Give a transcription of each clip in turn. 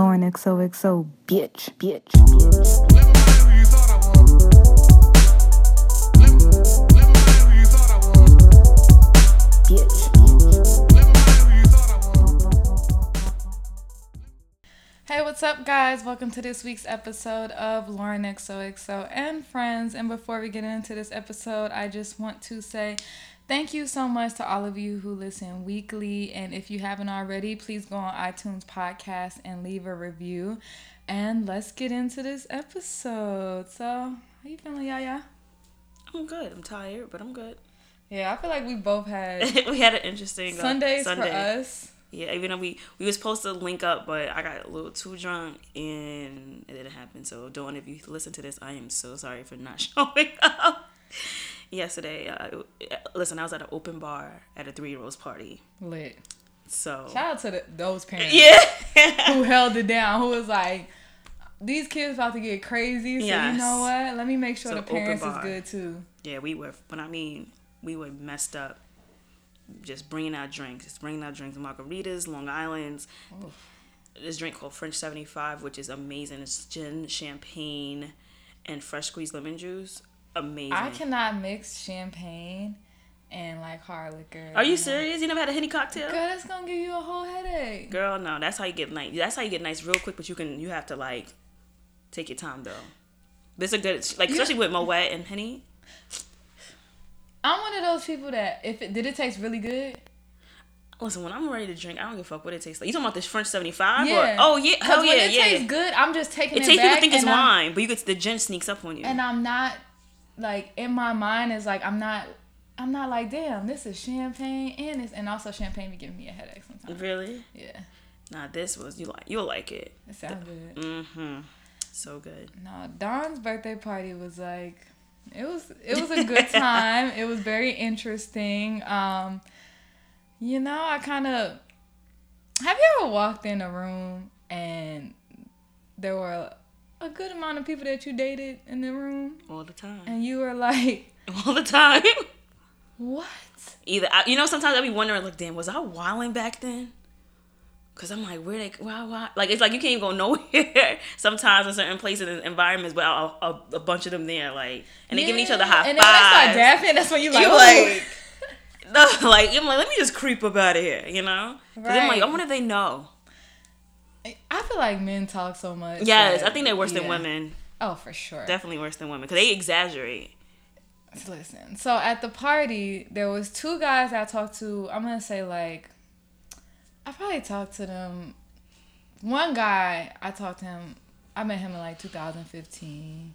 Lauren XOXO, bitch, bitch, bitch. Hey, what's up, guys? Welcome to this week's episode of Lauren XOXO and Friends. And before we get into this episode, I just want to say thank you so much to all of you who listen weekly. And if you haven't already, please go on iTunes Podcast and leave a review. And let's get into this episode. So, how you feeling, Yaya? I'm good. I'm tired, but I'm good. Yeah, I feel like we both had we had an interesting uh, Sundays Sunday. for us. Yeah, even though we we were supposed to link up, but I got a little too drunk and it didn't happen. So, Dawn, if you listen to this, I am so sorry for not showing up. Yesterday, uh, listen, I was at an open bar at a three year old's party. Lit. So Shout out to the, those parents. yeah, who held it down, who was like, these kids about to get crazy, so Yes. you know what? Let me make sure So the parents is good too. yeah, we were. But I mean, we were messed up. Just bringing out drinks, just bringing out drinks, margaritas, Long Island's. This drink called French seventy five, which is amazing. It's gin, champagne, and fresh squeezed lemon juice. Amazing. I cannot mix champagne and like hard liquor. Are you serious? You never had a henny cocktail? Girl, that's gonna give you a whole headache. Girl, no. That's how you get nice. That's how you get nice real quick. But you can. You have to like take your time though. This is a good like especially with Moet and henny. I'm one of those people that if it did it taste really good. Listen, when I'm ready to drink, I don't give a fuck what it tastes like. You talking about this French seventy five? Yeah. Oh yeah. Hell when yeah. it yeah. tastes good, I'm just taking It it, back. people think it's I'm- wine, but you get the gin sneaks up on you. and I'm not like in my mind is like I'm not. I'm not like damn. This is champagne and it's and also champagne be giving me a headache sometimes. really? Yeah, Nah, this was you like you'll like it. it sounds good. Mm-hmm. So good. No, Dawn's birthday party was like it was it was a good time. it was very interesting. Um you know, I kind of Have you ever walked in a room and there were a good amount of people that you dated in the room All the time. and you were like, All the time. "What?" Either I, you know, sometimes I be wondering, like, damn, was I wilding back then? Cause I'm like, where they, why, why? Like, it's like you can't even go nowhere. Sometimes in certain places and environments, but a, a, a bunch of them there, like, and they giving each other Yeah, high And then when they start fives. dapping, that's when you like, You "Ooh." like, no, like, I'm like, let me just creep up out of here, you know? Cause I'm like, I wonder if they know. I feel like men talk so much. Yes, that- I think they're worse than women. Oh, for sure. Definitely worse than women, cause they exaggerate. Listen, so at the party, there was two guys I talked to. I'm gonna say like, I probably talked to them. One guy, I talked to him. I met him in like 2015,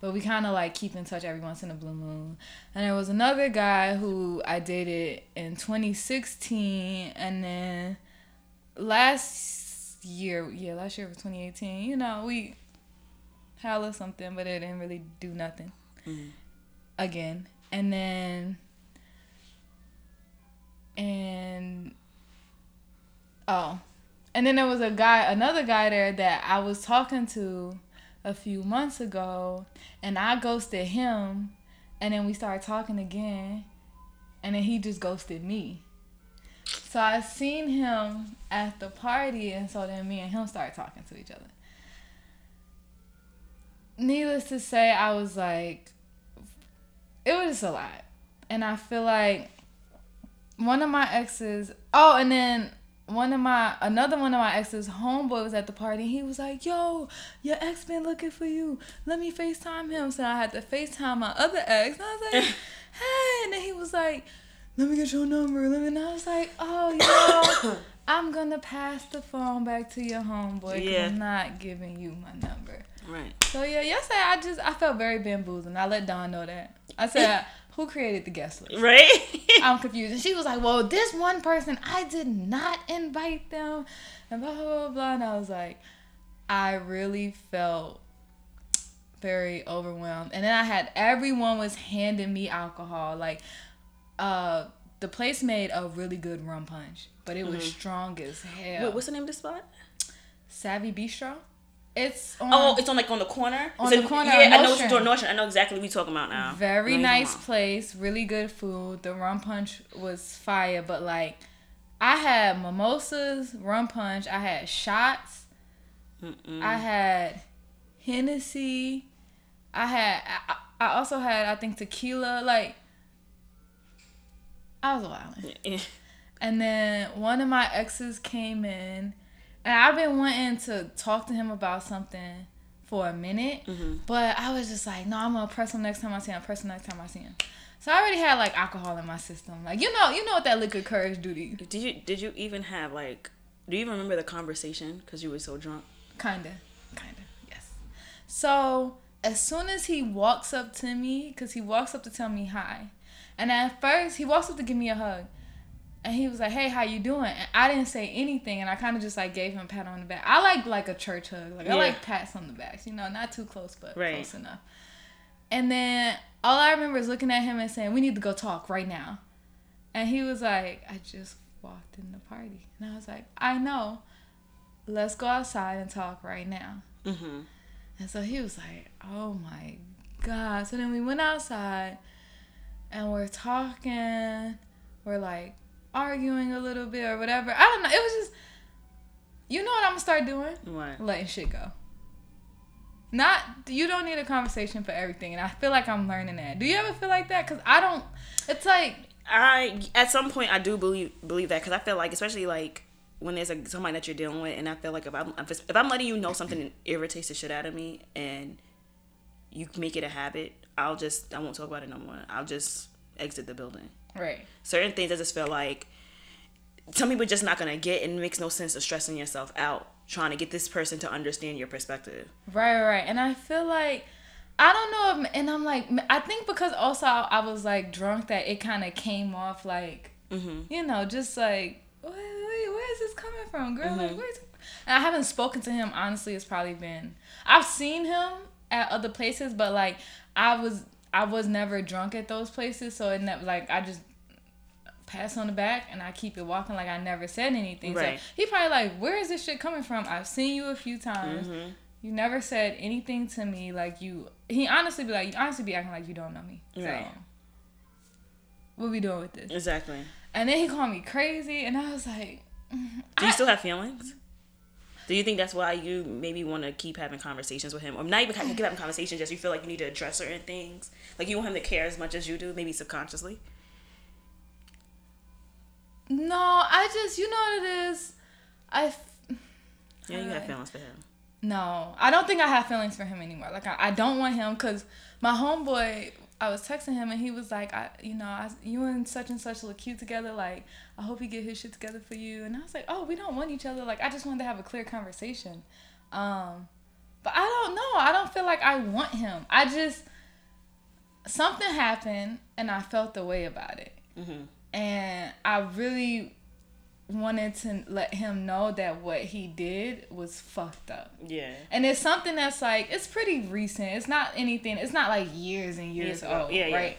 but we kind of like keep in touch every once in a blue moon. And there was another guy who I dated in 2016, and then last year, yeah, last year was 2018. You know, we had a something, but it didn't really do nothing mm. again. And then and oh and then there was a guy another guy there that i was talking to a few months ago and i ghosted him and then we started talking again and then he just ghosted me so i seen him at the party and so then me and him started talking to each other needless to say i was like it was just a lot. And I feel like one of my exes, oh, and then one of my, another one of my exes, homeboy was at the party. He was like, yo, your ex been looking for you. Let me FaceTime him. So I had to FaceTime my other ex. And I was like, hey. And then he was like, let me get your number. Let me, and I was like, oh, yo, I'm going to pass the phone back to your homeboy because Yeah. I'm not giving you my number. Right. So yeah, yesterday I just I felt very bamboozled. I let Dawn know that. I said, "Who created the guest list?" Right? I'm confused. And she was like, "Well, this one person I did not invite them," and blah blah blah. blah. And I was like, I really felt very overwhelmed. And then I had everyone was handing me alcohol. Like, uh, the place made a really good rum punch, but it was strong as hell. Wait, what's the name of the spot? Savvy Bistro? It's on Oh, it's on like on the corner. On Is the corner Yeah, I know what Nostrand. you're doing. Nostrand. I know exactly what you're talking about now. Very nice place, really good food. The rum punch was fire, but like I had mimosas, rum punch, I had shots, I had Hennessy. I had. I, I also had. I think tequila. Like. I was wild. And then one of my exes came in, and I've been wanting to talk to him about something for a minute, mm-hmm. but I was just like, no, I'm gonna press him next time I see him. Press him next time I see him. So I already had like alcohol in my system. Like you know, you know what that liquid courage do to you. Did you did you even have like? Do you even remember the conversation? Because you were so drunk. Kinda, kinda, yes. So as soon as he walks up to me, cause he walks up to tell me hi, and at first he walks up to give me a hug, and he was like, "Hey, how you doing?" And I didn't say anything, and I kind of just like gave him a pat on the back. I like like a church hug, like I like pats on the backs, you know, not too close, but Right. close enough. And then all I remember is looking at him and saying, "We need to go talk right now," and he was like, "I just walked in the party," and I was like, "I know." let's go outside and talk right now. Mm-hmm. And so he was like, oh my God. So then we went outside and we're talking. We're like arguing a little bit or whatever. I don't know. It was just, you know what I'm to start doing? What? Letting shit go. Not, you don't need a conversation for everything. And I feel like I'm learning that. Do you ever feel like that? Because I don't, it's like, I at some point I do believe believe that because I feel like especially like when there's a somebody that you're dealing with and I feel like if I'm if I'm letting you know something irritates the shit out of me and you make it a habit, I'll just I won't talk about it no more. I'll just exit the building. right. Certain things I just feel like some people just not gonna get and it makes no sense of stressing yourself out trying to get this person to understand your perspective. Right, right. And I feel like I don't know if, and I'm like, I think because also I was like drunk that it kind of came off like, mm-hmm. you know, just like, wait, wait, where is this coming from, girl? Like, mm-hmm. where's? And I haven't spoken to him. Honestly, it's probably been I've seen him at other places, but like I was I was never drunk at those places, so it never like I just pass on the back and I keep it walking like I never said anything. Right. So he probably like, where is this shit coming from? I've seen you a few times. Mm-hmm. You never said anything to me like you. He honestly be like, you honestly be acting like you don't know me. So, Right. what we doing with this? Exactly. And then he called me crazy, and I was like, Do I- you still have feelings? Do you think that's why you maybe want to keep having conversations with him, or not even keep having conversations? Just you feel like you need to address certain things, like you want him to care as much as you do, maybe subconsciously. no, I just, you know what it is. I Yeah, you have feelings for him. no, I don't think I have feelings for him anymore. Like I, I don't want him because my homeboy. I was texting him and he was like, I, you know, I, you and such and such look cute together. Like, I hope he get his shit together for you. And I was like, oh, we don't want each other. Like, I just wanted to have a clear conversation. Um, but I don't know. I don't feel like I want him. I just something happened and I felt the way about it. And I really wanted to let him know that what he did was fucked up. Yeah. And it's something that's like it's pretty recent. It's not anything. It's not like years and years Years old, Yeah, yeah. right?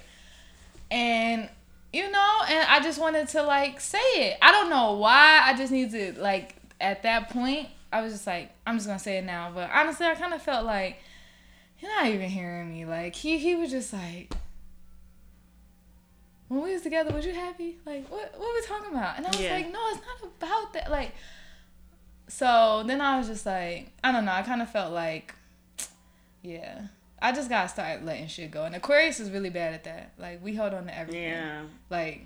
And you know, and I just wanted to like say it. I don't know why. I just need to like at that point. I was just like, I'm just gonna say it now. But honestly, I kind of felt like you're not even hearing me. Like he he was just like. When we was together, was you happy? Like, what what we talking about? And I was Yeah. like, no, it's not about that. Like, so then I was just like, I don't know. I kind of felt like, yeah, I just gotta start letting shit go. And Aquarius is really bad at that. Like, we hold on to everything. Yeah. Like,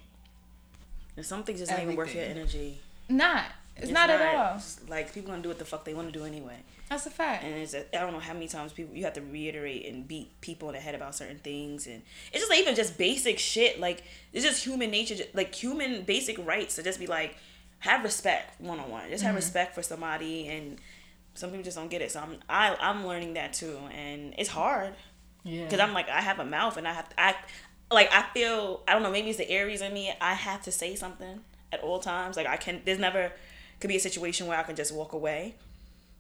And some things just not even worth your energy. not. It's, not, at all. Like people gonna do what the fuck they want to do anyway. That's a fact. And it's a, I don't know how many times people you have to reiterate and beat people in the head about certain things, and it's just like even just basic shit. Like it's just human nature, like human basic rights to just be like have respect one on one. Just have mm-hmm. respect for somebody, and some people just don't get it. So I'm I I'm learning that too, and it's hard Yeah. because I'm like I have a mouth and I have to act like I feel I don't know maybe it's the Aries in me. I have to say something at all times. Like I can. There's never could be a situation where I can just walk away.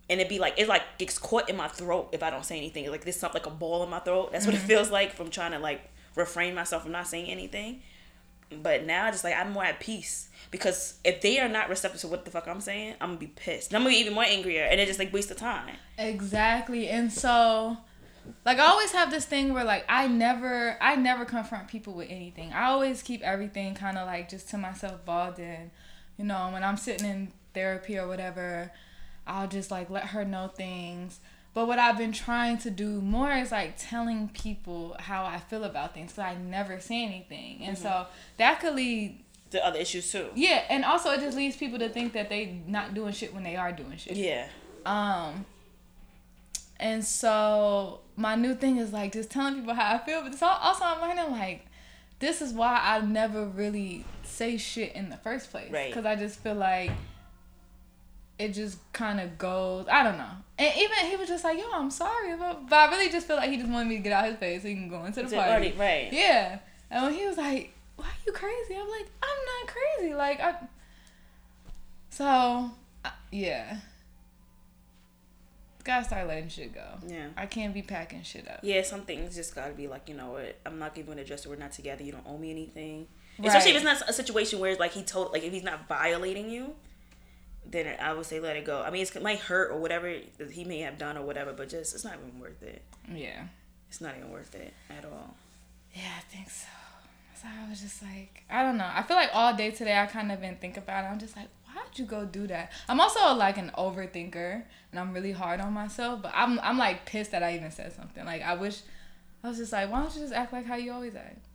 And it'd be like it like gets caught in my throat if I don't say anything. Like there's something like a ball in my throat. That's what it mm-hmm. feels like from trying to like refrain myself from not saying anything. But now I just like I'm more at peace because if they are not receptive to what the fuck I'm saying, I'm gonna be pissed. And I'm gonna be even more angrier, and it just like waste of time. Exactly. And so like I always have this thing where like I never I never confront people with anything. I always keep everything kind of like just to myself balled in. You know, when I'm sitting in therapy or whatever, I'll just like let her know things. But what I've been trying to do more is like telling people how I feel about things because I never say anything, and so that could lead. The other issues too. Yeah, and also it just leads people to think that they not doing shit when they are doing shit. Yeah. Um, and so my new thing is like just telling people how I feel, but it's also I'm learning like this is why I never really say shit in the first place, Right. Because I just feel like it just kind of goes. I don't know. And even he was just like, "Yo, I'm sorry," but, but I really just feel like he just wanted me to get out of his face so he can go into the It's party. already- right. Yeah. And when he was like, "Why are you crazy?" I'm like, "I'm not crazy." Like I. So, I- yeah. Gotta start letting shit go. Yeah. I can't be packing shit up. Yeah, some things just gotta be like, you know what, I'm not giving a address, we're not together, you don't owe me anything. Especially if it's not a situation where it's like he told, like if he's not violating you, then I would say let it go. I mean, it's, it might hurt or whatever that he may have done or whatever, but just, it's not even worth it. Yeah. It's not even worth it at all. Yeah, I think so. So I was just like, I don't know. I feel like all day today I kind of been thinking about it. I'm just like, why'd you go do that? I'm also like an overthinker and I'm really hard on myself, but I'm I'm like pissed that I even said something. Like I wish I was just like, why don't you just act like how you always act?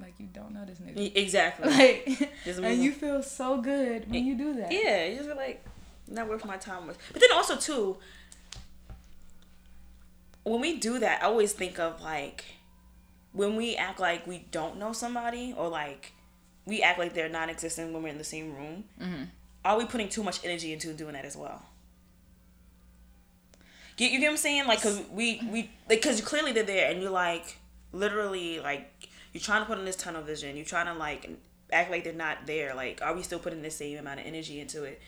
Like you don't know this nigga. Exactly. Like and you feel so good when you do that. Yeah, you just like, not worth my time. With. But then also too, when we do that, I always think of like when we act like we don't know somebody or like we act like they're non-existent when we're in the same room. Mm-hmm. Are we putting too much energy into doing that as well? You, you get what I'm saying? Like, cause we we like, cause clearly they're there, and you're like, literally, like, you're trying to put in this tunnel vision. You're trying to like act like they're not there. Like, are we still putting the same amount of energy into it?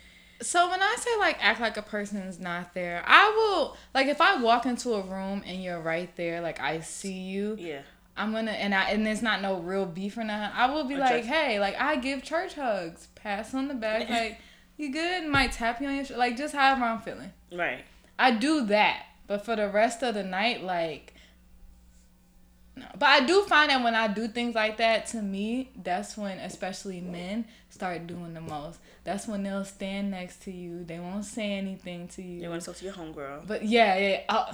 So when I say like act like a person's not there, I will like if I walk into a room and you're right there, like I see you, Yeah. I'm gonna and I and there's not no real beef or nothing. I will be Or like, just- hey, like I give church hugs, pass on the back, like you good, might tap you on your sh- like just however I'm feeling. Right. I do that, but for the rest of the night, like. No. But I do find that when I do things like that, to me, that's when, especially men, start doing the most. That's when they'll stand next to you. They won't say anything to you. They want to talk to your homegirl. But yeah, yeah. Uh,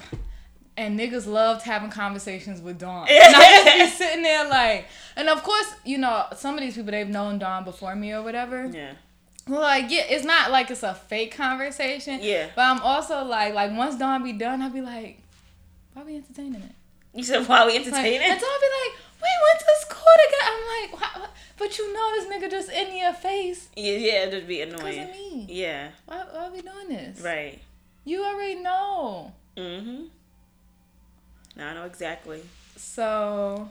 and niggas loved having conversations with Dawn. And I just be sitting there like, and of course, you know, some of these people they've known Dawn before me or whatever. Yeah. Well, like, yeah, it's not like it's a fake conversation. Yeah. But I'm also like, like once Dawn be done, I'll be like, why we entertaining it? You said, "Why are we Like, entertaining?" and Dawn be like, we went to school together. I'm like, why, why- but you know this nigga just in your face yeah, yeah, it'd be annoying. of me. Yeah. Why, why are we doing this? Right. You already know. Mm-hmm. Now I know exactly. So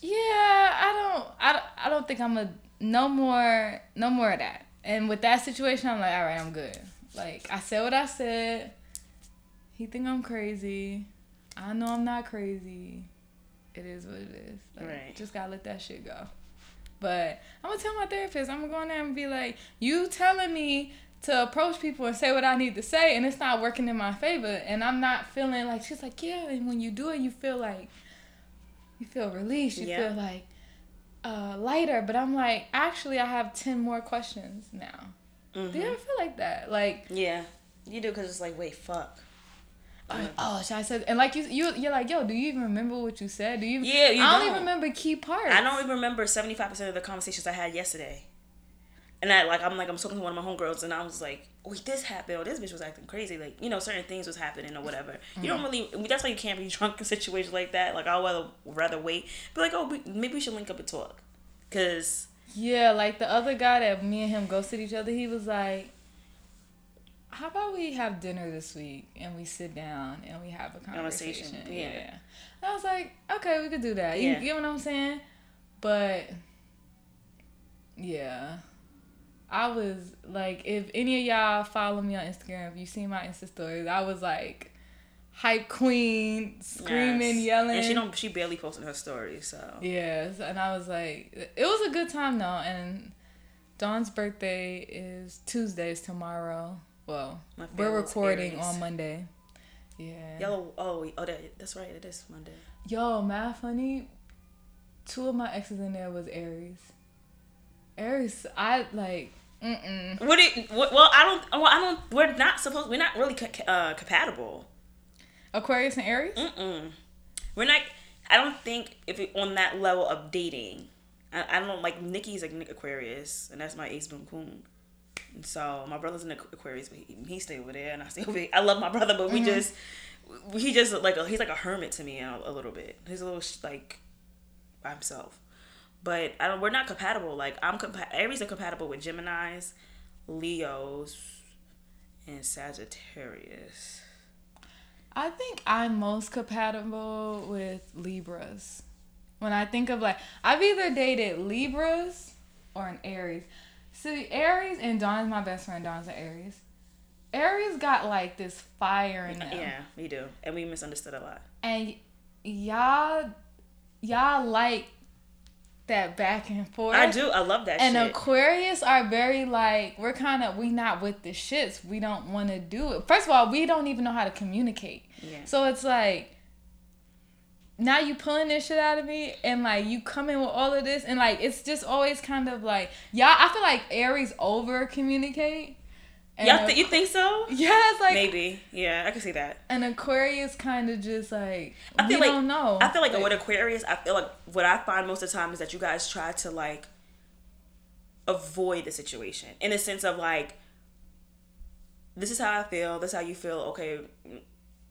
yeah, I don't, I I don't think I'm a no more, no more of that. And with that situation, I'm like, all right, I'm good. Like I said what I said. He think I'm crazy. I know I'm not crazy. It is what it is. Like, Right. Just gotta let that shit go. But I'm gonna tell my therapist. I'm gonna go in there and be like, you telling me to approach people and say what I need to say, and it's not working in my favor, and I'm not feeling like she's like, yeah. And when you do it, you feel like you feel released. You Yeah. feel like uh, lighter. But I'm like, actually, I have ten more questions now. Mm-hmm. Do you ever feel like that? Like, Yeah. You do because it's like, wait, fuck. Oh, oh, should I said, and like you, you, you're like, yo, do you even remember what you said? Do you? Yeah, you I don't, don't. even remember key parts. I don't even remember seventy five percent of the conversations I had yesterday. And I like I'm like I'm talking to one of my homegirls and I was like, wait, this happened or this bitch was acting crazy. Like, you know, certain things was happening or whatever. You don't mm. really that's why you can't be drunk in situations like that. Like I'll rather rather wait. Be like, oh we, maybe we should link up and talk. Cause Yeah, like the other guy that me and him ghosted each other, he was like, How about we have dinner this week and we sit down and we have a conversation? Conversation, Yeah. yeah. I was like, Okay, we could do that. You Yeah. get what I'm saying? But yeah. I was like, if any of y'all follow me on Instagram, if you see my Insta stories, I was like hype queen, screaming, yes. yelling. And she don't she barely posted her stories, so Yes, and I was like, it was a good time though. And Dawn's birthday is Tuesdays tomorrow. Well, My we're recording Aries. on Monday. Yeah. Yellow oh oh that that's right, it is Monday. Yo, mad funny. Two of my exes in there was Aries. Aries, I like. Mm-mm. What? It, well, I don't. Well, I don't. We're not supposed. We're not really co- uh, compatible. Aquarius and Aries. Mm-mm. We're not. I don't think if it, on that level of dating. I, I don't like Nikki's like Nick Aquarius, and that's my ace boom coon. And so my brother's in Aqu- Aquarius, but he, he stay over there, and I stay over here. I love my brother, but we mm-hmm. just he just like a, he's like a hermit to me a, a little bit. He's a little sh- like by himself. But I don't. We're not compatible. Like I'm compa- Aries are compatible with Gemini's, Leos, and Sagittarius. I think I'm most compatible with Libras. When I think of like, I've either dated Libras or an Aries. See, Aries and Dawn's my best friend. Dawn's an Aries. Aries got like this fire in them, Yeah, we do, and we misunderstood a lot. and y'all, y'all like that back and forth. I do. I love that And shit. Aquarius are very like we're kind of we not with the shits. We don't want to do it. First of all, we don't even know how to communicate. Yeah. So it's like now you pulling this shit out of me and like you come in with all of this and like it's just always kind of like y'all I feel like Aries over communicate. And Y'all th- you think so? yeah, it's like Maybe. Yeah, I can see that. an Aquarius kind of just like I feel we like don't know. I feel like with Aquarius, I feel like what I find most of the time is that you guys try to like avoid the situation in the sense of like this is how I feel, this is how you feel, okay,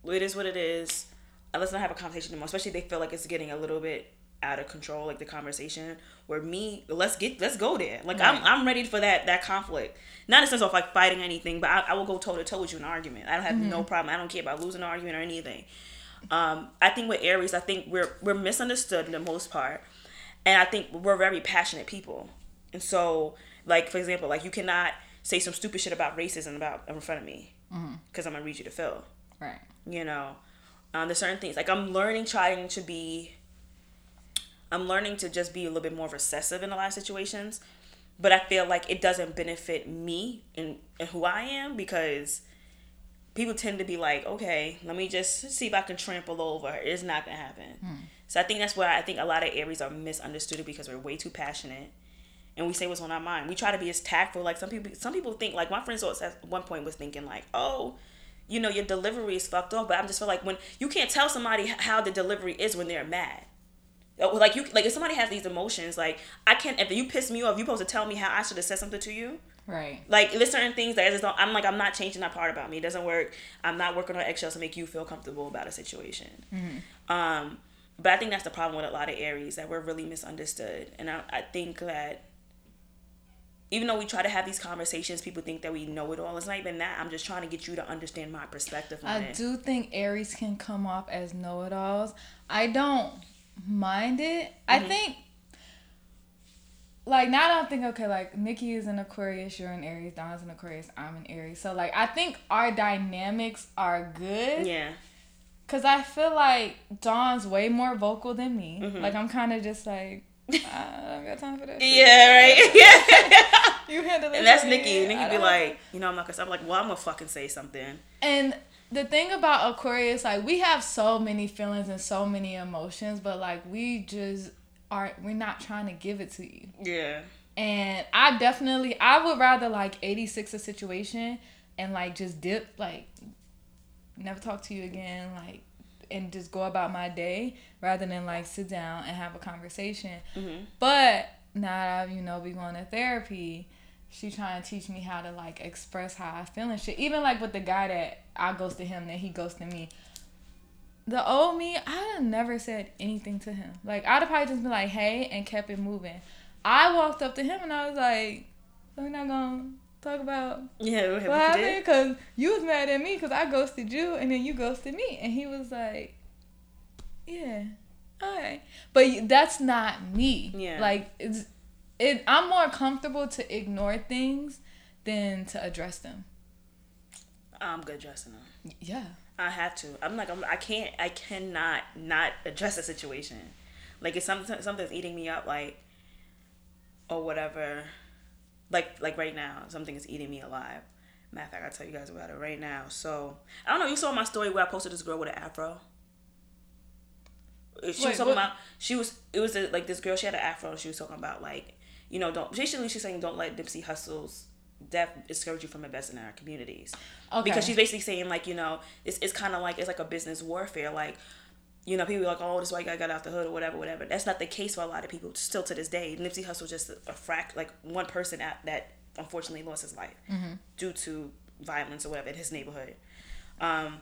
it is what it is. Let's not have a conversation anymore. Especially if they feel like it's getting a little bit out of control, like the conversation. Where me, let's get, let's go there. Like I'm, I'm ready for that that conflict. Not in the sense of like fighting anything, but I, I will go toe to toe with you in an argument. I don't have no problem. I don't care about losing an argument or anything. Um, I think with Aries, I think we're we're misunderstood in the most part, and I think we're very passionate people. And so, like for example, like you cannot say some stupid shit about racism about in front of me because I'm gonna read you to Phil. right. You know, um, there's certain things like I'm learning, trying to be. I'm learning to just be a little bit more recessive in a lot of situations, but I feel like it doesn't benefit me and, and who I am because people tend to be like, okay, let me just see if I can trample over. It's not gonna happen. So I think that's why I think a lot of Aries are misunderstood because we're way too passionate, and we say what's on our mind. We try to be as tactful. Like some people, some people think like my friend so at one point was thinking like, oh, you know, your delivery is fucked off. But i'm just feel like when you can't tell somebody how the delivery is when they're mad. Uh, Like you, like if somebody has these emotions, like I can't. If you piss me off, you supposed to tell me how I should have said something to you. Right. Like there's certain things that I just don't. I'm like I'm not changing that part about me. It doesn't work. I'm not working on eggshells to make you feel comfortable about a situation. Um, but I think that's the problem with a lot of Aries that we're really misunderstood, and I, I think that even though we try to have these conversations, people think that we know it all. It's not even that. I'm just trying to get you to understand my perspective on I it. do think Aries can come off as know-it-alls. I don't mind it. I Mm-hmm. think, like now that I'm thinking, okay, like Nikki is an Aquarius, you're an Aries, Donna's an Aquarius, I'm an Aries. So like I think our dynamics are good. Yeah. Cause I feel like Dawn's way more vocal than me. Mm-hmm. Like I'm kind of just like, I don't got time for that. Yeah. Right. Yeah. You handle it. and that's. Nikki. I Nikki be like, you know, I'm not gonna. I'm like, well, I'm gonna fucking say something. And the thing about Aquarius, like we have so many feelings and so many emotions, but like we just aren't. we're not trying to give it to you. Yeah. And I definitely I would rather like 86 a situation and like just dip like never talk to you again like and just go about my day rather than like sit down and have a conversation. Mm-hmm. But now that I've, you know we going to therapy, she trying to teach me how to like express how I feel and shit. Even like with the guy that I ghosted him, then he ghosted me. The old me, I never said anything to him. Like I'd have probably just been like, "Hey," and kept it moving. I walked up to him and I was like, "We're not gonna talk about Yeah. What, happened because you was mad at me because I ghosted you and then you ghosted me." And he was like, "Yeah, all right," but that's not me. Yeah. like it's it. I'm more comfortable to ignore things than to address them. I'm good dressing them. Yeah. I have to. I'm like I'm, I can't. I cannot not address a situation. Like if something something's eating me up, like or whatever. Like like right now, something is eating me alive. Matter of fact, I'll tell you guys about it right now. So I don't know. You saw my story where I posted this girl with an afro. She Wait, was talking what- about. She was. It was a, like this girl. She had an afro. and She was talking about like you know don't basically she's saying don't let Nipsey Hussle's that discourage you from investing in our communities. Okay. Because she's basically saying like, you know, it's it's kind of like it's like a business warfare. Like, you know, people are like, oh, this white guy got out the hood or whatever, whatever. That's not the case for a lot of people still to this day. Nipsey Hussle just a, frac like one person at, that unfortunately lost his life due to violence or whatever in his neighborhood. Um,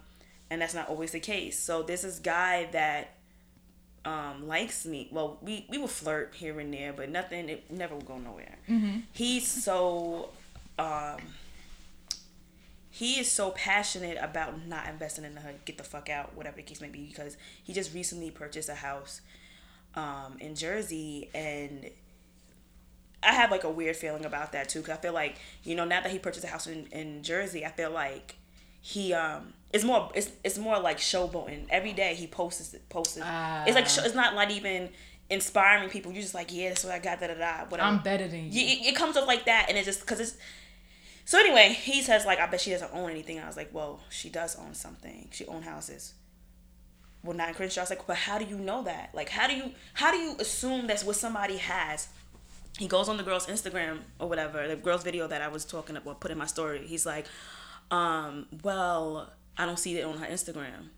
and that's not always the case. So this is guy that um, likes me. Well, we we will flirt here and there, but nothing. It never will go nowhere. He's so. Um, he is so passionate about not investing in the hood, get the fuck out, whatever the case may be, because he just recently purchased a house um, in Jersey, and I have like a weird feeling about that too, because I feel like you know now that he purchased a house in, in Jersey, I feel like he um it's more it's it's more like showboating. Every day he posts it posts it. it's like show, it's not like even inspiring people. You're just like yeah, that's what I got. Da da da. Whatever. I'm better than you. Yeah, it, it comes up like that, and it just because it's. So anyway, he says like, I bet she doesn't own anything. I was like, well, she does own something. She own houses. Well, not in Crenshaw. I was like, but how do you know that? Like, how do you how do you assume that's what somebody has? He goes on the girl's Instagram or whatever, the girl's video that I was talking about, put in my story. He's like, um, well, I don't see it on her Instagram.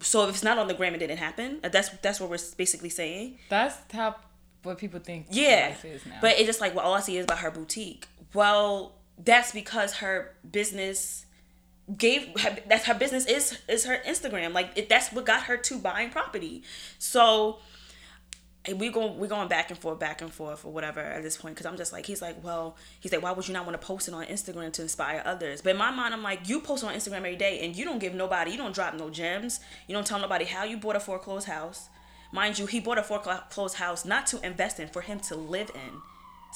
So if it's not on the gram, it didn't happen. That's that's what we're basically saying. That's how what people think Yeah, life is now. but it's just like well, all I see is about her boutique. Well, that's because her business gave her, that's her business is is her Instagram. Like it, that's what got her to buying property. So we going we going back and forth, back and forth, or whatever at this point. Because I'm just like, he's like, well, he's like, why would you not want to post it on Instagram to inspire others? But in my mind, I'm like, you post on Instagram every day, and you don't give nobody, you don't drop no gems, you don't tell nobody how you bought a foreclosed house. Mind you, he bought a foreclosed house not to invest in, for him to live in.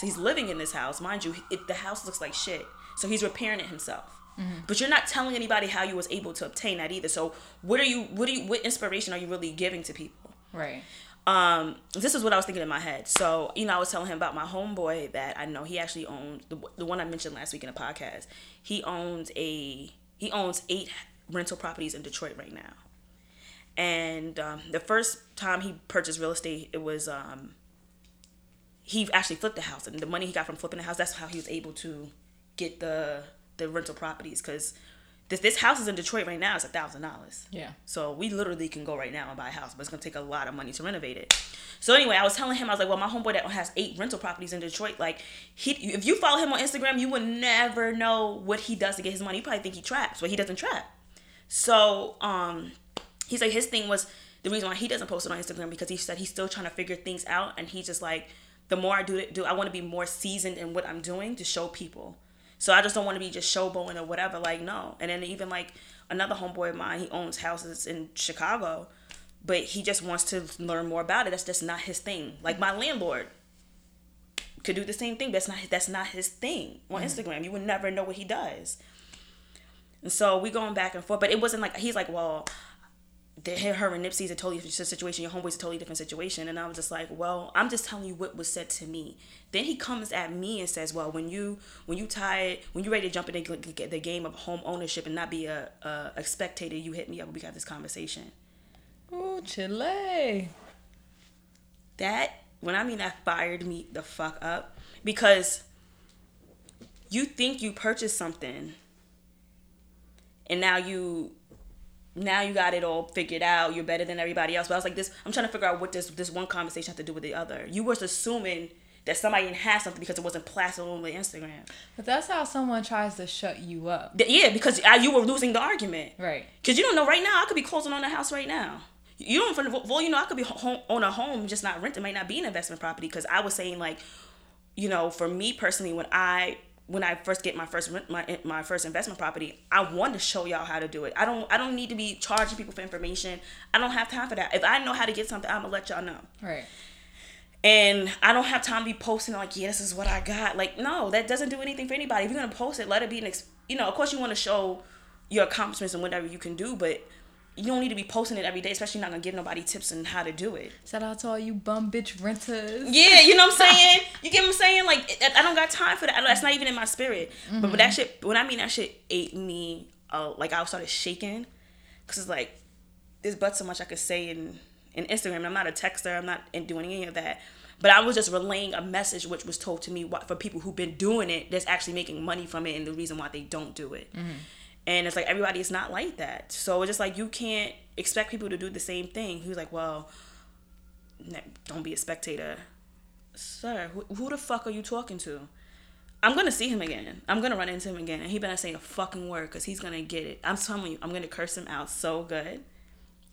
So he's living in this house, mind you. It, the house looks like shit, so he's repairing it himself. But you're not telling anybody how you was able to obtain that either. So what are you? What are you? What inspiration are you really giving to people? right. um this is what I was thinking in my head. So, you know, I was telling him about my homeboy that I know he actually owns the, the one I mentioned last week in a podcast. He owns a he owns eight rental properties in Detroit right now. And um, the first time he purchased real estate, it was um he actually flipped the house and the money he got from flipping the house, that's how he was able to get the the rental properties cuz this this house is in Detroit right now. It's a thousand dollars. Yeah. So we literally can go right now and buy a house, but it's gonna take a lot of money to renovate it. So anyway, I was telling him, I was like, well, my homeboy that has eight rental properties in Detroit, like he, if you follow him on Instagram, you would never know what he does to get his money. You probably think he traps, but he doesn't trap. So um, he's like, his thing was the reason why he doesn't post it on Instagram because he said he's still trying to figure things out, and he's just like, the more I do it, do I want to be more seasoned in what I'm doing to show people. So I just don't want to be just showboating or whatever. Like no. And then even like another homeboy of mine, he owns houses in Chicago, but he just wants to learn more about it. That's just not his thing. Like my landlord could do the same thing. But that's not that's not his thing on mm-hmm. Instagram. You would never know what he does. And so we going back and forth, but it wasn't like he's like, well, her and Nipsey's a totally different situation. Your homeboy's a totally different situation. And I was just like, well, I'm just telling you what was said to me. Then he comes at me and says, well, when you when you tired, when you ready to jump in the, the game of home ownership and not be a, a, a spectator, you hit me up. We got this conversation. Ooh, Chile. That when I mean that fired me the fuck up because you think you purchased something and now you now you got it all figured out. You're better than everybody else. But I was like, this. I'm trying to figure out what this this one conversation had to do with the other. You was assuming that somebody didn't have something because it wasn't plastered on the Instagram. But that's how someone tries to shut you up. Yeah, because you were losing the argument. Right. Because you don't know right now. I could be closing on the house right now. You don't. For well, you know, I could be home, on a home, just not rent. It might not be an investment property. Because I was saying like, you know, for me personally, when I when I first get my first rent, my my first investment property, I want to show y'all how to do it. I don't I don't need to be charging people for information. I don't have time for that. If I know how to get something, I'm gonna let y'all know. Right. And I don't have time to be posting like, yeah, this is what I got. Like, no, that doesn't do anything for anybody. If you're gonna post it, let it be an, ex- you know, of course you want to show your accomplishments and whatever you can do, but you don't need to be posting it every day, especially not gonna give nobody tips on how to do it. Shout out to all you bum bitch renters. Yeah, you know what I'm saying? You get what I'm saying? Like, I don't got time for that. That's not even in my spirit. But, but that shit, when I mean that shit ate me, uh, like I started shaking, cause it's like there's but so much I could say in in Instagram. I'm not a texter. I'm not in doing any of that. But I was just relaying a message which was told to me for people who've been doing it that's actually making money from it and the reason why they don't do it. And it's like everybody is not like that. So it's just like you can't expect people to do the same thing. He was like, well, don't be a spectator. Sir, who, who the fuck are you talking to? I'm gonna see him again. I'm gonna run into him again, and he better say a fucking word because he's gonna get it. I'm telling you, I'm gonna curse him out so good.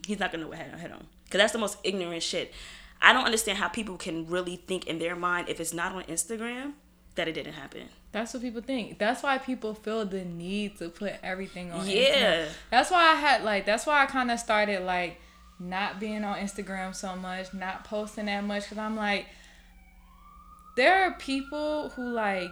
He's not gonna know what hit hit him because that's the most ignorant shit. I don't understand how people can really think in their mind if it's not on Instagram that it didn't happen. That's what people think. That's why people feel the need to put everything on. Yeah. Instagram. That's why I had like. That's why I kind of started like not being on Instagram so much, not posting that much, because I'm like, there are people who like.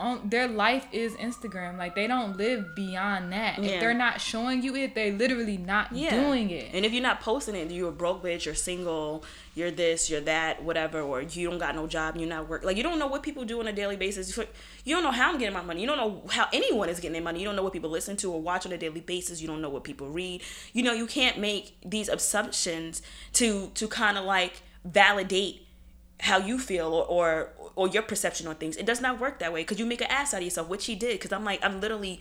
On, their life is Instagram. Like they don't live beyond that. Yeah. If they're not showing you it, they literally not doing it. And if you're not posting it, you're a broke bitch, you're single, you're this, you're that, whatever, or you don't got no job, you're not work. Like you don't know what people do on a daily basis. You don't know how I'm getting my money. You don't know how anyone is getting their money. You don't know what people listen to or watch on a daily basis. You don't know what people read. You know, you can't make these assumptions to to kind of like validate how you feel or, or or your perception on things. It does not work that way because you make an ass out of yourself, which he did. Because I'm like, I'm literally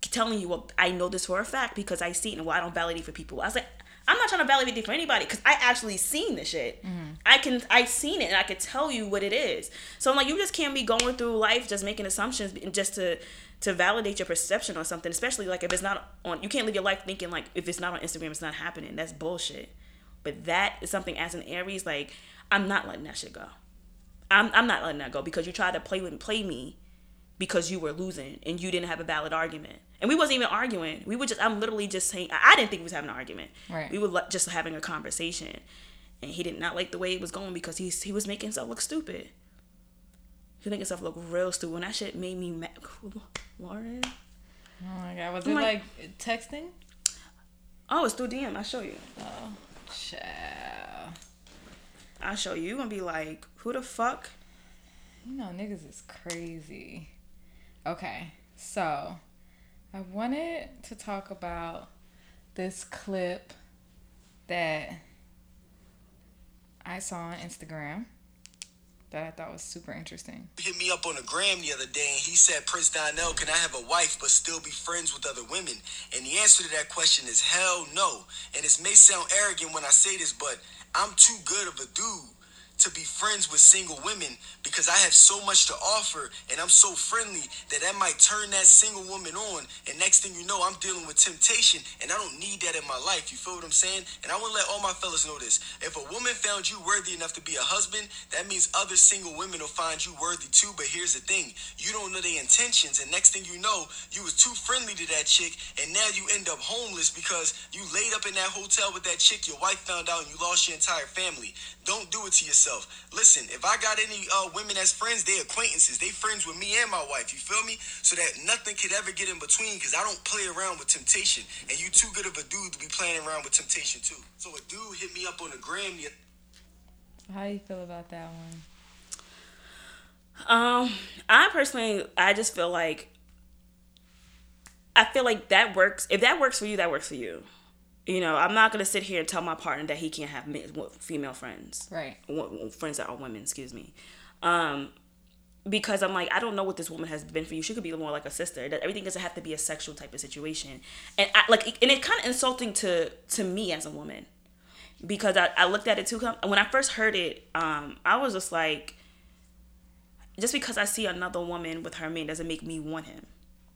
telling you, well, I know this for a fact because I see it, and well, I don't validate for people. I was like, I'm not trying to validate it for anybody because I actually seen the shit. Mm-hmm. I can, I seen it, and I could tell you what it is. So I'm like, you just can't be going through life just making assumptions just to to validate your perception on something, especially like if it's not on. You can't live your life thinking like if it's not on Instagram, it's not happening. That's bullshit. But that is something as an Aries, like I'm not letting that shit go. I'm I'm not letting that go because you tried to play with play me because you were losing and you didn't have a valid argument. And we wasn't even arguing. We were just I'm literally just saying I I didn't think we was having an argument. Right. We were like, just having a conversation. And he did not like the way it was going because he's he was making himself look stupid. He was making himself look real stupid. And that shit made me mad. Lauren. Oh my god, was I'm it like- like texting? Oh, it's through DM. I'll show you. Oh, child. I'll show you. You're gonna be like, who the fuck? You know, niggas is crazy. Okay, so I wanted to talk about this clip that I saw on Instagram that I thought was super interesting. hit me up on the gram the other day and he said, Prince Donnell, can I have a wife but still be friends with other women? And the answer to that question is hell no. And this may sound arrogant when I say this, but I'm too good of a dude to be friends with single women because I have so much to offer and I'm so friendly that that might turn that single woman on. And next thing you know, I'm dealing with temptation and I don't need that in my life. You feel what I'm saying? And I want to let all my fellas know this. If a woman found you worthy enough to be a husband, that means other single women will find you worthy too. But here's the thing you don't know their intentions. And next thing you know, you was too friendly to that chick and now you end up homeless because you laid up in that hotel with that chick, your wife found out and you lost your entire family. Don't do it to yourself. Listen, if I got any uh, women as friends, they acquaintances. They friends with me and my wife. You feel me? So that nothing could ever get in between because I don't play around with temptation. And you too good of a dude to be playing around with temptation too. So a dude hit me up on the gram the How do you feel about that one? Um, I personally, I just feel like I feel like that works. If that works for you, that works for you. You know, I'm not gonna sit here and tell my partner that he can't have ma- female friends, Right. Friends that are women. Excuse me. Um, because I'm like, I don't know what this woman has been for you. She could be more like a sister. That everything doesn't have to be a sexual type of situation. And I like, and it's kind of insulting to to me as a woman because I, I looked at it too. When I first heard it, um, I was just like, just because I see another woman with her man doesn't make me want him.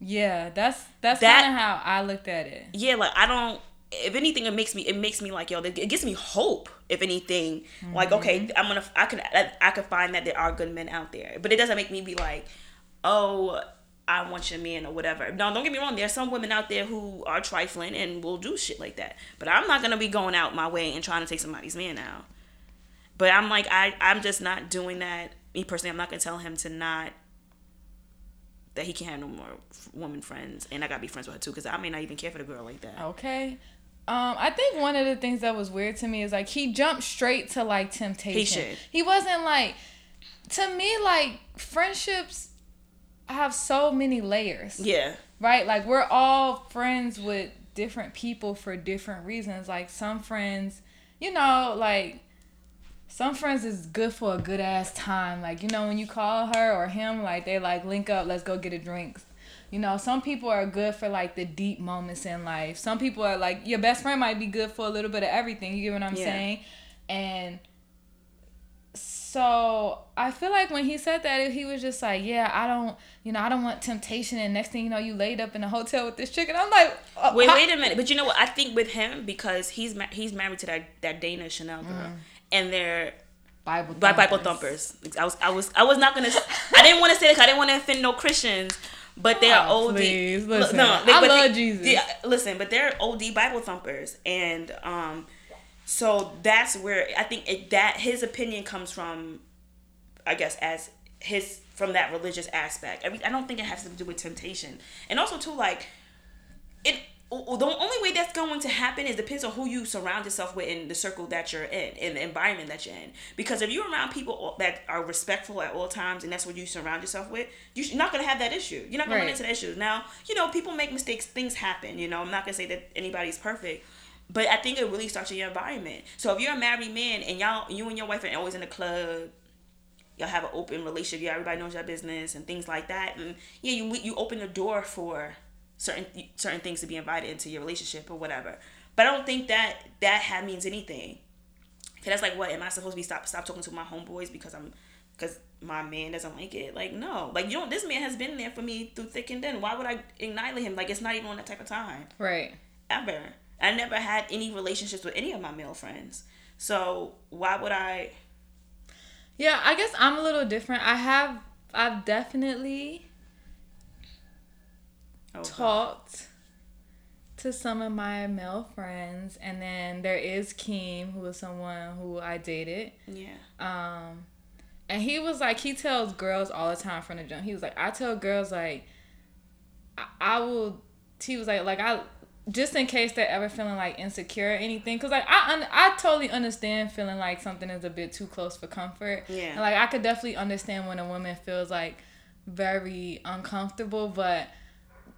Yeah, that's that's That- kind of how I looked at it. Yeah, like I don't. If anything, it makes me. It makes me like yo. It gives me hope. If anything, like mm-hmm. okay, I'm gonna. I can. I can find that there are good men out there, but it doesn't make me be like, oh, I want your man or whatever. No, don't get me wrong. There's some women out there who are trifling and will do shit like that. But I'm not gonna be going out my way and trying to take somebody's man out. But I'm like, I. I'm just not doing that. Me personally, I'm not gonna tell him to not. That he can't have no more woman friends, and I gotta be friends with her too, because I may not even care for the girl like that. Okay. Um, I think one of the things that was weird to me is like he jumped straight to like temptation. should. He wasn't like to me like friendships have so many layers. Yeah. Right? Like we're all friends with different people for different reasons. Like some friends, you know, like some friends is good for a good ass time. Like, you know, when you call her or him, like they like link up, let's go get a drink. You know, some people are good for like the deep moments in life. Some people are like your best friend might be good for a little bit of everything. You get what I'm Yeah. saying? And so I feel like when he said that, he was just like, "Yeah, I don't, you know, I don't want temptation." And next thing you know, you laid up in a hotel with this chick, and I'm like, uh, Wait, how- wait a minute. But you know what? I think with him because he's ma- he's married to that that Dana Chanel girl, Mm. and they're Bible, Bi- Bible thumpers. I was I was I was not gonna. I didn't want to say that I didn't want to offend no Christians. But they're OD. please, listen. they- I but love Jesus. Yeah, listen, but they're OD Bible thumpers, and um, so that's where I think it, that his opinion comes from. I guess as his from that religious aspect. Every, I don't think it has to do with temptation, and also too like it. The only way that's going to happen is depends on who you surround yourself with in the circle that you're in, in the environment that you're in. Because if you're around people that are respectful at all times, and that's what you surround yourself with, you're not gonna have that issue. You're not gonna run into the issues. Now, you know, people make mistakes, things happen. You know, I'm not gonna say that anybody's perfect, but I think it really starts in your environment. So if you're a married man and y'all, you and your wife are always in the club, y'all have an open relationship, yeah, everybody knows your business and things like that, and yeah, you you open the door for certain certain things to be invited into your relationship or whatever. But I don't think that that ha- means anything. Cause that's like, what am I supposed to be stop stop talking to my homeboys because I'm because my man doesn't like it? Like no, like you don't. this man has been there for me through thick and thin. Why would I annihilate him? Like it's not even on that type of time right? ever. I never had any relationships with any of my male friends. So why would I? Yeah, I guess I'm a little different. I have, I've definitely Oh, God. talked to some of my male friends, and then there is Keem, who is someone who I dated. Yeah. Um, and he was like, he tells girls all the time from the jump. He was like, I tell girls like, I, I will. He was like, like I, just in case they're ever feeling like insecure or anything, because like I, un- I totally understand feeling like something is a bit too close for comfort. Yeah. And like I could definitely understand when a woman feels like very uncomfortable, but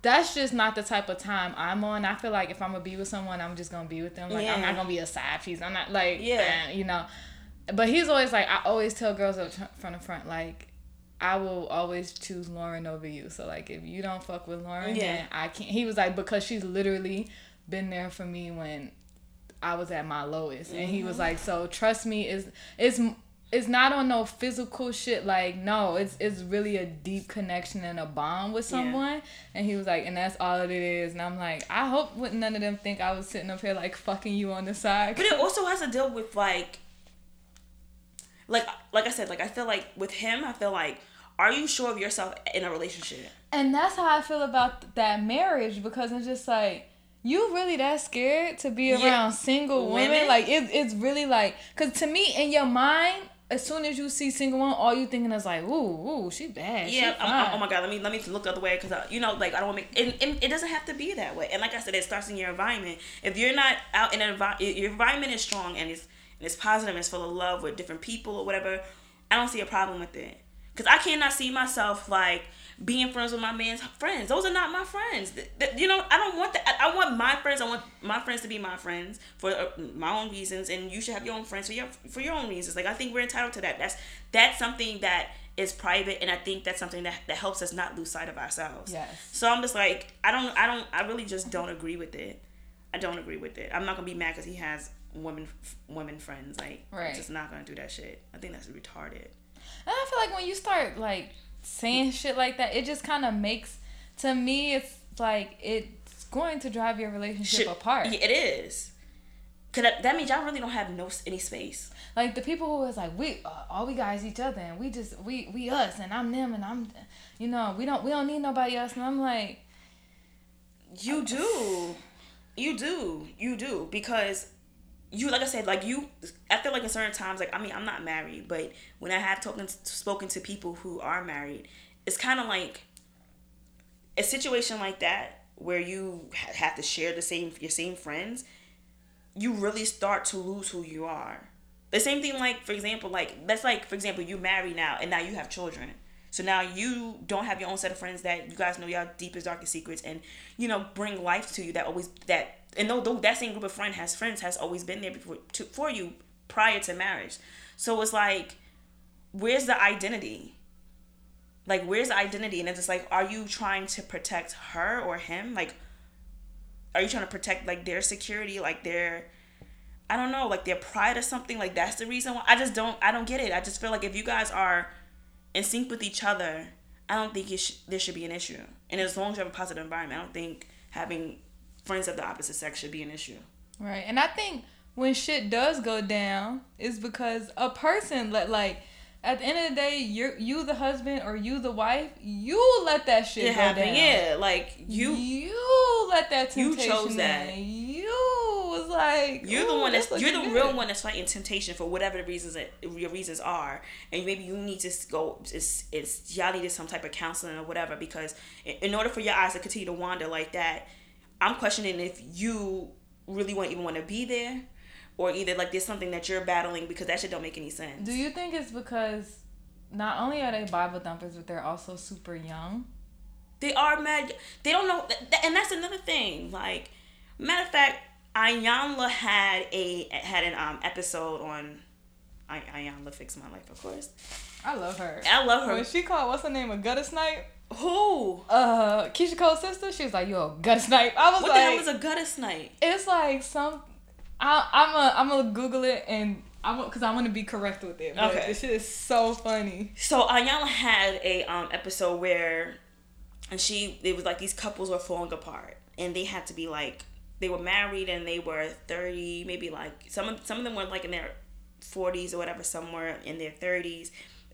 that's just not the type of time I'm on. I feel like if I'm gonna be with someone, I'm just gonna be with them. Like I'm not gonna be a side piece. I'm not like Yeah. you know. But he's always like I always tell girls up from the front like I will always choose Lauren over you. So like if you don't fuck with Lauren, Yeah. then I can't. He was like because she's literally been there for me when I was at my lowest, and he Mm-hmm. was like, so trust me, is it's it's not on no physical shit. Like no, it's it's really a deep connection and a bond with Yeah. someone. And he was like, and that's all it is. And I'm like, I hope none of them think I was sitting up here like fucking you on the side. But it also has to deal with like, like like I said, like I feel like with him, I feel like, are you sure of yourself in a relationship? And that's how I feel about that marriage because it's just like you really that scared to be Yeah. around single women. Women? Like it, it's really like because to me in your mind, as soon as you see single one, all you thinking is like, ooh, ooh, she bad. Yeah. she I'm, I'm- fine. oh my god. Let me let me look the other way because you know, like I don't want to make. It, it, it doesn't have to be that way. And like I said, it starts in your environment. If you're not out in an envi- your environment is strong and it's and it's positive and it's full of love with different people or whatever, I don't see a problem with it. Cause I cannot see myself like being friends with my man's friends. Those are not my friends. Th- th- You know, I don't want that. I I want my friends. I want my friends to be my friends for uh, my own reasons, and you should have your own friends for your for your own reasons. Like I think we're entitled to that. That's that's something that is private, and I think that's something that that helps us not lose sight of ourselves. Yes. So I'm just like I don't I don't I really just don't agree with it. I don't agree with it. I'm not gonna be mad because he has women women friends. Like I'm Right. just not gonna do that shit. I think that's retarded. And I feel like when you start like saying shit like that, it just kind of makes to me it's like it's going to drive your relationship Shit. apart. Yeah, it is. Cause that, that means y'all really don't have no any space. Like the people who was like we uh, all we guys each other and we just we we us and I'm them and I'm you know we don't we don't need nobody else and I'm like You do, you do, you do because you like I said like you. I feel like in certain times like I mean I'm not married, but when I have talking spoken to people who are married, it's kind of like a situation like that where you have to share the same your same friends. You really start to lose who you are. The same thing like for example like that's like for example you marry now and now you have children. So now you don't have your own set of friends that you guys know your deepest darkest secrets and you know bring life to you that always that and though, that same group of friend has friends has always been there before to, for you prior to marriage. So it's like, where's the identity? Like, where's the identity? And it's just like, are you trying to protect her or him? Like, are you trying to protect like their security, like their, I don't know, like their pride or something? Like that's the reason why. I just don't, I don't get it. I just feel like if you guys are in sync with each other, I don't think sh- there should be an issue. And as long as you have a positive environment, I don't think having friends of the opposite sex should be an issue. Right. And I think when shit does go down, it's because a person let like at the end of the day, you're you the husband or you the wife, you let that shit It go happened, down. yeah. Like you, you let that temptation. You chose that. in. You was like you're the one that's you're the looking real one that's fighting temptation for whatever the reasons that your reasons are, and maybe you need to go. It's it's y'all needed some type of counseling or whatever because in order for your eyes to continue to wander like that, I'm questioning if you really want even want to be there, or either like there's something that you're battling because that shit don't make any sense. Do you think it's because not only are they Bible thumpers, but they're also super young? They are mad. They don't know, and that's another thing. Like, matter of fact, Iyanla had a had an um episode on. I Iyanla fix my life, of course. I love her. I love her. When she called what's her name a gutter snipe, Who? uh, Keyshia Cole's sister, she was like, "Yo, gutter snipe." I was What the like, hell is a gutter snipe? it's like some. I, I'm a, I'm gonna Google it and I'm because I want to be correct with it. But Okay. this shit is so funny. So Iyanla had a um episode where, and she it was like these couples were falling apart, and they had to be like they were married and they were thirty, maybe like some of some of them were like in their forties or whatever, somewhere in their thirties,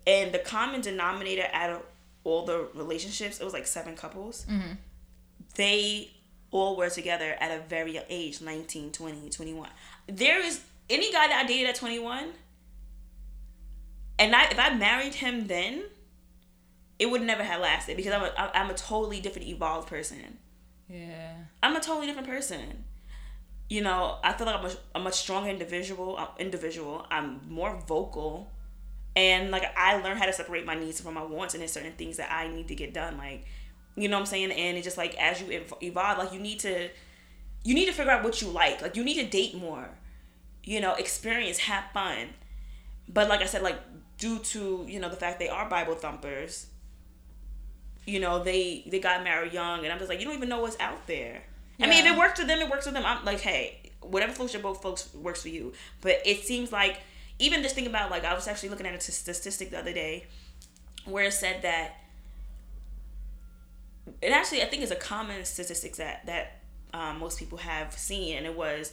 and the common denominator out of all the relationships, it was like seven couples. They all were together at a very young age 19 20 21 there is any guy that i dated at 21 and I, if I married him then, it would never have lasted because I'm a I'm a totally different evolved person. Yeah. I'm a totally different person. You know, I feel like I'm a, a much stronger individual. uh, Individual. I'm more vocal, and like I learned how to separate my needs from my wants, and there's certain things that I need to get done. Like, you know what I'm saying? And it's just like as you evolve, like you need to, you need to figure out what you like. Like you need to date more. You know, experience, have fun. But like I said, like due to you know the fact they are Bible thumpers, you know they they got married young, and I'm just like you don't even know what's out there. I mean, if it works for them, it works for them. I'm like, hey, whatever floats your boat, folks works for you. But it seems like even just think about like I was actually looking at a statistic the other day where it said that it actually I think is a common statistic that that um, most people have seen, and it was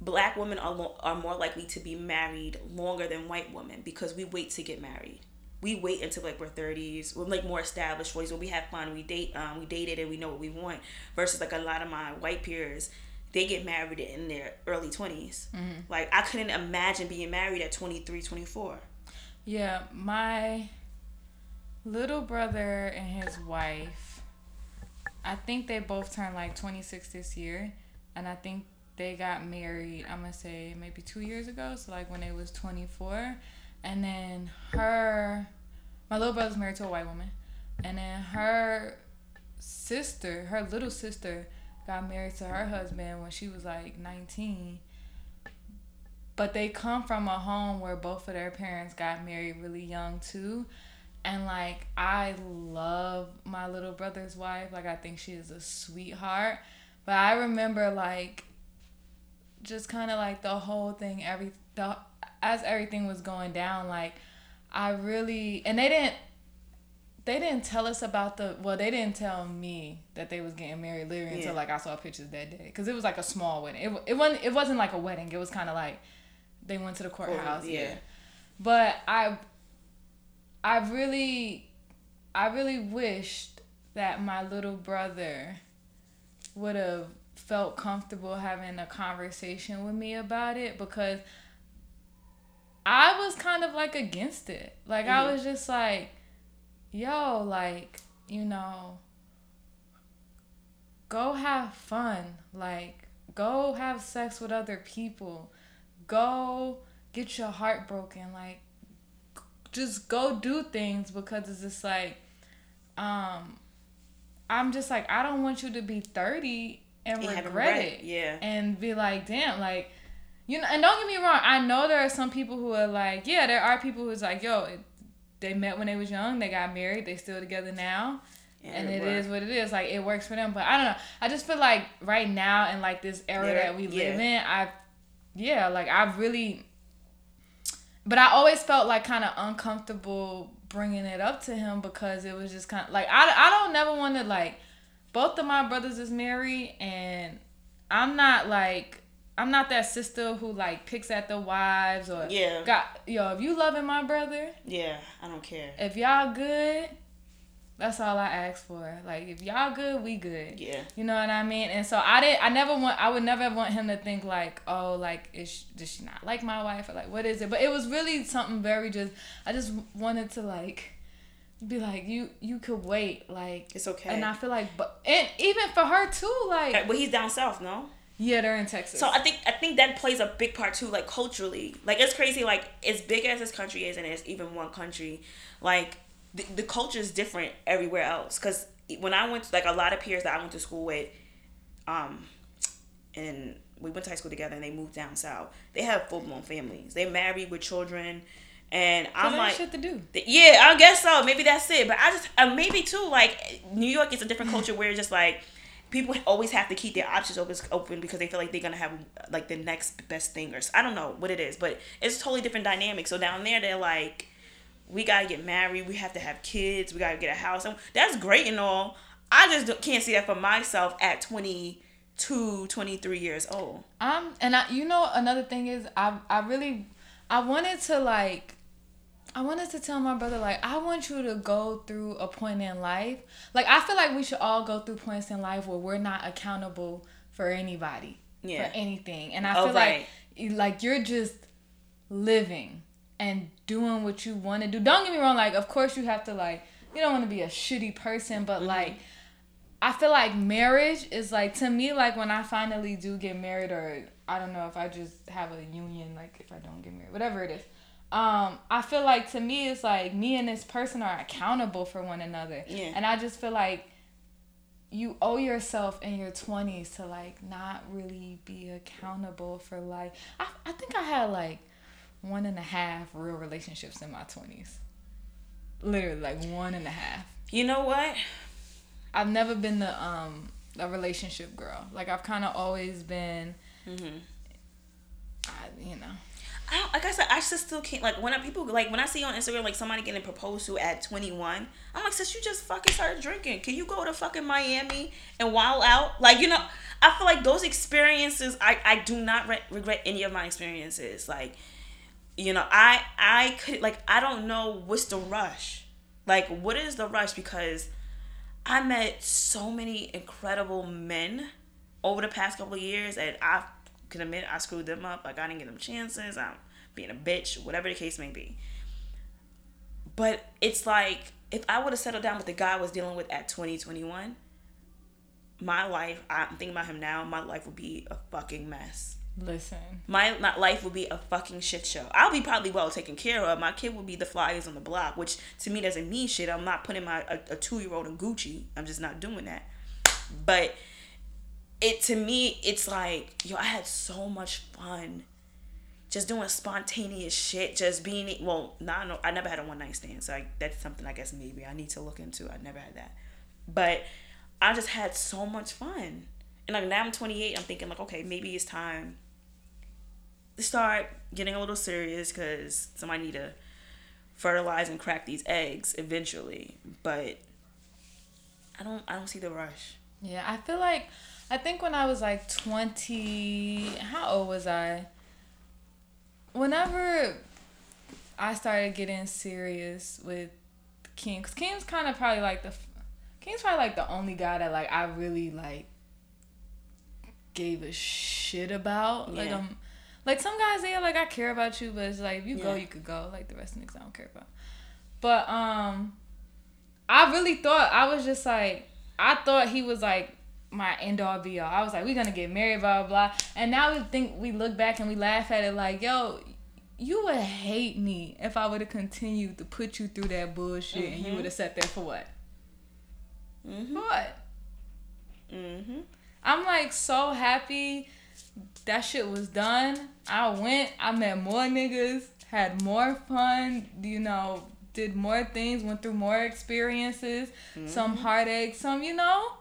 black women are, lo- are more likely to be married longer than white women because we wait to get married. We wait until like we're thirties. We're like more established boys. When we have fun, we date. Um, we dated and we know what we want. Versus like a lot of my white peers, they get married in their early 20s. Mm-hmm. Like I couldn't imagine being married at 23, 24. Yeah, my little brother and his wife, I think they both turned like 26 this year. And I think they got married, I'm going to say maybe two years ago. So, like when they was 24. And then her, my little brother's married to a white woman. And then her sister, her little sister, got married to her husband when she was like 19 but they come from a home where both of their parents got married really young too. And like i love my little brother's wife. Like i think she is a sweetheart. But i remember like just kind of like the whole thing every the as everything was going down like i really and they didn't they didn't tell us about the well they didn't tell me that they was getting married literally Yeah. until like i saw pictures that day because it was like a small wedding it, it wasn't it wasn't like a wedding it was kind of like they went to the courthouse yeah. yeah but i i really i really wished that my little brother would have felt comfortable having a conversation with me about it because I was kind of like against it. Like I was just like, yo, like, you know, go have fun. Like, go have sex with other people. Go get your heart broken. Like, just go do things because it's just like, um, I'm just like, I don't want you to be 30 and regret regret it. yeah. And be like, damn, like, you know, and don't get me wrong. I know there are some people who are like, yeah, there are people who's like, yo, they met when they was young, they got married, they still together now. and it is what it is. Like it works for them. But I don't know. I just feel like right now in like this era Yeah, that we yeah. live in, I yeah, like I've really but I always felt like kind of uncomfortable bringing it up to him because it was just kind of like I, I don't never want to like both of my brothers is married and I'm not like I'm not that sister who like picks at the wives or Yeah. got yo if you loving my brother Yeah, I don't care. if y'all good that's all I ask for like if y'all good we good Yeah. you know what I mean? And so I did. I never want. I would never want him to think like, oh, like is she, does she not like my wife or like what is it? But it was really something very just. I just wanted to like be like you. You could wait like It's okay. And I feel like, but and even for her too, like Well, he's down south, no? Yeah, they're in Texas. So I think I think that plays a big part too, like culturally. Like it's crazy, like as big as this country is, and it's even one country, like the, the culture is different everywhere else. Cause when I went, to, like a lot of peers that I went to school with, um, and we went to high school together, and they moved down south. They have full blown families. They married with children, and I'm like, shit to do. Th- Yeah, I guess so. Maybe that's it. But I just uh, maybe too like New York is a different culture where it's just like people always have to keep their options open open because they feel like they're gonna have like the next best thing or I don't know what it is, but it's a totally different dynamic. So down there they're like, we gotta get married, we have to have kids, we gotta get a house, and that's great and all. I just can't see that for myself at 22, 23 years old. Um, and I, you know, another thing is, I, I really, I wanted to like, I wanted to tell my brother like, I want you to go through a point in life. Like, I feel like we should all go through points in life where we're not accountable for anybody, Yeah. for anything. And I Oh, feel right. like, like you're just living and doing what you want to do. Don't get me wrong. Like, of course, you have to like, you don't want to be a shitty person, but Mm-hmm. like. I feel like marriage is like to me like when I finally do get married or I don't know if I just have a union like if I don't get married whatever it is um I feel like to me it's like me and this person are accountable for one another Yeah. and I just feel like you owe yourself in your 20s to like not really be accountable for like I, I think I had like one and a half real relationships in my 20s literally like one and a half You know what? I've never been the um a relationship girl. Like I've kind of always been, Mm-hmm. I, you know. I don't, like I said, I just still can't like when I, people like when I see on Instagram like somebody getting proposed to at 21. I'm like, since you just fucking started drinking. Can you go to fucking Miami and wild out? Like you know, I feel like those experiences. I I do not re- regret any of my experiences. Like, you know, I I could like I don't know what's the rush. Like, what is the rush? Because I met so many incredible men over the past couple of years, and I can admit I screwed them up. Like I didn't give them chances. I'm being a bitch, whatever the case may be. But it's like if I would have settled down with the guy I was dealing with at 20, 21, my life, I'm thinking about him now, my life would be a fucking mess. Listen, My, my life would be a fucking shit show. I'll be probably well taken care of. My kid will be the flyers on the block, which to me doesn't mean shit. I'm not putting my a, a two year old in Gucci. I'm just not doing that. But it to me, it's like yo, I had so much fun, just doing spontaneous shit, just being well. Not no, I never had a one night stand, so I, that's something I guess maybe I need to look into. I never had that, but I just had so much fun. And like now I'm 28, I'm thinking like, okay, maybe it's time to start getting a little serious because somebody need to fertilize and crack these eggs eventually. But I don't, I don't see the rush. yeah, I feel like I think when I was like twenty, how old was I? Whenever I started getting serious with King, cause King's kind of probably like the King's probably like the only guy that like I really like gave a shit about. Like Yeah. um, like some guys they like I care about you, but it's like if you go, you could go. Like the rest of the niggas I don't care about. But um, I really thought I was just like I thought he was like my end all be all. I was like, we're gonna get married, blah blah blah. And now we think we look back and we laugh at it like, yo, you would hate me if I would have continued to put you through that bullshit and you would have sat there for what? Mm-hmm. For what? Mm-hmm. I'm like so happy that shit was done, I went, I met more niggas, had more fun, you know, did more things, went through more experiences, some heartache, some, you know.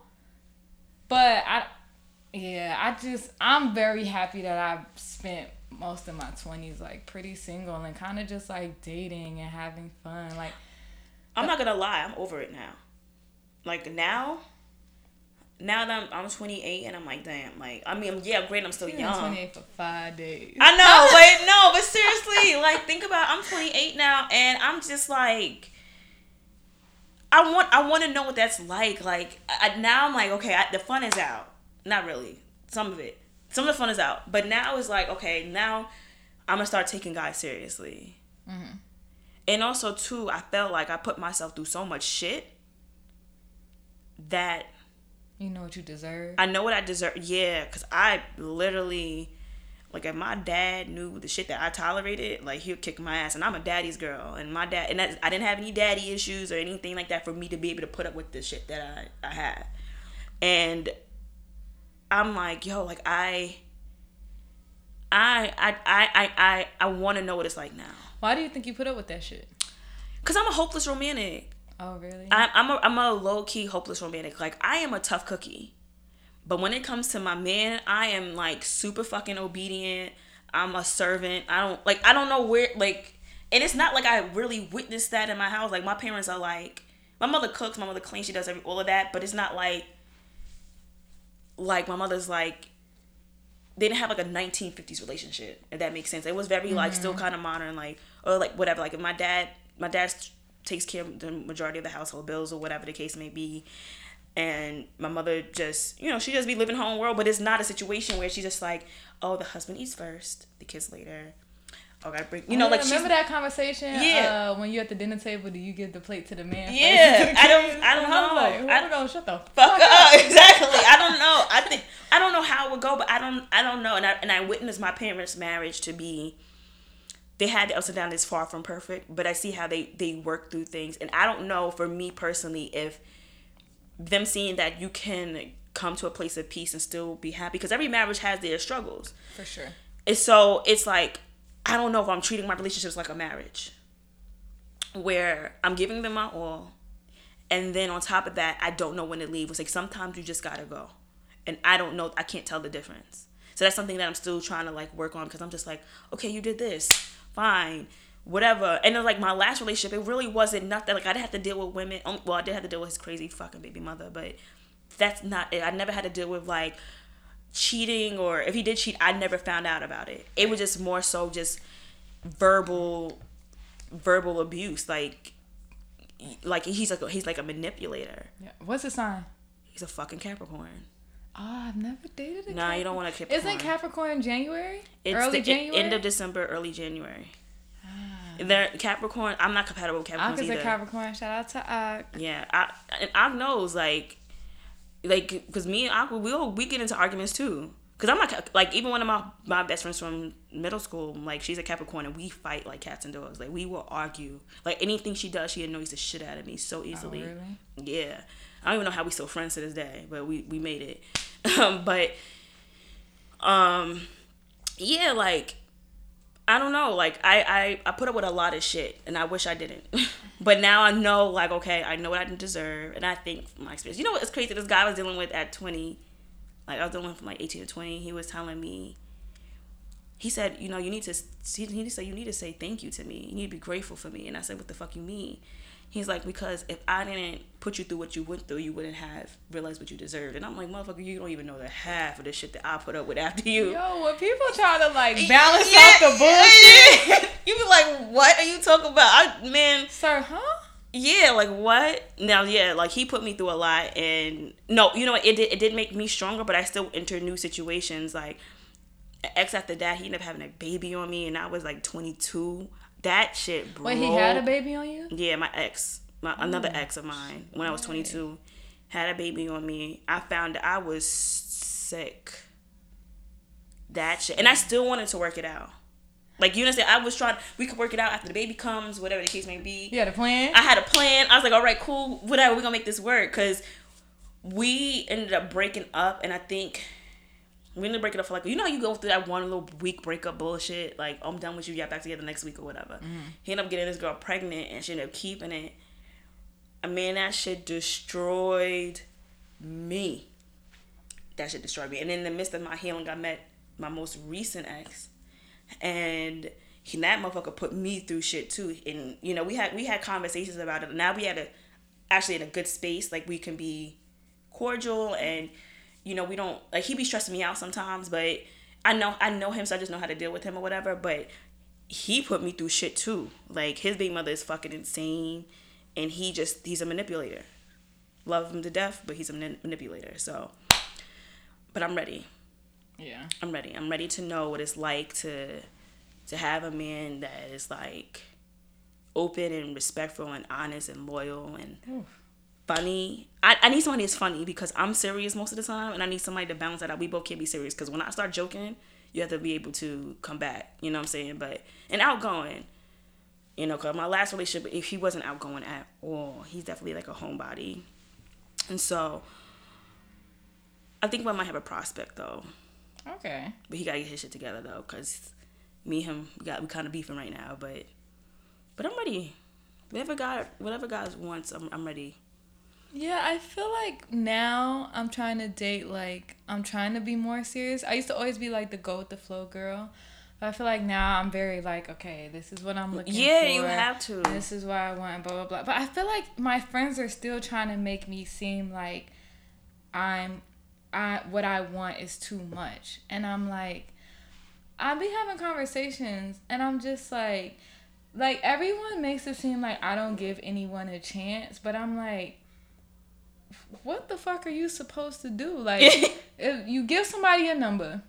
But I yeah, I just I'm very happy that I spent most of my 20s like pretty single and kind of just like dating and having fun. Like I'm not gonna lie, I'm over it now. Like now, now that I'm, I'm 28 and I'm like, damn, like I mean, yeah, great, I'm still been young. 28 for 5 days. I know, but no, but seriously, like think about I'm 28 now and I'm just like I want I want to know what that's like. Like I, now I'm like, okay, I, the fun is out. Not really. Some of it. Some of the fun is out. But now it's like, okay, now I'm gonna start taking guys seriously. Mm-hmm. And also too, I felt like I put myself through so much shit that You know what you deserve. I know what I deserve. Yeah, because I literally, like, if my dad knew the shit that I tolerated, like, he'd kick my ass. And I'm a daddy's girl. And my dad, and that, I didn't have any daddy issues or anything like that for me to be able to put up with the shit that I, I had. And I'm like, yo, like, I. I I I I I, want to know what it's like now, Why do you think you put up with that shit? cause I'm a hopeless romantic. Oh, really? I'm I'm a, I'm a low key hopeless romantic. Like I am a tough cookie, but when it comes to my man, I am like super fucking obedient. I'm a servant. I don't like I don't know where like, and it's not like I really witnessed that in my house. Like my parents are like, my mother cooks, my mother cleans, she does every, all of that, but it's not like, like my mother's like. They didn't have like a 1950s relationship, if that makes sense. It was very like still mm-hmm. kind of modern, like or like whatever. Like if my dad, my dad takes care of the majority of the household bills or whatever the case may be, and my mother just you know she just be living her own world. But it's not a situation where she's just like, oh, the husband eats first, the kids later. Oh, gotta bring you know Yeah, like remember that conversation? Yeah. Uh, when you at the dinner table, do you give the plate to the man? Yeah, the I don't- I don't know. Like, I- I, gonna shut the fuck, fuck up. Exactly. I don't know. I think I don't know how it would go, but I don't I don't know. And I and I witnessed my parents' marriage to be they had the ups and downs. It's far from perfect, but I see how they they work through things. And I don't know for me personally if them seeing that you can come to a place of peace and still be happy because every marriage has their struggles. For sure. And so it's like I don't know if I'm treating my relationships like a marriage where I'm giving them my all and then on top of that I don't know when to leave. It's like sometimes you just gotta go. And I don't know I can't tell the difference. So that's something that I'm still trying to like work on because I'm just like, okay, you did this. Fine. Whatever. And then like my last relationship, it really wasn't nothing like I didn't have to deal with women. um, Well, I did have to deal with his crazy fucking baby mother, but that's not it. I never had to deal with like cheating or if he did cheat, I never found out about it. It was just more so just verbal verbal abuse like like he's like he's like a manipulator. Yeah. What's the sign? He's a fucking Capricorn. Oh, I've never dated a Nah, you don't want a Capricorn. Isn't Capricorn January? It's Early the January? end of December, early January. They're Capricorn. I'm not compatible with Capricorn. I Capricorns could say. Capricorn. Shout out to Ak. Yeah, I and Og knows like, like because me and Aqua we all, we get into arguments too. Cause I'm not like even one of my my best friends from middle school, like she's a Capricorn and we fight like cats and dogs. Like we will argue. Like anything she does, she annoys the shit out of me so easily. Oh, really? Yeah, I don't even know how we still friends to this day, but we we made it. but um, yeah, like I don't know. Like I, I I put up with a lot of shit, and I wish I didn't. but now I know, like, okay, I know what I didn't deserve, and I think my experience. You know what's crazy? This guy I was dealing with at twenty, like I was dealing with from like eighteen to twenty. He was telling me. He said, you know, you need to. He to say, you need to say thank you to me. You need to be grateful for me. And I said, what the fuck you mean? He's like, because if I didn't put you through what you went through, you wouldn't have realized what you deserved. And I'm like, motherfucker, you don't even know the half of the shit that I put up with after you. Yo, when people try to like balance Yeah, out the bullshit, you be like, what are you talking about? I man, sir, huh? yeah, like what? Now, yeah, like he put me through a lot, and no, you know what? It did it did make me stronger, but I still enter new situations. Like ex after that, he ended up having a baby on me, and I was like 22. That shit, bro. Wait, he had a baby on you? Yeah, my ex, my oh, another ex of mine, when I was 22, had a baby on me. I found I was sick. That shit, and I still wanted to work it out. Like you understand, I was trying. We could work it out after the baby comes, whatever the case may be. You had a plan? I had a plan. I was like, all right, cool, whatever. We're gonna make this work because we ended up breaking up, and I think We didn't break it up for like you know how you go through that one little week breakup bullshit. Like oh, I'm done with you. Yeah, back together next week or whatever. Mm-hmm. He ended up getting this girl pregnant, and she ended up keeping it. I mean, that shit destroyed me. That shit destroyed me. And in the midst of my healing, I met my most recent ex, and he, that motherfucker put me through shit too. And you know, we had we had conversations about it. Now we had a actually in a good space, like we can be cordial and you know we don't like he be stressing me out sometimes, but I know I know him, so I just know how to deal with him or whatever. But he put me through shit too. Like his baby mother is fucking insane, and he just he's a manipulator. Love him to death, but he's a manipulator. So, but I'm ready. Yeah. I'm ready. I'm ready to know what it's like to to have a man that is like open and respectful and honest and loyal and funny. I, I need somebody that's funny because I'm serious most of the time and I need somebody to balance that out. We both can't be serious because when I start joking, you have to be able to come back. You know what I'm saying? But and outgoing. You know, cause my last relationship, if he wasn't outgoing at all, he's definitely like a homebody. And so, I think we might have a prospect though. Okay. But he gotta get his shit together though, cause me and him we got we kind of beefing right now. But but I'm ready. Whatever God whatever God wants, I'm I'm ready. Yeah, I feel like now I'm trying to date like I'm trying to be more serious. I used to always be like the go with the flow girl. But I feel like now I'm very like, okay, this is what I'm looking for. Yeah, you have to. This is what I want, blah blah blah. But I feel like my friends are still trying to make me seem like I'm I what I want is too much. And I'm like I'll be having conversations and I'm just like like everyone makes it seem like I don't give anyone a chance, but I'm like what the fuck are you supposed to do? Like if you give somebody a number,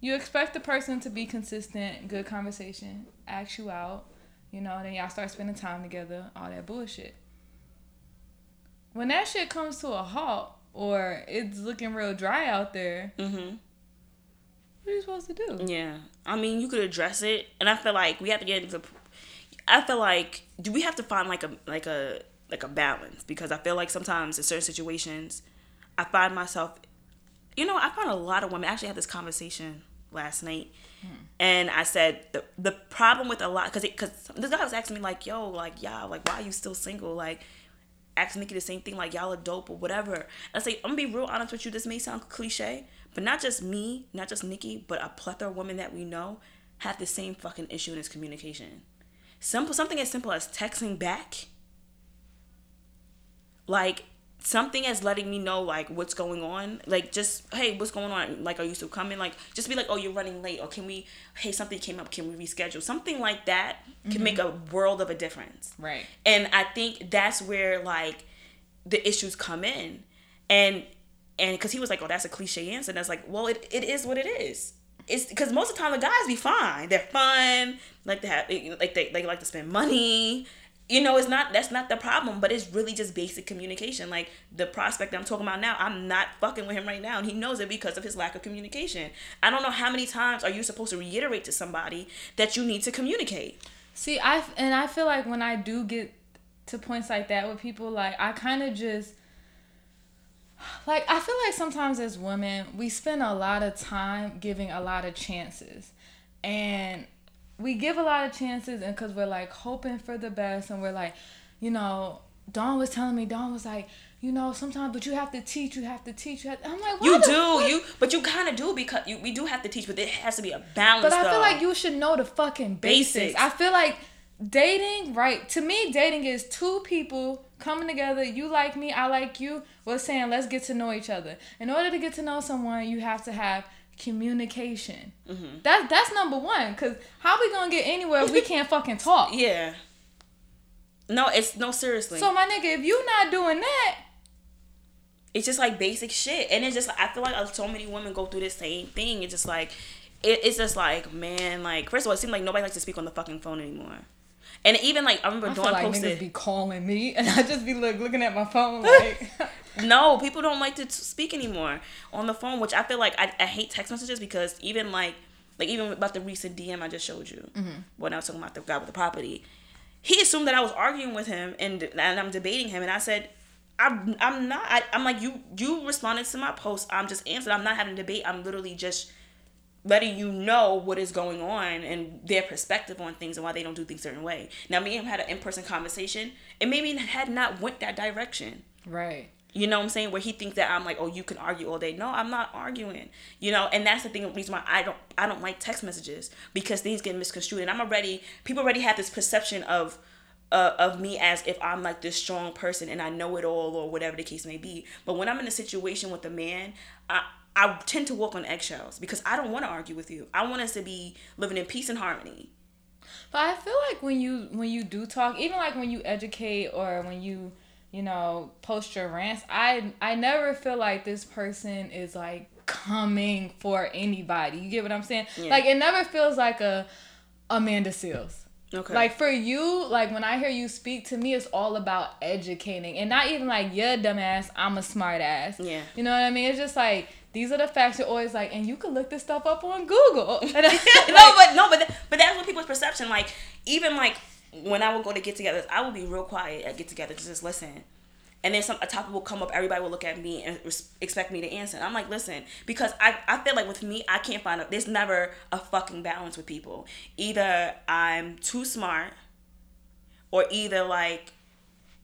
you expect the person to be consistent, good conversation, ask you out, you know, then y'all start spending time together, all that bullshit. When that shit comes to a halt or it's looking real dry out there, Mm-hmm. what are you supposed to do? Yeah, I mean you could address it, and I feel like we have to get into. I feel like do we have to find like a like a like a balance because I feel like sometimes in certain situations, I find myself, you know, I find a lot of women. I actually had this conversation last night, hmm. and I said the the problem with a lot because because this guy was asking me like, yo, like y'all, like why are you still single, like. Ask Nikki the same thing, like y'all are dope or whatever. I say, I'm gonna be real honest with you. This may sound cliche, but not just me, not just Nikki, but a plethora of women that we know have the same fucking issue in its communication. Simple, something as simple as texting back. Like something as letting me know like what's going on. Like just hey, what's going on? Like are you still coming? Like just be like, oh, you're running late, or can we? Hey, something came up. Can we reschedule? Something like that can mm-hmm. make a world of a difference. Right. And I think that's where like the issues come in. And and because he was like, oh, that's a cliche answer. And I was like, well, it, it is what it is. It's because most of the time the guys be fine. They're fun. Like they have, like they, they like to spend money. You know, it's not that's not the problem, but it's really just basic communication. Like the prospect I'm talking about now, I'm not fucking with him right now, and he knows it because of his lack of communication. I don't know how many times are you supposed to reiterate to somebody that you need to communicate. See, I and I feel like when I do get to points like that with people, like I kind of just like I feel like sometimes as women we spend a lot of time giving a lot of chances, and we give a lot of chances, and because we're like hoping for the best, and we're like, you know, Dawn was telling me, Dawn was like. You know, sometimes, but you have to teach. You have to teach. You have I'm like, You do, fuck? you, but you kind of do because you, we do have to teach, but it has to be a balance. But I though. feel like you should know the fucking basics. Basics. I feel like dating, right? To me, dating is two people coming together. You like me, I like you. We're saying let's get to know each other. In order to get to know someone, you have to have communication. Mm-hmm. That's that's number one. Cause how we gonna get anywhere if we can't fucking talk? yeah. No, it's no seriously. So my nigga, if you not doing that, it's just like basic shit, and it's just I feel like uh, so many women go through the same thing. It's just like it, it's just like man, like first of all, it seems like nobody likes to speak on the fucking phone anymore. And even like I remember I Dawn like posted. be calling me, and I just be look looking at my phone like. No, people don't like to t- speak anymore on the phone, which I feel like I, I hate text messages because even like like even about the recent DM I just showed you mm-hmm. when I was talking about the guy with the property, he assumed that I was arguing with him and and I'm debating him, and I said, I'm I'm not. I, I'm like you. You responded to my post. I'm just answering. I'm not having a debate. I'm literally just letting you know what is going on and their perspective on things and why they don't do things a certain way. Now, me and him had an in person conversation. and maybe had not went that direction. Right. You know what I'm saying? Where he thinks that I'm like, oh, you can argue all day. No, I'm not arguing. You know, and that's the thing. The reason why I don't, I don't like text messages because things get misconstrued, and I'm already, people already have this perception of, uh, of me as if I'm like this strong person and I know it all or whatever the case may be. But when I'm in a situation with a man, I, I tend to walk on eggshells because I don't want to argue with you. I want us to be living in peace and harmony. But I feel like when you when you do talk, even like when you educate or when you you know post your rants, I I never feel like this person is like coming for anybody. You get what I'm saying? Yeah. Like it never feels like a Amanda Seales. Okay. Like for you, like when I hear you speak to me, it's all about educating and not even like, yeah, dumbass, I'm a smart ass. Yeah. You know what I mean? It's just like these are the facts. You're always like, and you can look this stuff up on Google. And I- no, but no, but th- but that's what people's perception. Like even like when I would go to get-togethers, I would be real quiet at get-togethers, just listen. And then some a topic will come up, everybody will look at me and res- expect me to answer. And I'm like, listen, because I, I feel like with me, I can't find a there's never a fucking balance with people. Either I'm too smart, or either like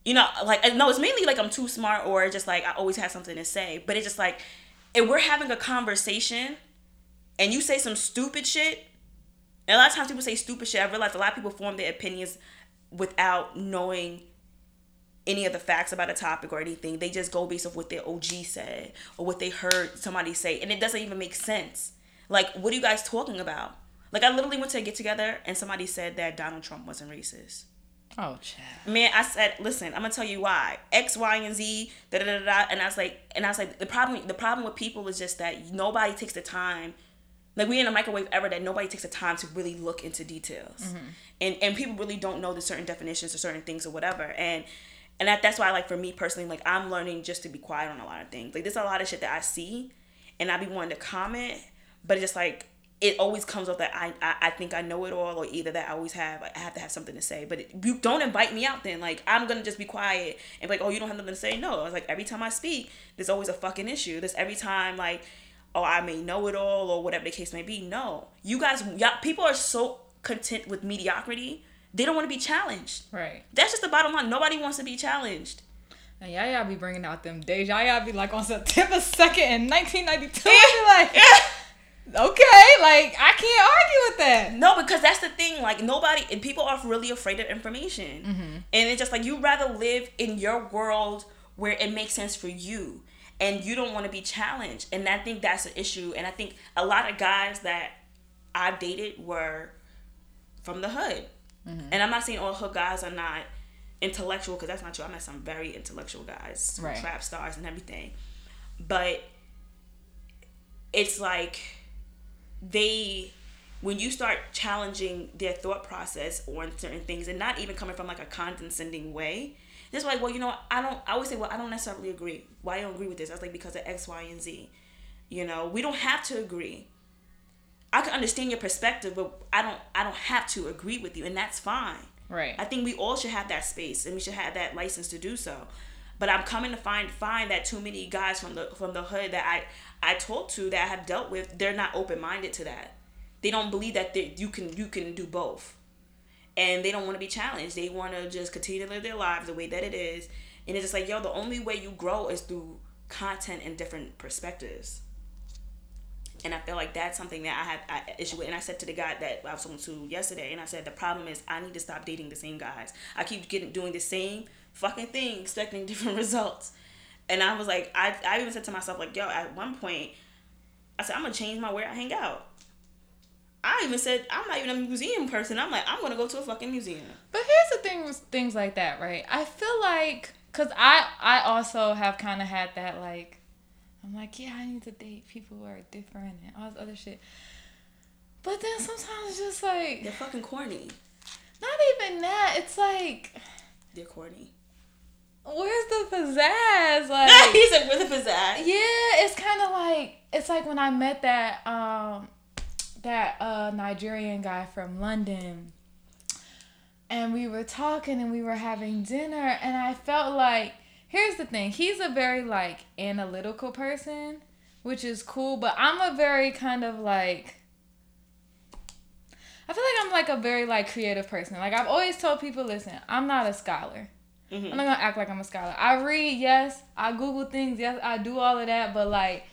you know, like no, it's mainly like I'm too smart or just like I always have something to say. But it's just like if we're having a conversation and you say some stupid shit, and a lot of times people say stupid shit. I realize a lot of people form their opinions without knowing any of the facts about a topic or anything. They just go based off what their OG said or what they heard somebody say, and it doesn't even make sense. Like, what are you guys talking about? Like, I literally went to a get together and somebody said that Donald Trump wasn't racist. oh, child. Man, I said, listen, I'm gonna tell you why. X, Y, and Z, da da da da. And I was like, and I was like, the problem, the problem with people is just that nobody takes the time. Like we in a microwave era that nobody takes the time to really look into details, mm-hmm. and and people really don't know the certain definitions or certain things or whatever. And and that, that's why like for me personally, like I'm learning just to be quiet on a lot of things. Like there's a lot of shit that I see, and I'd be wanting to comment, but it's just like it always comes up that I, I I think I know it all, or either that I always have I have to have something to say. But it, you don't invite me out then. Like I'm gonna just be quiet and be like, oh, you don't have nothing to say. No, it's like every time I speak, there's always a fucking issue. There's every time like, oh, I may know it all or whatever the case may be. No, you guys, y'all, people are so content with mediocrity. They don't want to be challenged. Right. That's just the bottom line. Nobody wants to be challenged. And y'all y'all be bringing out them days. Y'all y'all be like on September 2nd in 1992. I be like, okay, like I can't argue with that. No, because that's the thing. Like nobody, and people are really afraid of information, Mm-hmm. and it's just like you rather live in your world where it makes sense for you, and you don't want to be challenged. And I think that's an issue. And I think a lot of guys that I've dated were from the hood, Mm-hmm. and I'm not saying all hood guys are not intellectual because that's not true. I met some very intellectual guys, some Right. trap stars and everything, but it's like they when you start challenging their thought process on certain things and not even coming from like a condescending way it's like well you know i don't i always say well i don't necessarily agree. Why I don't agree with this? I was like because of x y and z. You know we don't have to agree. I can understand your perspective but i don't i don't have to agree with you and that's fine. Right. I think we all should have that space and we should have that license to do so. But I'm coming to find find that too many guys from the from the hood that I I talk to that I have dealt with, they're not open minded to that. They don't believe that they, you can you can do both, and they don't want to be challenged. They want to just continue to live their lives the way that it is, and it's just like yo, the only way you grow is through content and different perspectives. And I feel like that's something that I had I, issue with. And I said to the guy that I was talking to yesterday, and I said the problem is I need to stop dating the same guys. I keep getting doing the same fucking thing, expecting different results. And I was like, I, I even said to myself like, yo, at one point, I said I'm gonna change my where I hang out. I even said I'm not even a museum person. I'm like I'm gonna go to a fucking museum. But here's the thing with things like that, right? I feel like cuz I I also have kind of had that like I'm like, yeah, I need to date people who are different and all this other shit. But then sometimes it's just like They're fucking corny. not even that. It's like They're corny. where's the pizzazz? Like he said, "Where the pizzazz?" Yeah, it's kind of like it's like when I met that um that uh Nigerian guy from London. And we were talking and we were having dinner and I felt like here's the thing. He's a very like analytical person, which is cool, but I'm a very kind of like I feel like I'm like a very like creative person. Like I've always told people, listen, I'm not a scholar. Mm-hmm. I'm not gonna act like I'm a scholar. I read, yes. I Google things, yes. I do all of that, but like,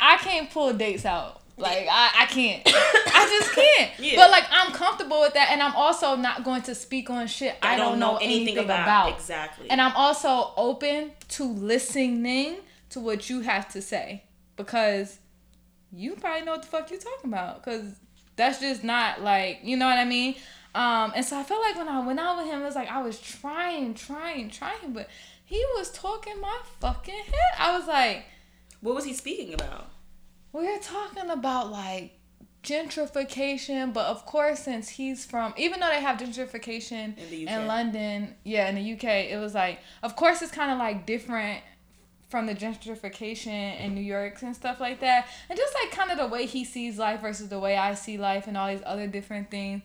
I, I can't pull dates out. Like I, I can't. I just can't. Yeah. But like I'm comfortable with that, and I'm also not going to speak on shit I, don't, know anything, about. Exactly. And I'm also open to listening to what you have to say because you probably know what the fuck you're talking about because that's just not like you know what I mean. Um, and so I felt like when I went out with him, it was like I was trying, trying, trying, but he was talking my fucking head. I was like, what was he speaking about? we're talking about like gentrification, but of course, since he's from, even though they have gentrification In the UK. in London, yeah, in the UK, it was like, of course, it's kind of like different from the gentrification in New York and stuff like that, and just like kind of the way he sees life versus the way I see life and all these other different things.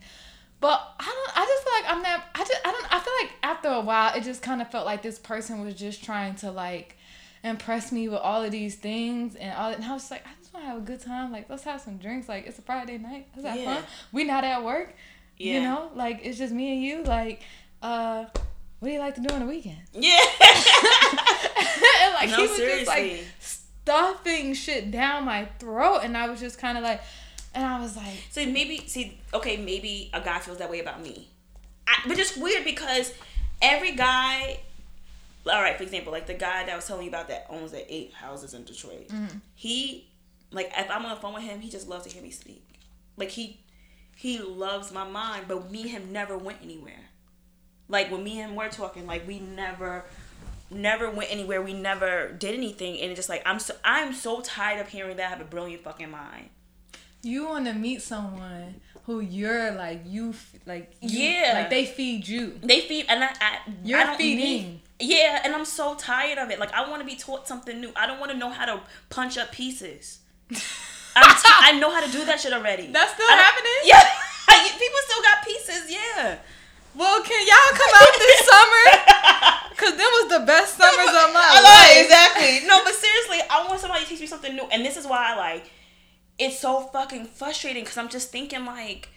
But I don't. I just feel like I'm not. I just. I don't. I feel like after a while, it just kind of felt like this person was just trying to like impress me with all of these things and all. And I was like, I just want to have a good time. Like, let's have some drinks. Like, it's a Friday night. Let's have Yeah. fun. We not at work. Yeah. You know, like it's just me and you. Like, uh, what do you like to do on the weekend? Yeah. and like No, he was just like stuffing shit down my throat, and I was just kind of like, and I was like, So maybe see, okay, maybe a guy feels that way about me, I, but it's weird because every guy. All right, for example, like the guy that I was telling you about that owns the eight houses in Detroit. Mm-hmm. He, like, if I'm on the phone with him, he just loves to hear me speak. Like he, he loves my mind, but me and him never went anywhere. Like when me and him were talking, like we never, never went anywhere. We never did anything, and it's just like I'm so I'm so tired of hearing that I have a brilliant fucking mind. you want to meet someone who you're like you like you, Yeah. like they feed you. They feed, and I, I You're I don't feeding. need- yeah, and I'm so tired of it. Like I want to be taught something new. I don't want to know how to punch up pieces. I'm t- I know how to do that shit already. That's still happening? Yeah, people still got pieces. Yeah. Well, can y'all come out this summer? Cause them was the best summers of my I oh, life. know, exactly. No, but seriously, I want somebody to teach me something new, and this is why I like. It's so fucking frustrating because I'm just thinking like.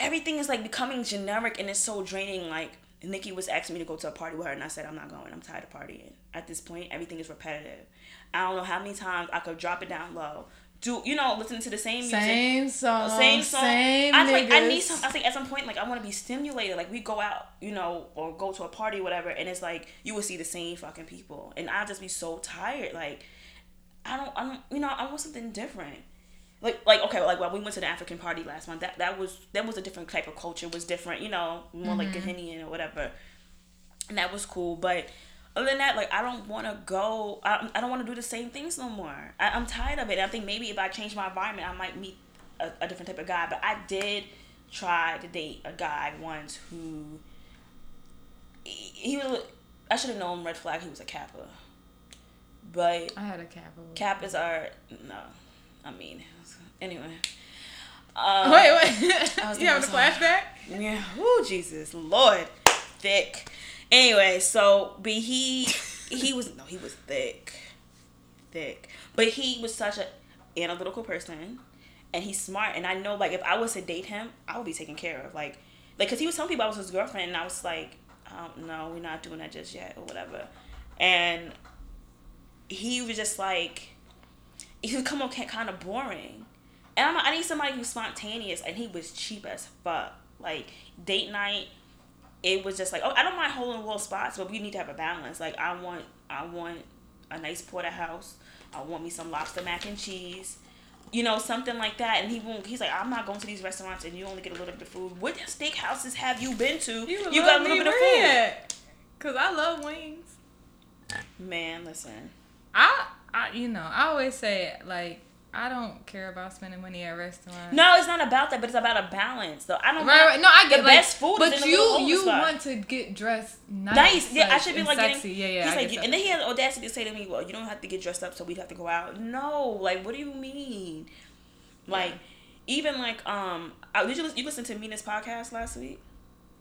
Everything is like becoming generic and it's so draining. Like Nikki was asking me to go to a party with her, and I said I'm not going. I'm tired of partying. At this point, everything is repetitive. I don't know how many times I could drop it down low. Do you know listen to the same music? Same song, same song. same I was like, I need some. I think at some point, like, I want to be stimulated. Like, we go out, you know, or go to a party, or whatever, and it's like you will see the same fucking people, and I'll just be so tired. Like, I don't, I don't, you know, I want something different. Like, like okay, like when we went to the African party last month, that that was that was a different type of culture. Was different, you know, more like mm-hmm. Ghanaian or whatever, and that was cool. But other than that, like I don't want to go. I, I don't want to do the same things no more. I, I'm tired of it. I think maybe if I change my environment, I might meet a, a different type of guy. But I did try to date a guy once who he, he was. I should have known red flag. He was a Kappa, but I had a cap. over. Kappas are no. I mean, anyway. Um, Wait, wait. was you having a flashback? yeah. Oh Jesus, Lord, thick. Anyway, so but he he was no, he was thick, thick. But he was such a analytical person, and he's smart. And I know like if I was to date him, I would be taken care of. Like like because he was telling people I was his girlfriend, and I was like, um, no, we're not doing that just yet or whatever. And he was just like he would come on kind of boring. And I'm, I need somebody who's spontaneous, and he was cheap as fuck. Like date night, it was just like, oh, I don't mind holding in spots, but we need to have a balance. Like I want, I want a nice porterhouse. I want me some lobster mac and cheese. You know, something like that. And he won't. He's like, I'm not going to these restaurants, and you only get a little bit of food. What steakhouses have you been to? You, You got a little bit of food. Cause I love wings. Man, listen. I, I, you know, I always say like I don't care about spending money at restaurants. No, it's not about that, but it's about a balance. So I don't. Right, right. No, I get the like, best food. but you you spot. want to get dressed nice. nice. Yeah, I should be like sexy. getting. yeah, yeah. He's I like, and then he has the audacity to say to me, "Well, you don't have to get dressed up, so we'd have to go out." No, like, what do you mean? Like, even like, um, I, did you lis- you listen to Mina's podcast last week?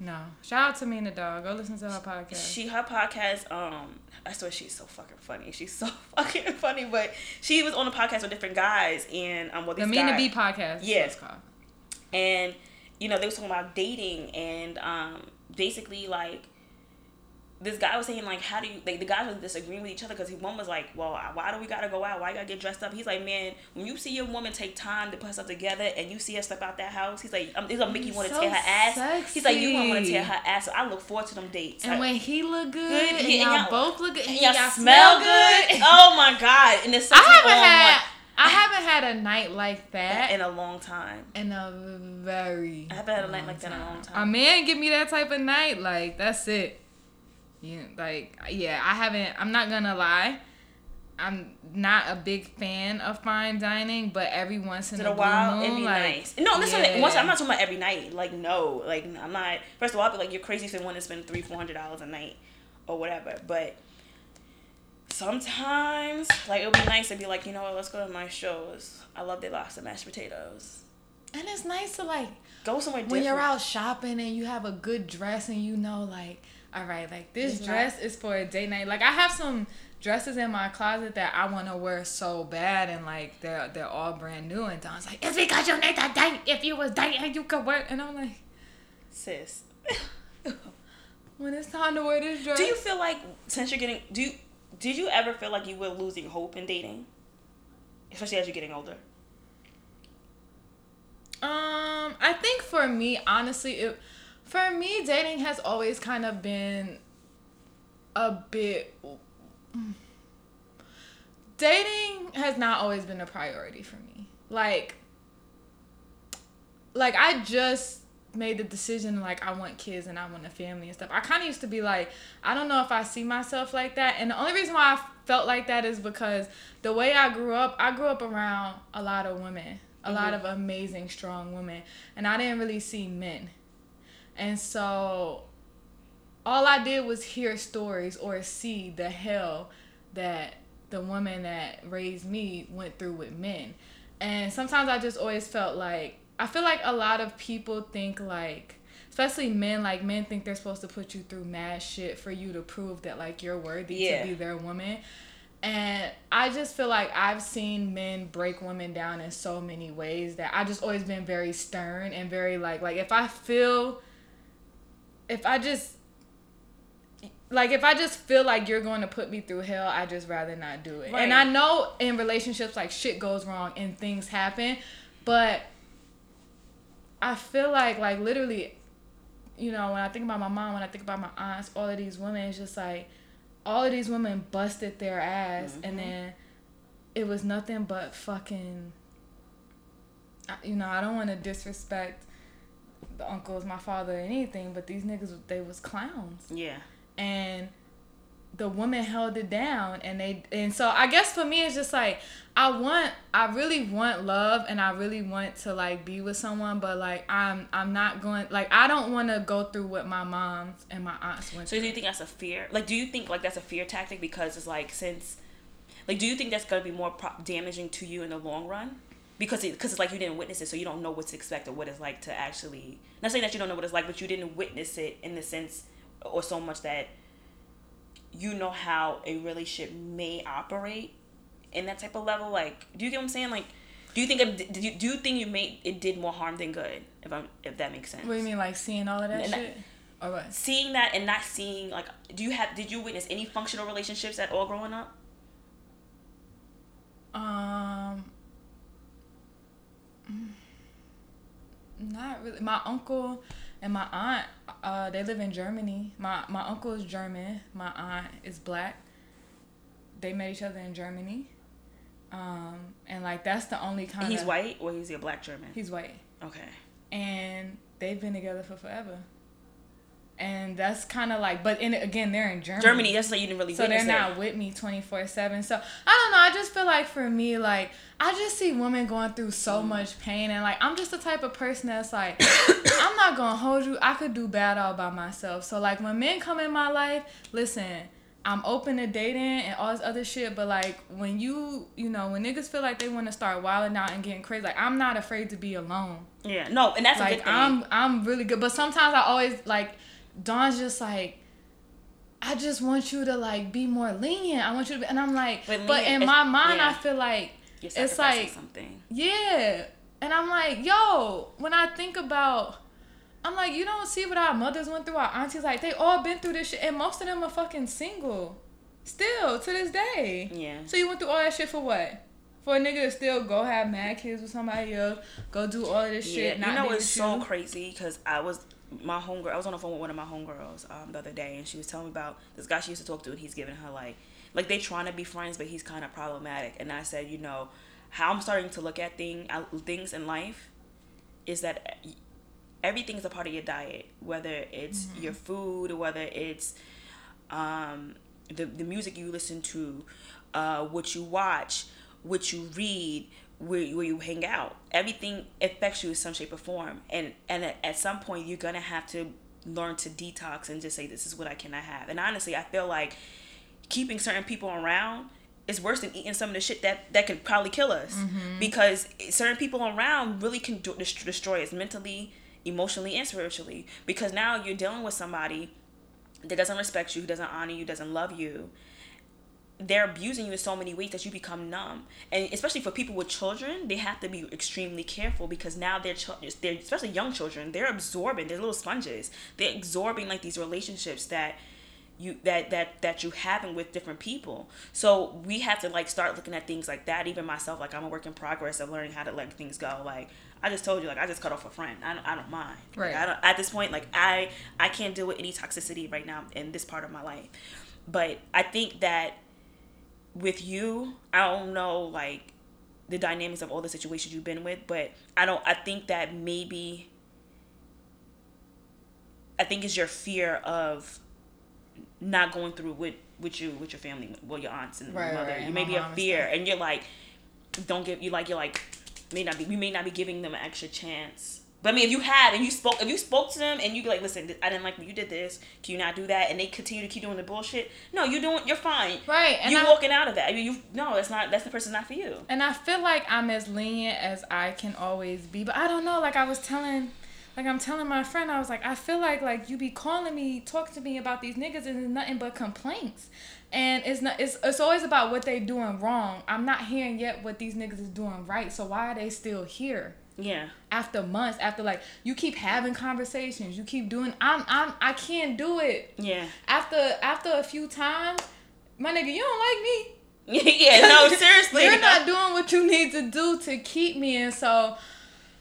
No. Shout out to me and the dog. Go listen to her podcast. She her podcast. Um, I swear she's so fucking funny. She's so fucking funny. But she was on a podcast with different guys, and um, well, the these Mean to guys, Be podcast. is what Yeah. it's called. and you know they were talking about dating, and um, basically like this guy was saying like, how do you like the guys were disagreeing with each other because one was like, well, why do we gotta go out? Why you gotta get dressed up? He's like, man, when you see your woman take time to put herself together and you see her step out that house, he's like, um, it's gonna make you want to So tear her ass. He's like, you want to sexy. tear her ass. So I look forward to them dates. And I- when he look good, Good, and he- and y'all y'all- both look good, and, y'all y'all smell good. Oh my god! And it's I haven't had I haven't had a night like that in a long time. in a very. I haven't had a night like that in a long time. A man give me that type of night, like that's it. Yeah, like yeah, I haven't. I'm not gonna lie. I'm not a big fan of fine dining, but every once in in a while, blue it'd be like, nice. No, listen. yeah. Once I'm not talking about every night. Like no, like I'm not. First of all, I'd be like, you're crazy if you want to spend three, four hundred dollars a night, or whatever. But sometimes, like it'll be nice to be like, you know what? Let's go to Mastro's. I love their lobster mashed potatoes. And it's nice to like Go somewhere when you're out shopping and you have a good dress and you know like all right like this It's dress is for a date night like i have some dresses in my closet that i want to wear so bad and like they're they're all brand new and Dawn's like it's because you need a date if you was dating you could wear and i'm like sis. when it's time to wear this dress do you feel like since you're getting do you did you ever feel like you were losing hope in dating, especially as you're getting older? Um, I think for me, honestly, it for me dating has always kind of been a bit dating has not always been a priority for me. Like like I just made the decision like I want kids and I want a family and stuff. I kind of used to be like I don't know if I see myself like that. And the only reason why I felt like that is because the way I grew up, I grew up around a lot of women, a lot mm-hmm. of amazing strong women, and I didn't really see men. And so all I did was hear stories or see the hell that the woman that raised me went through with men. And sometimes I just always felt like I feel like a lot of people think like especially men like men think they're supposed to put you through mad shit for you to prove that like you're worthy Yeah. to be their woman. And I just feel like I've seen men break women down in so many ways that I just always been very stern and very like like if I feel if I just like if I just feel like you're going to put me through hell, I just rather not do it. And I know in relationships like shit goes wrong and things happen, but I feel like like literally, you know, when I think about my mom, when I think about my aunts, all of these women, it's just like all of these women busted their ass, and mm-hmm. then it was nothing but fucking. You know, I don't want to disrespect the uncles, my father, or anything, but these niggas they was clowns Yeah. and the woman held it down and they and so I guess for me it's just like I want I really want love and I really want to like be with someone but like I'm I'm not going like I don't want to go through what my moms and my aunts went So through. do you think that's a fear? Like, do you think like that's a fear tactic because it's like since, like, do you think that's gonna be more pro- damaging to you in the long run? Because it, because it's like you didn't witness it, so you don't know what to expect or what it's like to actually. Not saying that you don't know what it's like, but you didn't witness it in the sense, or so much that you know how a relationship may operate in that type of level. Like, do you get what I'm saying? Like, do you think it, do you, do you think you made it did more harm than good? If I'm if that makes sense. What do you mean like seeing all of that And shit? Or what? seeing that and not seeing like do you have did you witness any functional relationships at all growing up Um not really. My uncle and my aunt, uh, they live in Germany. My my uncle is German. My aunt is black. They met each other in Germany. Um, and like that's the only kind he's white or he's a black german He's white. okay And they've been together for forever. And that's kind of like, but in again, they're in Germany. germany that's like you didn't really So they're it. not with me 24 7. So I don't know. I just feel like for me, like, I just see women going through Mm. so much pain. And like, I'm just the type of person that's like, I'm not going to hold you. I could do bad all by myself. So like, when men come in my life, listen, I'm open to dating and all this other shit, but like when you, you know, when niggas feel like they want to start wilding out and getting crazy, like I'm not afraid to be alone. Yeah, no, and that's a good Like thing. I'm, I'm really good. But sometimes I always like, Dawn's just like, I just want you to like be more lenient. I want you to, be, and I'm like, But in my mind, yeah. I feel like it's like something. yeah. And I'm like, yo, when I think about I'm like, you don't see what our mothers went through, our aunties, like they all been through this shit and most of them are fucking single. Still to this day. Yeah. So you went through all that shit for what? For a nigga to still go have mad kids with somebody else, go do all of this Yeah, shit. you not know it's so crazy because I was my homegirl. I was on the phone with one of my homegirls um, the other day, and she was telling me about this guy she used to talk to, and he's giving her like, like they trying to be friends, but he's kind of problematic. And I said, you know, how I'm starting to look at thing uh, things in life is that everything is a part of your diet, whether it's Mm-hmm. your food, whether it's um, the the music you listen to, uh, what you watch, what you read, where, where you hang out. Everything affects you in some shape or form, and and at, at some point you're gonna have to learn to detox and just say this is what I cannot have. And honestly, I feel like keeping certain people around is worse than eating some of the shit that that could probably kill us. Mm-hmm. Because certain people around really can do, destroy us mentally emotionally and spiritually. Because now you're dealing with somebody that doesn't respect you who doesn't honor you doesn't love you they're abusing you in so many ways that you become numb. And especially for people with children they have to be extremely careful because now they're, they're especially young children they're absorbing they're little sponges. They're absorbing like these relationships that you that that that you having with different people. So we have to like start looking at things like that. Even myself like i'm a work in progress of learning how to let things go. Like i just told you like i just cut off a friend. I don't, I don't mind. Like, Right. I don't, at this point like i i can't deal with any toxicity right now in this part of my life. But i think that with you i don't know like the dynamics of all the situations you've been with but i don't i think that maybe i think it's your fear of not going through with with you with your family well your aunts and Right, your mother. right, you may be a fear and you're like don't give you like you're like may not be we may not be giving them an extra chance but I mean, if you had and you spoke, if you spoke to them and you be like, "Listen, I didn't like when you did this. Can you not do that?" and they continue to keep doing the bullshit, no, you doing, you're fine. Right, and you I- walking out of that. I mean, you no, that's not. That's the person not for you. And I feel like I'm as lenient as I can always be. But I don't know, like I was telling like I'm telling my friend, I was like, I feel like like you be calling me, talk to me about these niggas and it's nothing but complaints. And it's not it's it's always about what they doing wrong. I'm not hearing yet what these niggas is doing right. So why are they still here? Yeah, After months, after like you keep having conversations, you keep doing I'm I'm I can't do it. yeah, After after a few times, my nigga, you don't like me. yeah. No, seriously. You're not doing what you need to do to keep me, and so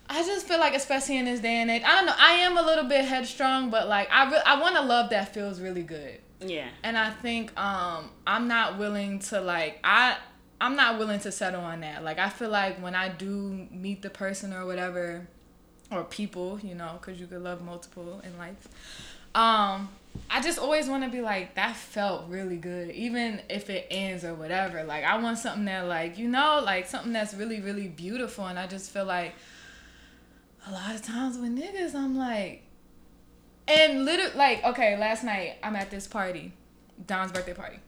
I just feel like, especially in this day and age, I don't know. I am a little bit headstrong, but like I, re- I want to love that feels really good, Yeah, and I think um I'm not willing to like I I'm not willing to settle on that. Like I feel like when I do meet the person or whatever, or people, you know, because you could love multiple in life. Um, I just always want to be like that felt really good, even if it ends or whatever. Like I want something that like you know, like something that's really really beautiful, and I just feel like a lot of times with niggas, I'm like, and literally like okay, last night I'm at this party, Dawn's birthday party.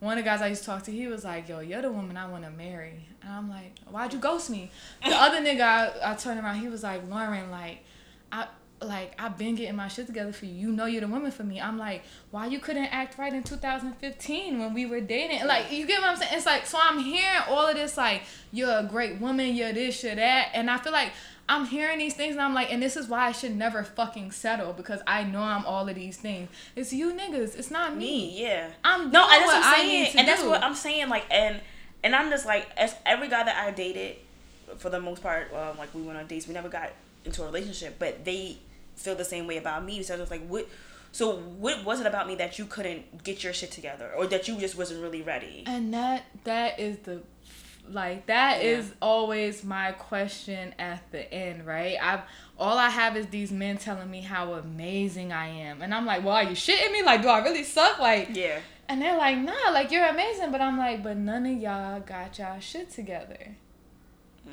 One of the guys I used to talk to, he was like, "Yo, you're the woman I want to marry," and I'm like, "Why'd you ghost me?" The other nigga, I, I turned around, he was like, "Lauren, like, I." Like I've been getting my shit together for you. You know you're the woman for me. I'm like, why you couldn't act right in 2015 when we were dating? Like you get what I'm saying? It's like so I'm hearing all of this like you're a great woman, you're this, you're that, and I feel like I'm hearing these things and I'm like, and this is why I should never fucking settle because I know I'm all of these things. It's you niggas. It's not me. me. Yeah. I'm no, and that's what I'm saying, and that's what I'm saying. Like, and and I'm just like, as every guy that I dated, for the most part, um, like we went on dates, we never got into a relationship, but they feel the same way about me. So I was like, what? So what was it about me that you couldn't get your shit together, or that you just wasn't really ready? And that that is the like that Yeah. is always my question at the end, right? I've all I have is these men telling me how amazing I am. And I'm like, well, are you shitting me? Like, do I really suck? Like Yeah. and they're like, nah, like you're amazing. But I'm like, but none of y'all got y'all shit together.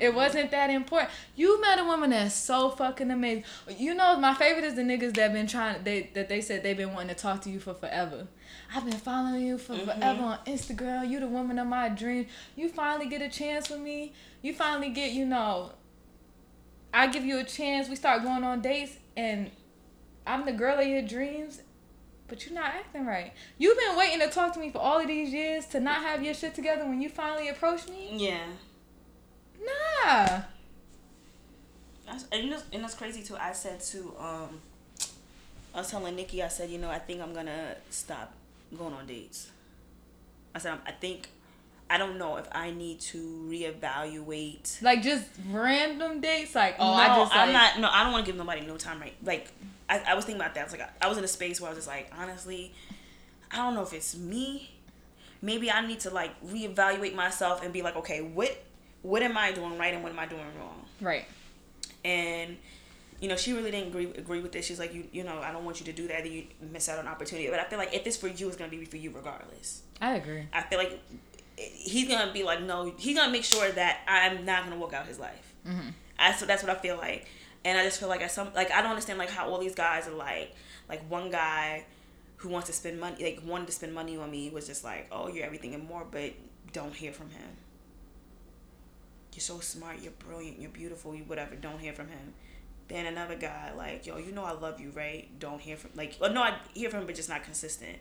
It mm-hmm. wasn't that important. You met a woman that's so fucking amazing. You know, my favorite is the niggas that been trying they that they said they've been wanting to talk to you for forever. I've been following you for mm-hmm. forever on Instagram. You the woman of my dreams. You finally get a chance with me. You finally get, you know, I give you a chance. We start going on dates and I'm the girl of your dreams. But you're not acting right. You've been waiting to talk to me for all of these years to not have your shit together when you finally approach me. Yeah. Nah. That's, and, that's, and that's crazy too. I said to um, I was telling Nikki, I said, you know, I think I'm gonna stop going on dates. I said, I think, I don't know if I need to reevaluate. Like just random dates. Like oh, no, I just I'm not. No, I don't want to give nobody no time. Right? Like, I, I was thinking about that. I was like, I, I was in a space where I was just like, honestly, I don't know if it's me. Maybe I need to like reevaluate myself and be like, okay, what, what am I doing right and what am I doing wrong? right. and you know she really didn't agree agree with this she's like you you know i don't want you to do that then you miss out on opportunity but i feel like if it's for you it's gonna be for you regardless I agree. i feel like he's gonna be like no he's gonna make sure that i'm not gonna walk out his life mm-hmm. I, so that's what i feel like and i just feel like at some like i don't understand like how all these guys are like like one guy who wants to spend money like wanted to spend money on me was just like oh you're everything and more but don't hear from him you're so smart, you're brilliant, you're beautiful, you whatever. Don't hear from him. Then another guy like, yo, you know I love you, right? Don't hear from like, well, no, I hear from him, but just not consistent.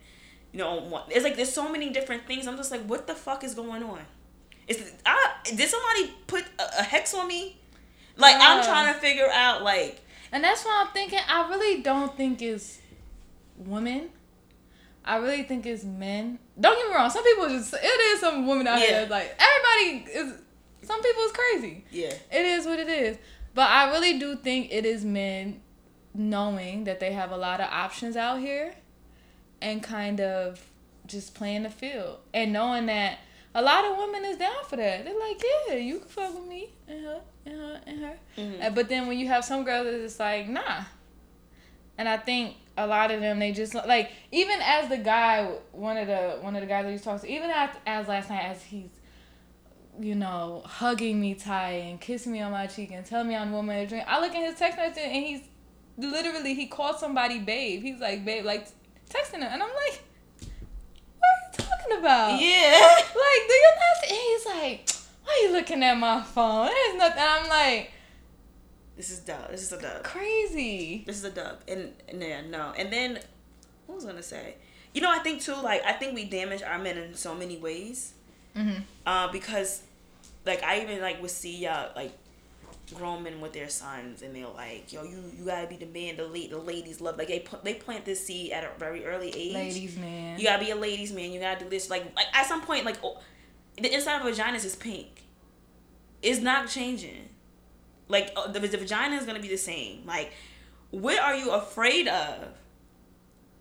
You know, it's like there's so many different things. I'm just like, what the fuck is going on? Is I did somebody put a, a hex on me? Like I'm trying to figure out like, And that's why I'm thinking. I really don't think it's women. I really think it's men. Don't get me wrong. Some people just it is some women out Yeah. here like everybody is. Some people is crazy. yeah, It is what it is. But I really do think it is men knowing that they have a lot of options out here and kind of just playing the field and knowing that a lot of women is down for that. They're like, yeah, you can fuck with me and her and her and her. Uh, But then when you have some girls it's like, nah. And I think a lot of them they just like even as the guy one of the one of the guys that you talked to even as, as last night as he's you know, hugging me tight and kissing me on my cheek and telling me I'm a woman of dream. I look at his text message and he's literally he called somebody babe. He's like babe, like texting him, and I'm like, what are you talking about? yeah. Like, do you not? And he's like, why are you looking at my phone? There's nothing. I'm like, This is dub. This is a dub. crazy. This is a dub. And, and yeah, no. And then what was I gonna say? You know, I think too, like I think we damage our men in so many ways. Mm-hmm. Uh, because like I even like would see uh like grown men with their sons and they're like, yo, you you gotta be the man, the late the ladies love like they they plant this seed at a very early age. Ladies, man. You gotta be a ladies man, you gotta do this. Like like at some point, like oh, the inside of vaginas is pink. It's not changing. Like uh, the, the vagina is gonna be the same. Like, what are you afraid of?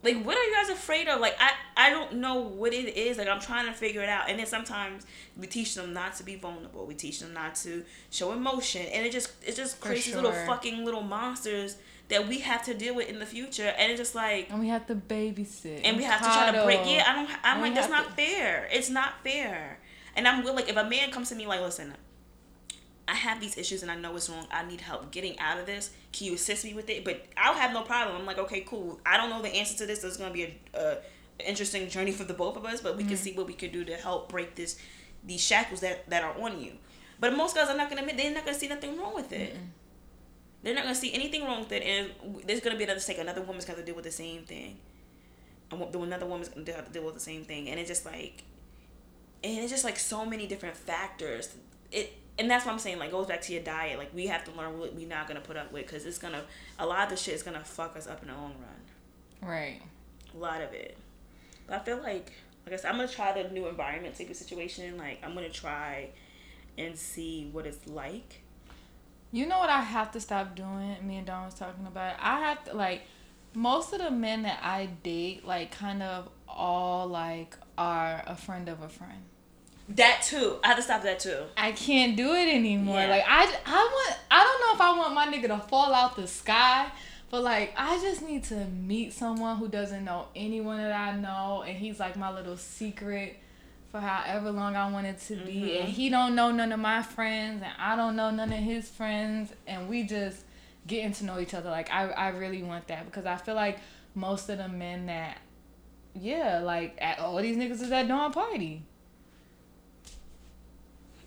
Like, what are you guys afraid of? Like, I I don't know what it is. Like, I'm trying to figure it out. And then sometimes we teach them not to be vulnerable. We teach them not to show emotion, and it just it's just For crazy little fucking little monsters that we have to deal with in the future. And it's just like and we have to babysit. and we have to try to break. it I don't. I'm And like, that's have not to- fair. It's not fair. And I'm like, if a man comes to me like, listen, I have these issues and I know it's wrong. I need help getting out of this. Can you assist me with it? But I'll have no problem. I'm like, okay, cool. I don't know the answer to this. There's gonna be a, a interesting journey for the both of us, but we can Mm-hmm. see what we can do to help break this these shackles that that are on you. But most guys are not gonna admit they're not gonna see nothing wrong with it. They're not gonna see anything wrong with it, and there's gonna be another mistake. Another woman's gonna deal with the same thing, and another woman's gonna have to deal with the same thing, and it's just like, and it's just like so many different factors. It and that's what I'm saying. Like goes back to your diet. Like we have to learn what we're not gonna put up with because it's gonna a lot of the shit is gonna fuck us up in the long run. Right. A lot of it. But I feel like, like I said, I'm gonna try the new environment type of situation. Like I'm gonna try and see what it's like. You know what I have to stop doing? Me and Dawn was talking about. it? I have to like most of the men that I date, like kind of all like are a friend of a friend. That too. I have to stop that too. I can't do it anymore. Yeah. Like I, I want. I don't know if I want my nigga to fall out the sky, but like I just need to meet someone who doesn't know anyone that I know, and he's like my little secret for however long I wanted to be, Mm-hmm. and he don't know none of my friends, and I don't know none of his friends, and we just getting to know each other. Like I, I really want that because I feel like most of the men that, yeah, like at all these niggas is at dawn party.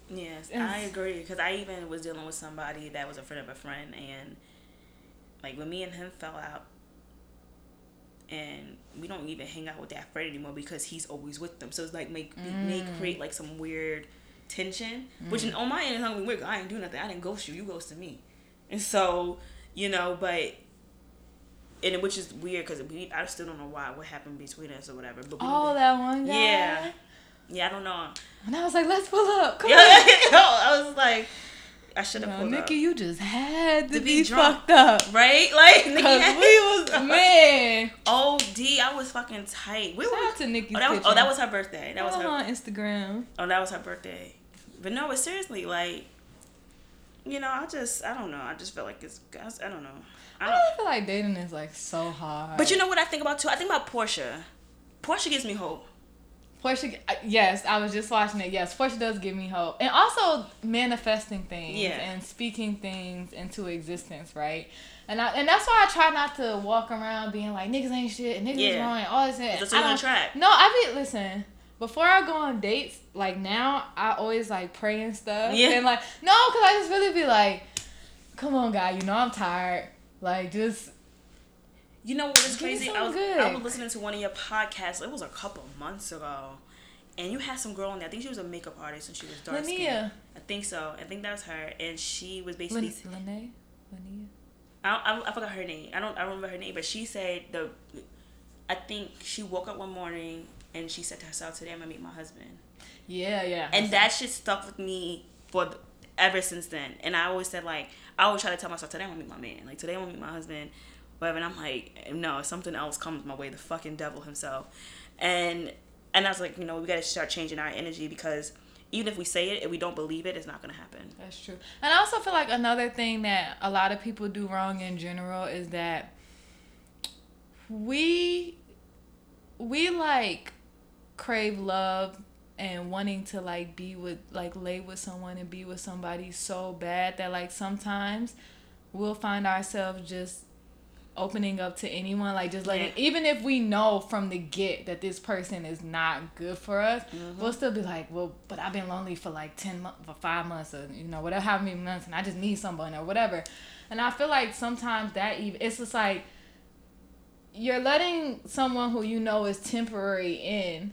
Yes, It's- I agree. Because I even was dealing with somebody that was a friend of a friend, and like when me and him fell out, and we don't even hang out with that friend anymore because he's always with them. So it's like make may mm. create like some weird tension, which in, on my end is not weird. I ain't do nothing. I didn't ghost you. You ghosted me, and so you know, but. And which is weird because we I still don't know why what happened between us or whatever. But we Oh, that one guy. yeah, yeah, I don't know. And I was like, let's pull up. Come Yeah, on. I was like, I should have Yo, pulled Nikki, up. Nikki, you just had to, To be, be fucked up. right? Like, Nikki had- we was man. Oh, D, I was fucking tight. We Shout were. out to Nikki's Oh, that was. Oh, that was her birthday. That was her on Instagram. Oh, that was her birthday. But no, but seriously, like, you know, I just, I don't know. I just feel like it's. I don't know. I I don't. don't feel like dating is like so hard. But you know what I think about too? I think about Porsha. Porsha gives me hope. Porsha, yes, I was just watching it. Yes, Porsha does give me hope, and also manifesting things Yeah. and speaking things into existence, right? And I, and that's why I try not to walk around being like niggas ain't shit and niggas is Yeah. wrong and all this. And Just I on don't- track. No, I be listen. Before I go on dates, like now, I always like pray and stuff. Yeah. And like no, cause I just really be like, come on, guy, you know I'm tired. Like just You know what is crazy? I was good. I was listening to one of your podcasts. It was a couple months ago, and you had some girl on there. I think she was a makeup artist and she was dark skinned. Linnea. I think so. I think that was her, and she was basically. Lin- Lene, Linnea. I, I, I forgot her name. I don't. I remember her name, but she said the. I think she woke up one morning and she said to herself, "Today I'm gonna meet my husband," Yeah, yeah. and that shit stuck with me for the, ever since then. And I always said like, I always try to tell myself, "Today I'm gonna meet my man." Like today I'm gonna meet my husband. Whatever. And I'm like, no, something else comes my way, the fucking devil himself. And and I was like, you know, we gotta start changing our energy because even if we say it, if we don't believe it, it's not gonna happen. That's true. And I also feel like another thing that a lot of people do wrong in general is that we we like crave love and wanting to like be with like lay with someone and be with somebody so bad that like sometimes we'll find ourselves just opening up to anyone like just letting Yeah. even if we know from the get that this person is not good for us mm-hmm. we'll still be like well but i've been lonely for like 10 months for five months or you know whatever how many months and i just need someone or whatever and i feel like sometimes that even it's just like you're letting someone who you know is temporary in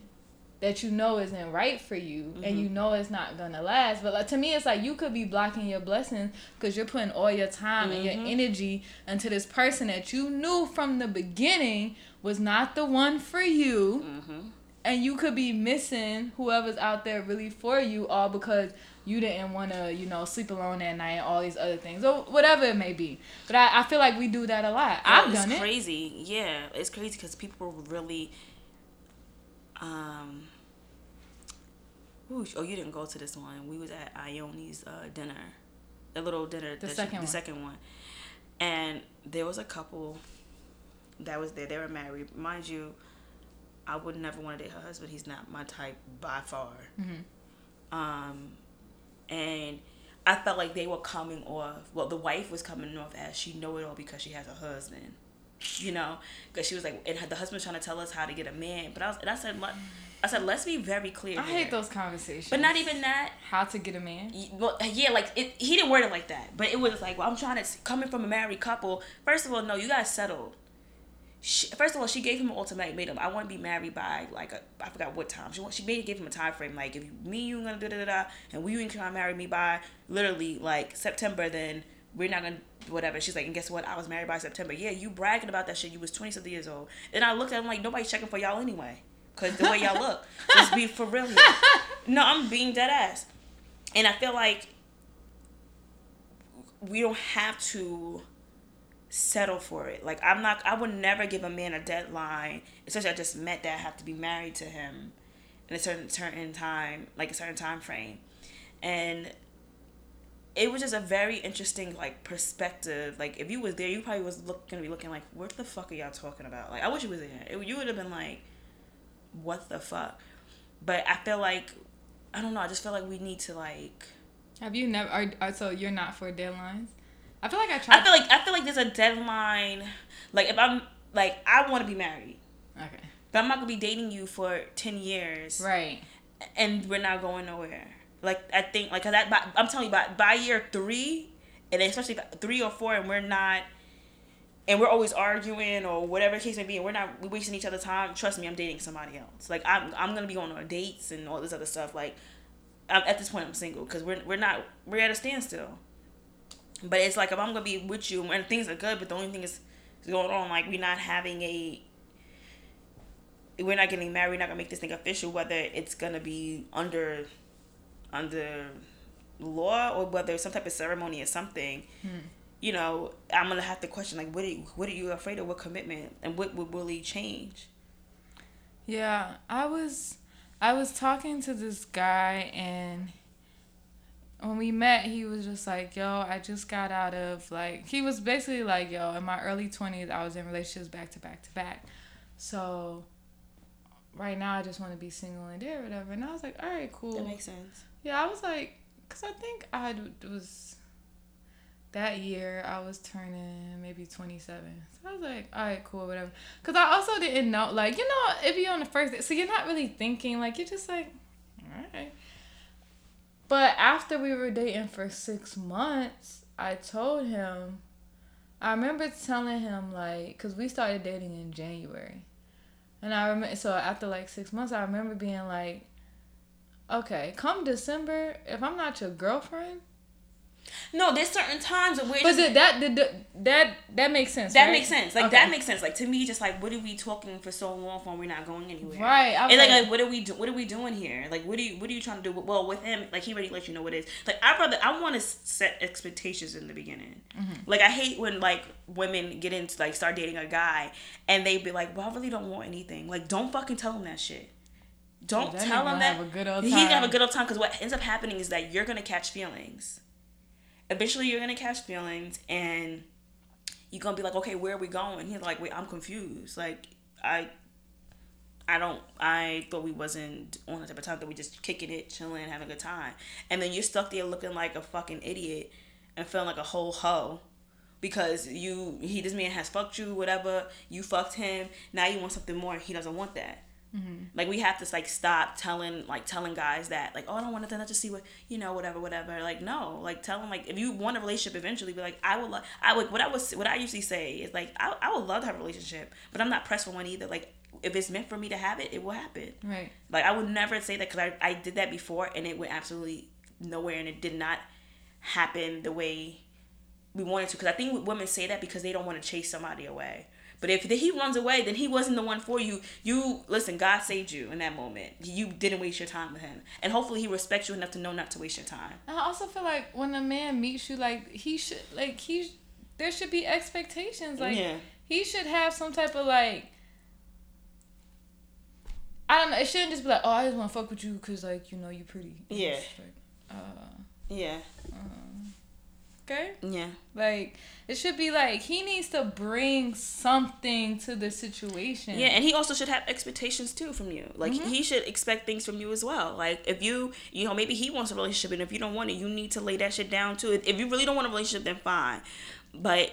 that you know isn't right for you and you mm-hmm. know it's not gonna last but like to me it's like you could be blocking your blessings because you're putting all your time and your mm-hmm. energy into this person that you knew from the beginning was not the one for you mm-hmm. and you could be missing whoever's out there really for you all because you didn't want to you know sleep alone at night and all these other things or whatever it may be but i, I feel like we do that a lot i've it's done it crazy. Yeah, it's crazy because people really. Um. Ooh, oh, you didn't go to this one. We was at Ioni's uh, dinner, the little dinner. The that she- second the one. second one, and there was a couple that was there. They were married, mind you. I would never want to date her husband. He's not my type by far. Mm-hmm. Um, and I felt like they were coming off. Well, the wife was coming off as she know it all because she has a husband. You know, because she was like, and the husband's trying to tell us how to get a man. But I was, and I said, I said, let's be very clear. i here. hate those conversations But not even that. how to get a man Well, yeah, like it, he didn't word it like that, but it was like, well, I'm trying to coming from a married couple. First of all, no, you guys settled. She, first of all, she gave him an ultimatum. I want to be married by like a, I forgot what time. She want, she made gave him a time frame like if you, me you gonna da da da da, and we you ain't trying to marry me by literally like September, then we're not gonna whatever. She's like, and guess what? I was married by September. Yeah, you bragging about that shit. You was twenty something years old. And I looked at him like nobody's checking for y'all anyway, cause the way y'all look. Just be for real. No, I'm being dead ass, and I feel like we don't have to settle for it. Like I'm not I would never give a man a deadline, especially I just met that I have to be married to him in a certain certain time, like a certain time frame. And it was just a very interesting like perspective. Like if you was there, you probably was look, gonna be looking like, what the fuck are y'all talking about? Like I wish you was there. It, you would have been like, what the fuck? but I feel like I don't know. I just feel like we need to like. Have you never? Are, are so you're not for deadlines? I feel like I tried. I feel like I feel like there's a deadline. Like if I'm like I want to be married, okay. but I'm not gonna be dating you for ten years, Right. and we're not going nowhere. Like I think like 'cause that by, I'm telling you by by year three, and especially three or four, and we're not. And we're always arguing or whatever case may be, and we're not we wasting each other's time. Trust me, I'm dating somebody else. Like I'm, I'm gonna be going on dates and all this other stuff. Like, I'm, at this point, I'm single because we're we're not we're at a standstill. But it's like if I'm gonna be with you and things are good, but the only thing is, going on like we're not having a we're not getting married, we're not gonna make this thing official, whether it's gonna be under under law or whether some type of ceremony or something. Hmm. You know, I'm gonna have to question like what are you, what are you afraid of? What commitment and what would really change? Yeah, I was I was talking to this guy and when we met he was just like, "Yo, I just got out of like he was basically like, "Yo, in my early 20s I was in relationships back to back to back." So right now I just want to be single and dare whatever. And I was like, "All right, cool." That makes sense. Yeah, I was like, cause I think I had- was that year I was turning maybe twenty seven. So I was like, all right, cool, whatever. Cause I also didn't know, like, you know, if you're on the first day, so you're not really thinking, like, you're just like, all right. But after we were dating for six months, I told him. I remember telling him like, cause we started dating in January, and I remember so after like six months, I remember being like, okay, come December, if I'm not your girlfriend, No, there's certain times where but just, did that did that that makes sense. that right? makes sense. Like Okay. that makes sense. Like to me, just like what are we talking for so long for? We're not going anywhere. Right, I was And like, like- what are we do? What are we doing here? Like, what are you? What are you trying to do? Well, with him, like he already let you know what it is. Like I rather I want to set expectations in the beginning. Mm-hmm. Like I hate when like women get into like start dating a guy and they be like, well, I really don't want anything. Like, don't fucking tell him that shit. Don't tell him that have a good old he have a good old time because what ends up happening is that you're gonna catch feelings. Eventually, you're gonna catch feelings, and you're gonna be like, okay, where are we going? He's like, wait, I'm confused. Like, I, I don't. I thought we wasn't on the type of time that we just kicking it, chilling, having a good time, and then you're stuck there looking like a fucking idiot and feeling like a whole hoe because you he this man has fucked you, whatever. You fucked him. Now you want something more. He doesn't want that. Mm-hmm. Like we have to like stop telling like telling guys that like oh I don't want nothing I just see what you know whatever whatever like no like tell them like if you want a relationship eventually be like I would love I would what I was what I usually say is like I, I would love to have a relationship but I'm not pressed for one either like if it's meant for me to have it it will happen Right. like I would never say that because I, I did that before and it went absolutely nowhere and it did not happen the way we wanted to because I think women say that because they don't want to chase somebody away. But if he runs away, then he wasn't the one for you. You listen, God saved you in that moment. You didn't waste your time with him, and hopefully he respects you enough to know not to waste your time. I also feel like when a man meets you, like he should, like he, there should be expectations. Like Yeah. he should have some type of like. I don't know. It shouldn't just be like, oh, I just want to fuck with you because like you know you're pretty. Yeah. Like, uh, Yeah, okay. yeah, Like it should be like he needs to bring something to the situation. yeah. And he also should have expectations too from you. Like mm-hmm. he should expect things from you as well. Like if you, you know, maybe he wants a relationship, and if you don't want it, you need to lay that shit down too. If if you really don't want a relationship, then fine. But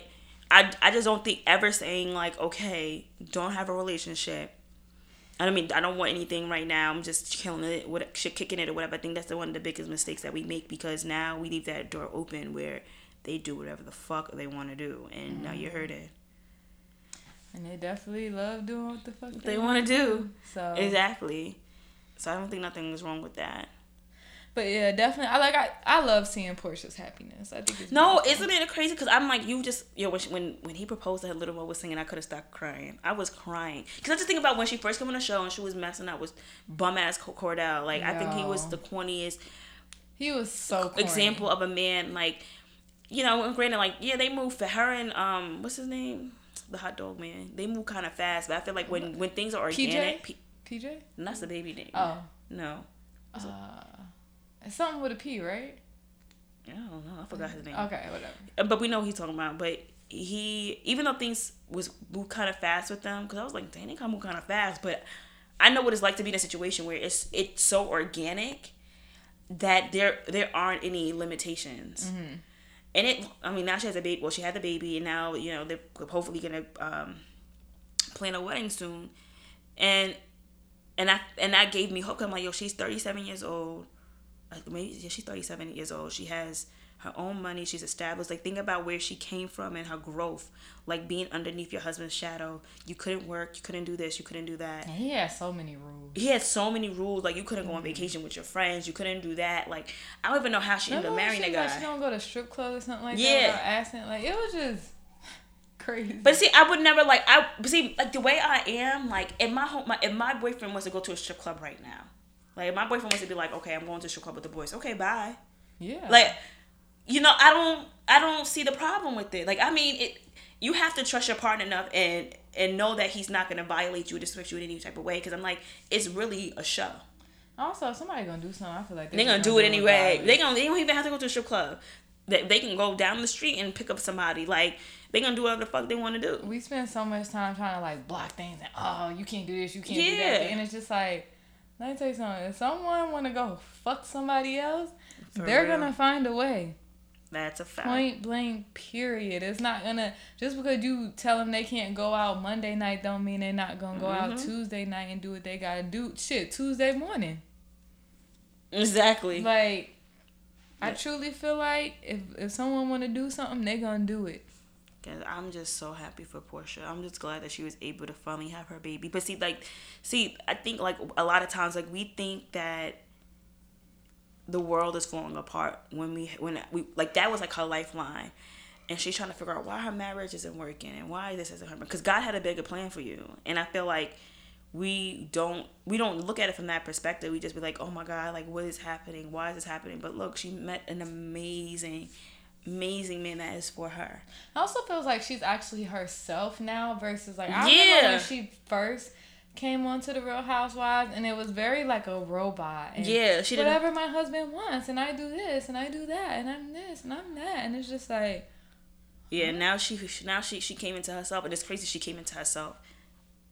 I, I just don't think ever saying like, okay, don't have a relationship. I don't mean I don't want anything right now. I'm just killing it, what shit kicking it or whatever. I think that's the one of the biggest mistakes that we make because now we leave that door open where they do whatever the fuck they want to do, and now mm-hmm. you're hurting. And they definitely love doing what the fuck They want to do So exactly. So I don't think nothing is wrong with that. But yeah, definitely. I like. I, I love seeing Porsha's happiness. I think it's No, isn't it crazy? Because I'm like, you just, yo, when, she, when when he proposed to her, Little boy was singing, I could have stopped crying. I was crying. Because I just think about when she first came on the show and she was messing up with bum ass Kordell. Like, I think he was the corniest He was so corny. example of a man, like, you know, and granted, like, yeah, they moved for her and, um, what's his name? The hot dog man. They move kind of fast, but I feel like when, when things are organic, PJ. P- PJ. and that's the baby name. Oh, No. uh, it's something with a P, right? I don't know. I forgot his name. Okay, whatever. Uh, but we know who he's talking about. But he, even though things was moved kind of fast with them, because I was like, dang, they kind of move kind of fast. But I know what it's like to be in a situation where it's it's so organic that there there aren't any limitations. And it, I mean, now she has a baby. Well, she had the baby, and now you know they're hopefully gonna um, plan a wedding soon. And and I and that gave me hope. I'm like, yo, she's 37 years old. Like maybe yeah, she's 37 years old. She has her own money. She's established. Like think about where she came from and her growth. Like being underneath your husband's shadow. You couldn't work. You couldn't do this. You couldn't do that. And he had so many rules. He had so many rules. Like you couldn't go on mm-hmm. vacation with your friends. You couldn't do that. Like I don't even know how she ended up marrying a like, she don't go to strip club or something like Yeah. that without asking. Like it was just crazy. But see, I would never like I see like the way I am. Like if my home, my, if my boyfriend wants to go to a strip club right now, like if my boyfriend wants to be like, okay, I'm going to a strip club with the boys. Okay, bye. yeah. Like, you know, I don't I don't see the problem with it. Like, I mean, it you have to trust your partner enough and and know that he's not gonna violate you or disrespect you in any type of way. Because I'm like, it's really a show. also, if somebody gonna do something, I feel like They're gonna do it anyway. regardless. They gonna they don't even have to go to a strip club. They, they can go down the street and pick up somebody. Like they gonna do whatever the fuck they want to do. we spend so much time trying to like block things and oh you can't do this you can't do that and it's just like let me tell you something if someone want to go fuck somebody else For they're real. gonna find a way That's a fact. point blank period it's not gonna just because you tell them they can't go out monday night don't mean they're not gonna go out Mm-hmm. tuesday night and do what they gotta do shit tuesday morning Exactly. like i truly feel like if, if someone want to do something they gonna do it Cause I'm just so happy for Porsha. I'm just glad that she was able to finally have her baby. But see, like, see, I think like a lot of times, like we think that the world is falling apart when we when we like that was like her lifeline, and she's trying to figure out why her marriage isn't working and why this isn't happening. Because God had a bigger plan for you, and I feel like we don't we don't look at it from that perspective. We just be like, oh my God, like what is happening? Why is this happening? But look, she met an amazing, amazing man that is for her. It also feels like she's actually herself now versus like I remember Yeah. when she first came onto the Real Housewives and it was very like a robot. And Yeah, she didn't- whatever my husband wants and I do this and I do that and I'm this and I'm that and it's just like Yeah, now she now she she came into herself, and it's crazy. She came into herself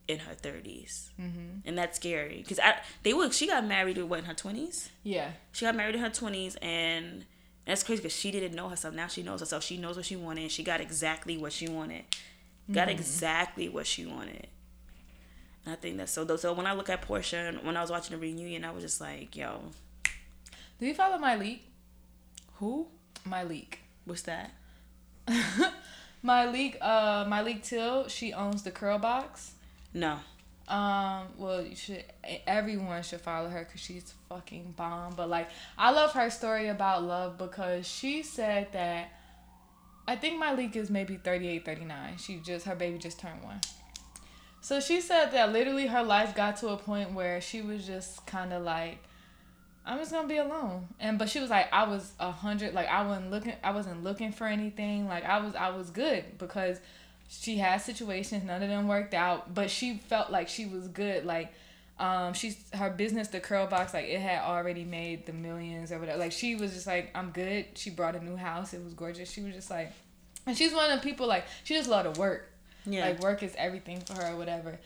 in her 30s mm-hmm. and that's scary because I they were she got married at what in her twenties. yeah. She got married in her twenties, and that's crazy because she didn't know herself. Now she knows herself. She knows what she wanted. She got exactly what she wanted. Got exactly what she wanted. I think that's so. So when I look at Porsha, and when I was watching the reunion, I was just like, yo, Do you follow Myleik? who? Myleik. What's that? Myleik, uh, Myleik Teele, she owns the Curl Box. No. Um, well, you should everyone should follow her because she's fucking bomb. But like, I love her story about love because she said that I think Myleik is maybe 38, 39. She just her baby just turned one. So she said that literally her life got to a point where she was just kind of like, I'm just gonna be alone. And but she was like, I was a hundred, like I wasn't looking, I wasn't looking for anything. Like I was, I was good because she had situations, none of them worked out, but she felt like she was good. Like, um, she's her business, the curl box, like it had already made the millions or whatever. Like she was just like, I'm good. She brought a new house. It was gorgeous. She was just like, and she's one of the people like she just love to work. Yeah. Like work is everything for her or whatever.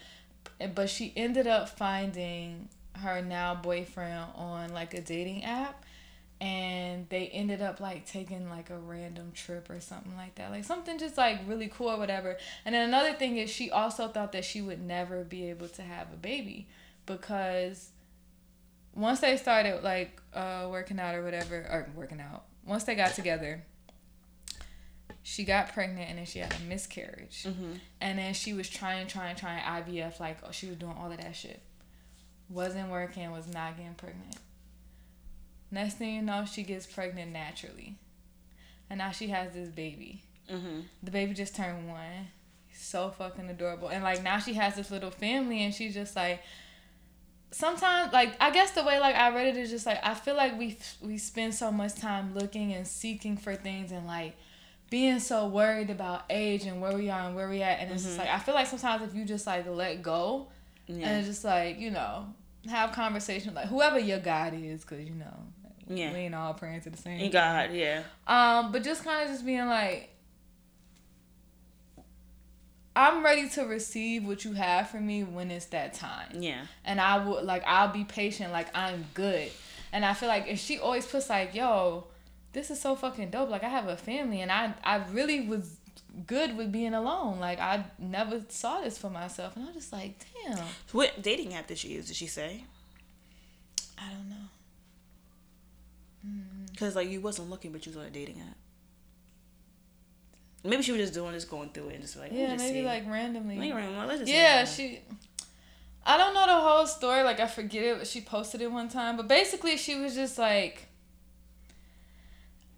But she ended up finding her now boyfriend on like a dating app and they ended up like taking like a random trip or something like that. Like something just like really cool or whatever. And then another thing is she also thought that she would never be able to have a baby because once they started like uh working out or whatever or working out, once they got together, she got pregnant and then she had a miscarriage. And then she was trying, trying, trying IVF, like oh, she was doing all of that shit. Wasn't working, was not getting pregnant. Next thing you know, she gets pregnant naturally. And now she has this baby. Mm-hmm. The baby just turned one. So fucking adorable. And like now she has this little family and she's just like sometimes like I guess the way like I read it is just like I feel like we we spend so much time looking and seeking for things and like being so worried about age and where we are and where we at and it's just like I feel like sometimes if you just like let go Yeah. and just like you know have conversation like whoever your God is because you know Yeah. we ain't all praying to the same God. Yeah. um, but just kind of just being like, I'm ready to receive what you have for me when it's that time. Yeah. And I would like I'll be patient, like I'm good. And I feel like if she always puts like, yo, this is so fucking dope. Like I have a family and I I really was good with being alone. Like I never saw this for myself. And I'm just like, damn. What dating app did she use? Did she say? I don't know. Mm. Because like you wasn't looking, but you was on a dating app. Maybe she was just doing this, going through it, and just like Yeah, just maybe see. like randomly. Maybe well, let's just Yeah, she. I don't know the whole story. Like I forget it. But she posted it one time, but basically she was just like,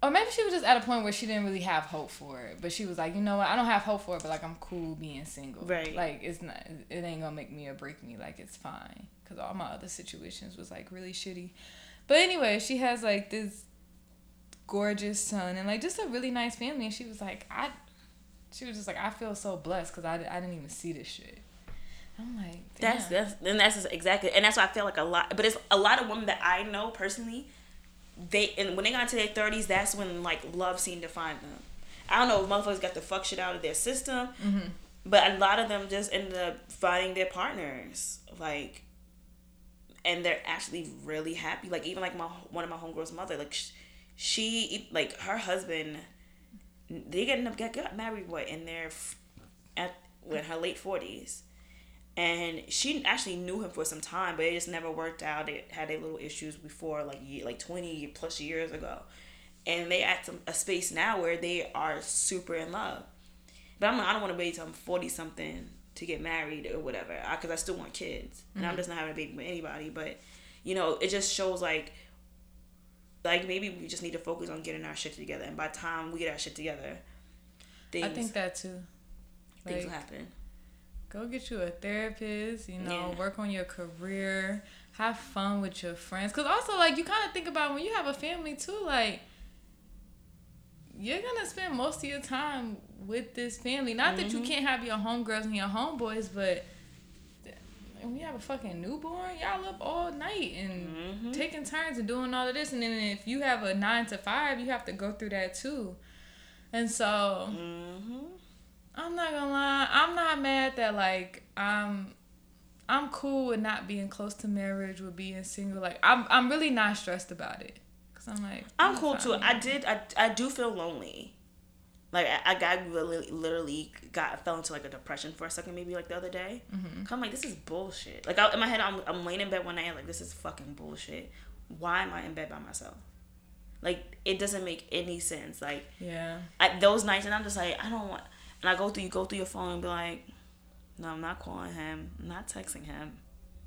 or maybe she was just at a point where she didn't really have hope for it. But she was like, you know what? I don't have hope for it, but like I'm cool being single. Right. Like it's not. It ain't gonna make me or break me. Like it's fine. Cause all my other situations was like really shitty. But anyway, she has like this gorgeous son and like just a really nice family. And she was like, I. She was just like, I feel so blessed because I, I didn't even see this shit. I'm like, damn. That's that's and that's exactly and that's why I feel like a lot but it's a lot of women that I know personally, they and when they got into their thirties, that's when like love seemed to find them. I don't know, if motherfuckers got the fuck shit out of their system. Mm-hmm. But a lot of them just ended up finding their partners. Like and they're actually really happy. Like even like my one of my homegirls' mother, like sh- she like her husband they ended up get got married what in their at in her late forties and she actually knew him for some time, but it just never worked out. They had a little issues before, like like twenty plus years ago, and they at some, a space now where they are super in love. But I'm I don't want to wait till I'm forty something to get married or whatever, because I still want kids, and I'm mm-hmm. just not having a baby with anybody. But you know, it just shows like. Like maybe we just need to focus on getting our shit together, and by the time we get our shit together, things I think that too. things Like, will happen. Go get you a therapist. You know, Yeah. work on your career. Have fun with your friends. Cause also like you kind of think about when you have a family too. Like you're gonna spend most of your time with this family. Not that you Mm-hmm. can't have your homegirls and your homeboys, but when you have a fucking newborn, y'all up all night and Mm-hmm. taking turns and doing all of this. And then if you have a nine to five, you have to go through that too. And so Mm-hmm. I'm not gonna lie, I'm not mad that like I'm I'm cool with not being close to marriage, with being single. Like I'm I'm really not stressed about it. Cause I'm like I'm cool too. I did. I, I do feel lonely. Like I, I got really, literally got fell into like a depression for a second, maybe like the other day. Mm-hmm. I'm like, this is bullshit. Like I, in my head, I'm I'm laying in bed one night, like this is fucking bullshit. Why am I in bed by myself? Like it doesn't make any sense. Like Yeah. at those nights, and I'm just like, I don't want. And I go through, you go through your phone and be like, no, I'm not calling him. I'm not texting him.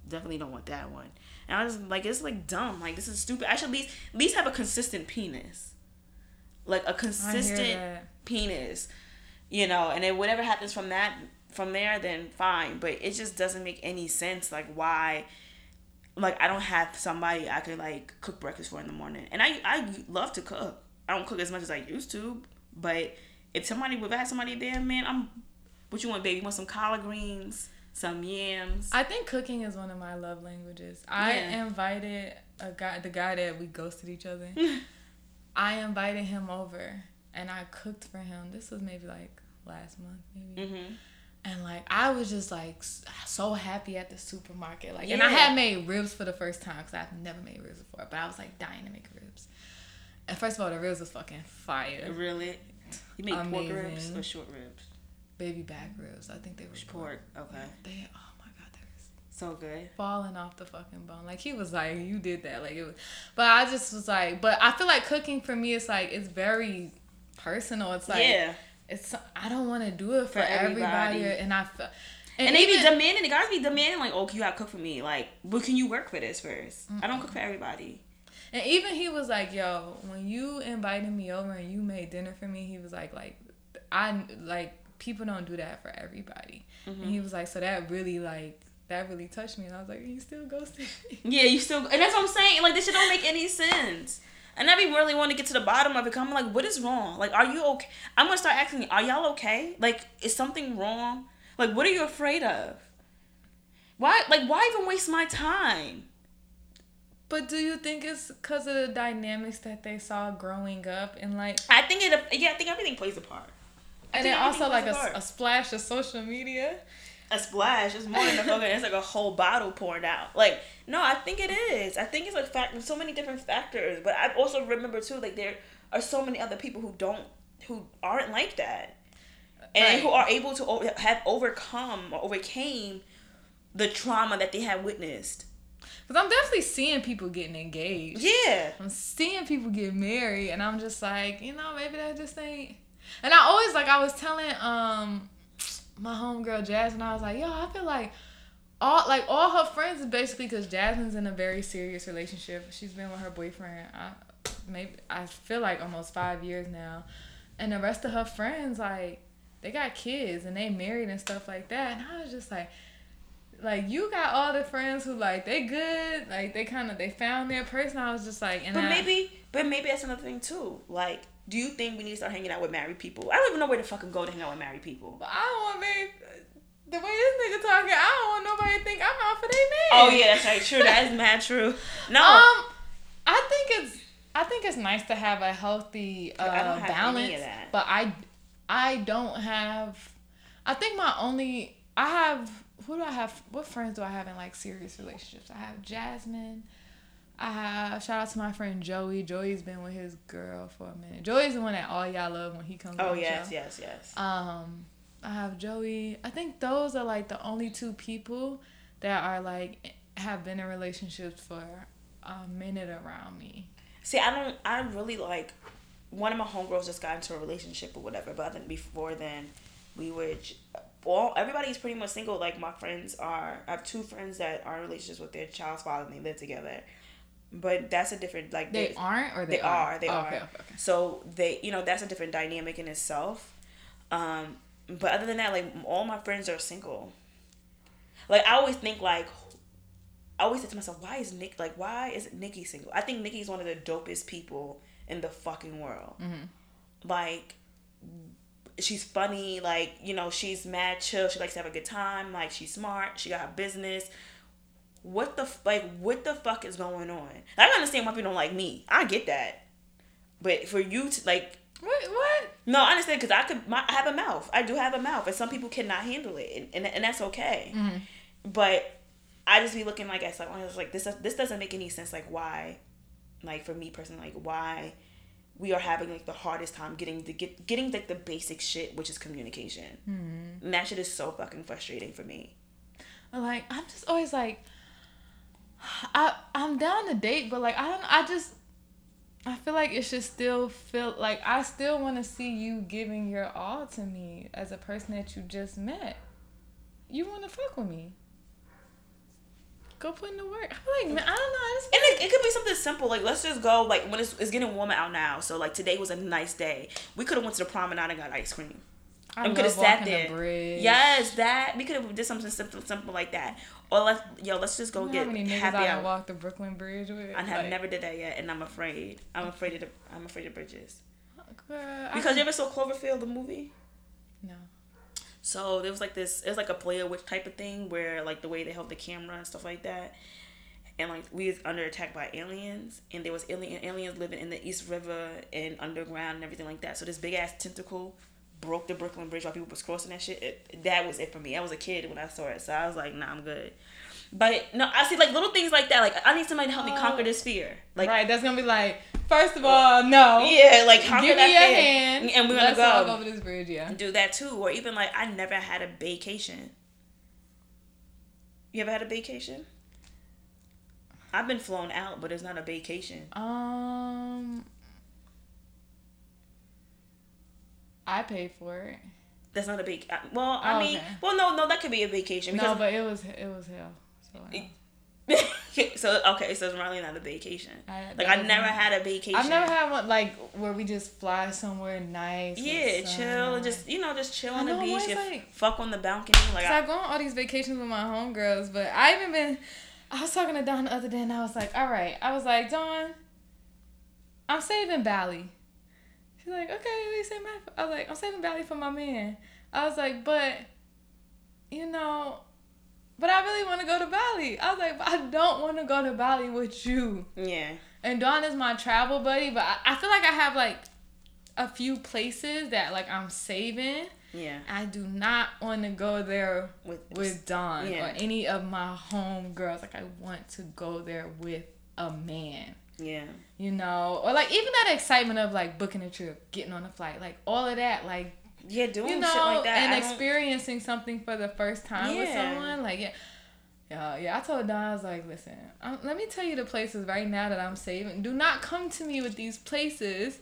Definitely don't want that one. And I was like, it's like dumb. Like this is stupid. I should at least at least have a consistent penis. Like a consistent penis. You know, and then whatever happens from that from there, then fine. But it just doesn't make any sense. Like why like I don't have somebody I could like cook breakfast for in the morning. And I I love to cook. I don't cook as much as I used to, but if somebody would have somebody there, man, I'm what you want, baby? You want some collard greens, some yams. I think cooking is one of my love languages. I Yeah. invited a guy, the guy that we ghosted each other. I invited him over and I cooked for him. This was maybe like last month, maybe. mm-hmm. And like I was just like so happy at the supermarket, like, and I had made ribs for the first time because I've never made ribs before, but I was like dying to make ribs. And first of all, the ribs was fucking fire, Really? You make pork ribs or short ribs? baby back ribs. I think they were Pork. Okay. They oh my god, they was So good. falling off the fucking bone. Like he was like, you did that. Like it was, but I just was like, but I feel like cooking for me, is like it's very personal. It's like yeah. it's I don't want to do it for, For everybody. everybody. and I feel. And, they be even- demanding, the guys be demanding, like, oh, you gotta cook for me. Like, but can you work for this 1st I don't cook for everybody. And even he was like, "Yo, when you invited me over and you made dinner for me, he was like, like, I like people don't do that for everybody." And he mm-hmm. was like, "So that really like that really touched me." And I was like, "You still ghosted me?" Yeah, you still, and that's what I'm saying. Like, this shit don't make any sense. And I be really want to get to the bottom of it. 'cause I'm like, what is wrong? Like, are you okay? I'm gonna start asking, are y'all okay? Like, is something wrong? Like, what are you afraid of? Why, like, why even waste my time? But do you think it's because of the dynamics that they saw growing up and like? I think it, yeah, I think everything plays a part. and then also like a, a a splash of social media. a splash. It's more than a fucking. It's like a whole bottle poured out. Like no, I think it is. I think it's like fact. So many different factors. But I also remember too, like there are so many other people who don't, who aren't like that, and Right. who are able to o- have overcome or overcame the trauma that they had witnessed. Because I'm definitely seeing people getting engaged. Yeah. I'm seeing people get married, and I'm just like, you know, maybe that just ain't. And I always like I was telling um my homegirl Jasmine, I was like, yo, I feel like all like all her friends is basically because Jasmine's in a very serious relationship. She's been with her boyfriend. I maybe I feel like almost five years now, and the rest of her friends like they got kids and they married and stuff like that. And I was just like like you got all the friends who like they good, like they kind of they found their person. I was just like, and But I- maybe, but maybe that's another thing too. Like, do you think we need to start hanging out with married people? I don't even know where to fucking go to hang out with married people. But I don't want me. The way this nigga talking, I don't want nobody to think I'm out for they man. Oh yeah, that's right. True. That is mad true. No. Um, I think it's I think it's nice to have a healthy uh, I don't have balance, but I I don't have. I think my only I have who do I have? What friends do I have in like serious relationships? I have Jasmine. I have shout out to my friend Joey. Joey's been with his girl for a minute. Joey's the one that all y'all love when he comes. oh yes, show. yes, yes. Um, I have Joey. I think those are like the only two people that are like have been in relationships for a minute around me. See, I don't. I really like. One of my homegirls just got into a relationship or whatever, but I think before then, we were. All everybody's pretty much single. Like my friends are. I have two friends that are in relationships with their child's father, and they live together. But that's a different like They aren't, or they, They are. They Oh, are. Okay, okay, okay. So they, you know, that's a different dynamic in itself. Um, but other than that, like all my friends are single. Like I always think like, I always say to myself, why is Nick like why is Nikki single? I think Nikki's one of the dopest people in the fucking world. Like, she's funny. Like you know, she's mad chill. She likes to have a good time. Like she's smart. She got her business. What the like? What the fuck is going on? I understand why people don't like me. I get that. But for you to like What? What? no, I understand because I could. My, I have a mouth. I do have a mouth, and some people cannot handle it, and and, and that's okay. Mm-hmm. But I just be looking like at like I was like this. This doesn't make any sense. Like why, like for me personally, like why we are having like the hardest time getting the get getting like the basic shit, which is communication. Hmm. And that shit is so fucking frustrating for me. Like I'm just always like, I I'm down to date, but like I don't. I just I feel like it should still feel like I still want to see you giving your all to me as a person that you just met. You want to fuck with me. Go put in the work. I'm like man, I don't know. I And it, it could be something simple. Like let's just go. Like when it's, it's getting warmer out now, so like today was a nice day. We could have went to the promenade and got ice cream. I and we could have sat there. the. Yes, that we could have did something simple, simple like that. Or let's yo, let's just go You know get how many happy I walked the Brooklyn Bridge with? I have Like, never did that yet, and I'm afraid. I'm afraid of the. I'm afraid of bridges Girl, I because you ever saw Cloverfield the movie. no. So there was like this. It was like a Blair Witch type of thing where like the way they held the camera and stuff like that. And like we was under attack by aliens, and there was alien aliens living in the East River and underground and everything like that. So this big ass tentacle broke the Brooklyn Bridge while people was crossing that shit. It, that was it for me. I was a kid when I saw it, so I was like, nah, I'm good. But no, I see like little things like that. Like I need somebody to help me conquer this fear. Like right, that's gonna be like, first of all, no. yeah, like conquer Give me your fear. hand, and we're gonna Let's go over this bridge. Yeah. And do that too. Or even like I never had a vacation. You ever had a vacation? I've been flown out, but it's not a vacation. Um, I paid for it. That's not a vac. Well, I Oh, mean, okay. well, no, no, that could be a vacation No, but it was it was hell. So so okay, so it's really not a vacation. I- like I never had a vacation. I've never had one like where we just fly somewhere nice. Yeah, chill, just you know, just chill on the beach, like- fuck on the balcony. Like I, I go on all these vacations with my homegirls, but I haven't been. I was talking to Dawn the other day, and I was like, "All right," I was like, "Dawn, I'm saving Bali." She's like, "Okay, what you saving Bali?" I was like, "I'm saving Bali for my man." I was like, "But, you know, but I really want to go to Bali." I was like, "But I don't want to go to Bali with you." yeah, And Dawn is my travel buddy, but I, I feel like I have like a few places that like I'm saving. Yeah. I do not want to go there With- with, with Dawn yeah. or any of my home girls. Like I want to go there with a man. Yeah. You know, or like even that excitement of like booking a trip, getting on a flight, like all of that, like Yeah, doing you know, shit like that. and I don't- experiencing something for the first time with someone. Like, yeah, yeah, yeah. I told Dawn, I was like, listen, um, let me tell you the places right now that I'm saving. Do not come to me with these places.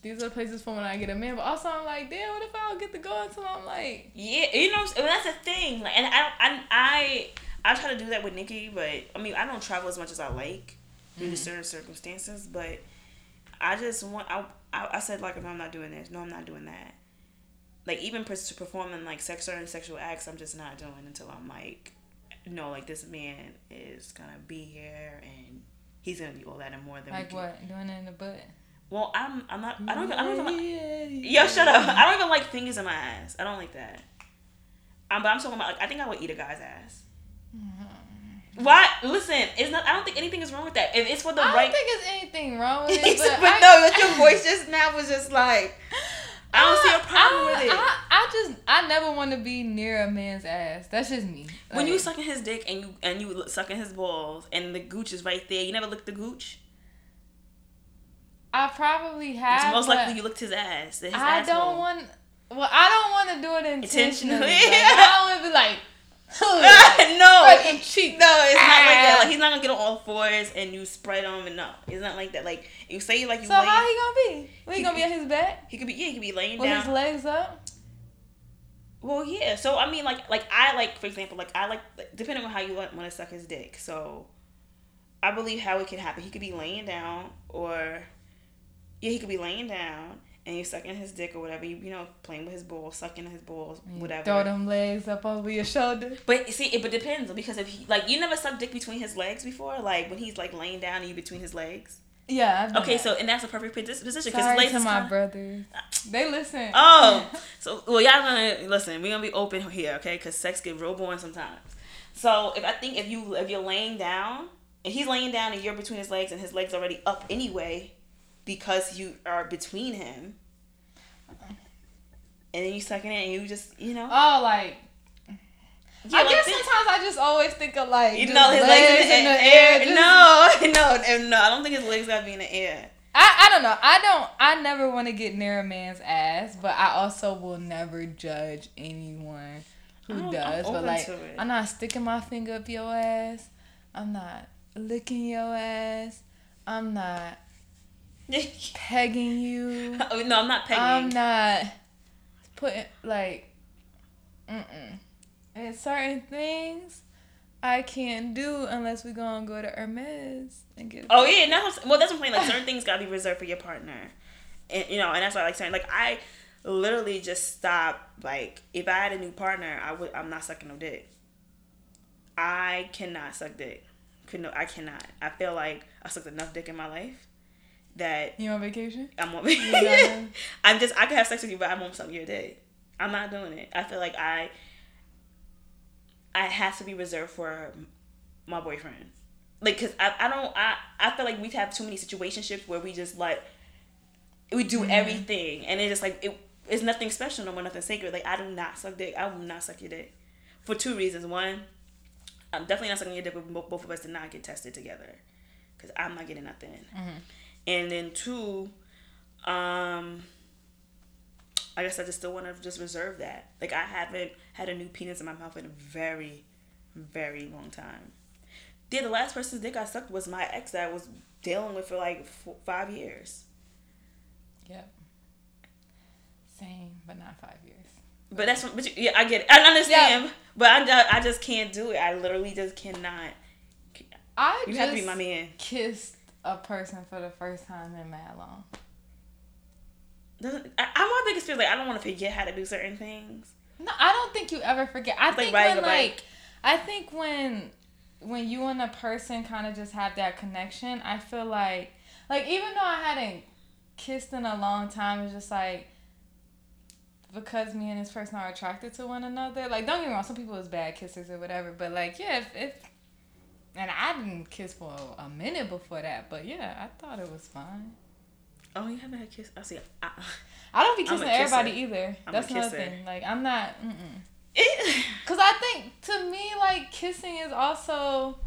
These are the places for when I get a man. But also, I'm like, damn, what if I don't get to go until I'm like, Yeah, you know, that's the thing. Like, and I, I, I, I try to do that with Nikki, but I mean, I don't travel as much as I like due to certain circumstances. But I just want, I, I, I said like, no, I'm not doing this. No, I'm not doing that. Like even performing like sex certain sexual acts, I'm just not doing until I'm like, no, like this man is gonna be here and he's gonna be all that and more than like what? Doing it in the butt. Well, I'm, I'm not. I don't. Even, I don't even. Like, Yeah, Yo, shut up. I don't even like fingers in my ass. I don't like that. Um, but I'm talking about like I think I would eat a guy's ass. Why? Listen, it's not. I don't think anything is wrong with that. If it's for the I don't think there's anything wrong with but it. But, I, no, but your voice just now was just like. I don't see a ah, problem I, with ah, it. I, I just, I never want to be near a man's ass. That's just me. when you Like, sucking his dick and you and you look- sucking his balls and the gooch is right there, you never licked the gooch. I probably have. It's most likely you licked his ass. His I asshole. don't want. Well, I don't want to do it intentionally. Intentionally. Like, I don't want to be like, like no, he- cheek. no, it's not like that. Ah. Like he's not gonna get on all fours and you spread him and no, it's not like that. Like you say like you So lay, how he gonna be? We He- gonna be on his back he could be yeah, he could be laying down. with down. his legs up? Well, yeah. So I mean, like, like I like, for example, like I like, depending on how you want, want to suck his dick. So, I believe how it can happen. He could be laying down, or yeah, he could be laying down, and you're sucking his dick or whatever. You, you know, playing with his balls, sucking his balls, whatever. Throw them legs up over your shoulder. But see, it but depends because if he like you never sucked dick between his legs before, like when he's like laying down and you between his legs. Yeah. Okay, that. so and that's a perfect position because legs to my kinda- brothers. Ah. They listen. Oh, so well, y'all gonna listen. We're gonna be open here, okay? Because sex get real boring sometimes. So if I think if you if you're laying down and he's laying down and you're between his legs and his legs already up anyway, because you are between him, and then you sucking it and you just you know. Oh, like. Yeah, I like guess this- sometimes I just always think of like You know his legs, in the, air. just- No, no, no. I don't think his legs gotta be in the air. I, I don't know. I don't. I never want to get near a man's ass, but I also will never judge anyone who does. but like. I'm not sticking my finger up your ass. I'm not licking your ass. I'm not pegging you. oh, no, I'm not pegging. I'm not putting like, mm-mm. And certain things I can't do unless we gonna go to Hermes and get. Oh yeah, no. Well, that's what I'm saying. Like certain things gotta be reserved for your partner, and you know, and that's why I like saying like I literally just stop. Like if I had a new partner, I would. I'm not sucking no dick. I cannot suck dick. Could no, I cannot. I feel like I sucked enough dick in my life that You on vacation? I'm on. not- I'm just. I can have sex with you, but I won't suck your dick. I'm not doing it. I feel like I. I have to be reserved for my boyfriend. Like, cause I, I don't I I feel like we have too many situationships where we just like we do mm-hmm. everything and it's just like it it's nothing special no more nothing sacred. Like I do not suck dick. I will not suck your dick for two reasons. One, I'm definitely not sucking your dick. But bo- both of us did not get tested together, cause I'm not getting nothing. Mm-hmm. And then two, um, I guess I just still want to just reserve that. Like I haven't had a new penis in my mouth in a very, very long time. Yeah, the last person's dick I sucked was my ex that I was dealing with for like four, five years. Yep. Same, but not five years. But that's what, but you, yeah, I get it. I understand, but I, I just can't do it. I literally just cannot. I You just have to be my man. kissed a person for the first time in mad long. Doesn't I, I'm my biggest fear. Like I don't want to forget how to do certain things. No, I don't think you ever forget. I like think when like, I think when when you and a person kind of just have that connection, I feel like like even though I hadn't kissed in a long time, it's just like because me and this person are attracted to one another. Like don't get me wrong, some people is bad kissers or whatever, but like yeah, if, if and I didn't kiss for a minute before that, but yeah, I thought it was fine. Oh, you haven't had kiss. I see. I, I don't be kissing everybody either. I'm That's another thing. Like I'm not. It, Cause I think to me like kissing is also.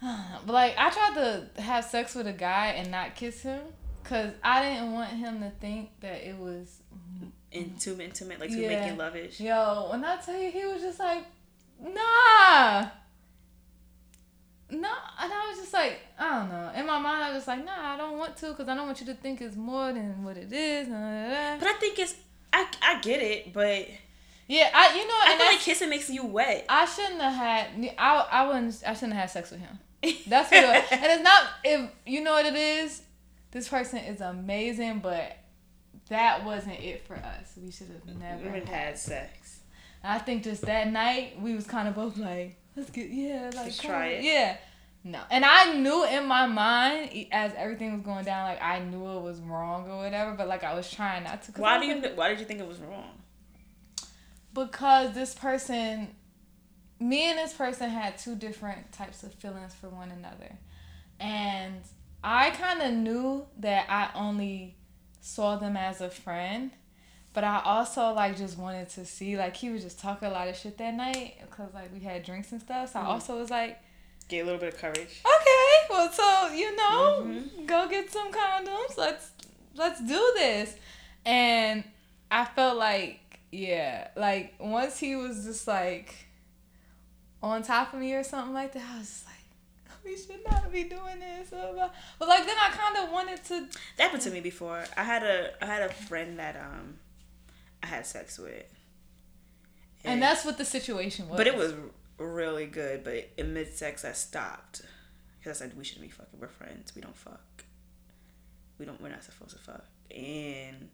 But like I tried to have sex with a guy and not kiss him, cause I didn't want him to think that it was. intimate, intimate, like to Yeah. making lovish. Yo, when I tell you, he was just like, nah. No, and I was just like, I don't know. In my mind, I was like, nah, I don't want to, cause I don't want you to think it's more than what it is. nah, nah, nah. But I think it's. I I get it, but Yeah, I, you know, I and feel like kissing makes you wet. I shouldn't have had. I I wouldn't. I shouldn't have had sex with him. That's what. It. And it's not. If you know what it is, this person is amazing, but that wasn't it for us. We should have never had. had sex. I think just that night we was kind of both like, let's get yeah, like Just try it. Yeah. No, and I knew in my mind as everything was going down, like I knew it was wrong or whatever, but like I was trying not to. Why do you? like- Why did you think it was wrong? because this person me and this person had two different types of feelings for one another and i kind of knew that i only saw them as a friend but i also like just wanted to see like he was just talking a lot of shit that night because like we had drinks and stuff so i also was like Get a little bit of courage. okay well so you know Mhm. go get some condoms let's let's do this and i felt like yeah like once he was just like on top of me or something like that i was just like we should not be doing this but like then i kind of wanted to That happened to me before. I had a I had a friend that um I had sex with. and that's what the situation was But it was really good. But in mid sex, I stopped because I said we shouldn't be fucking. We're friends. We don't fuck. We don't. We're not supposed to fuck. And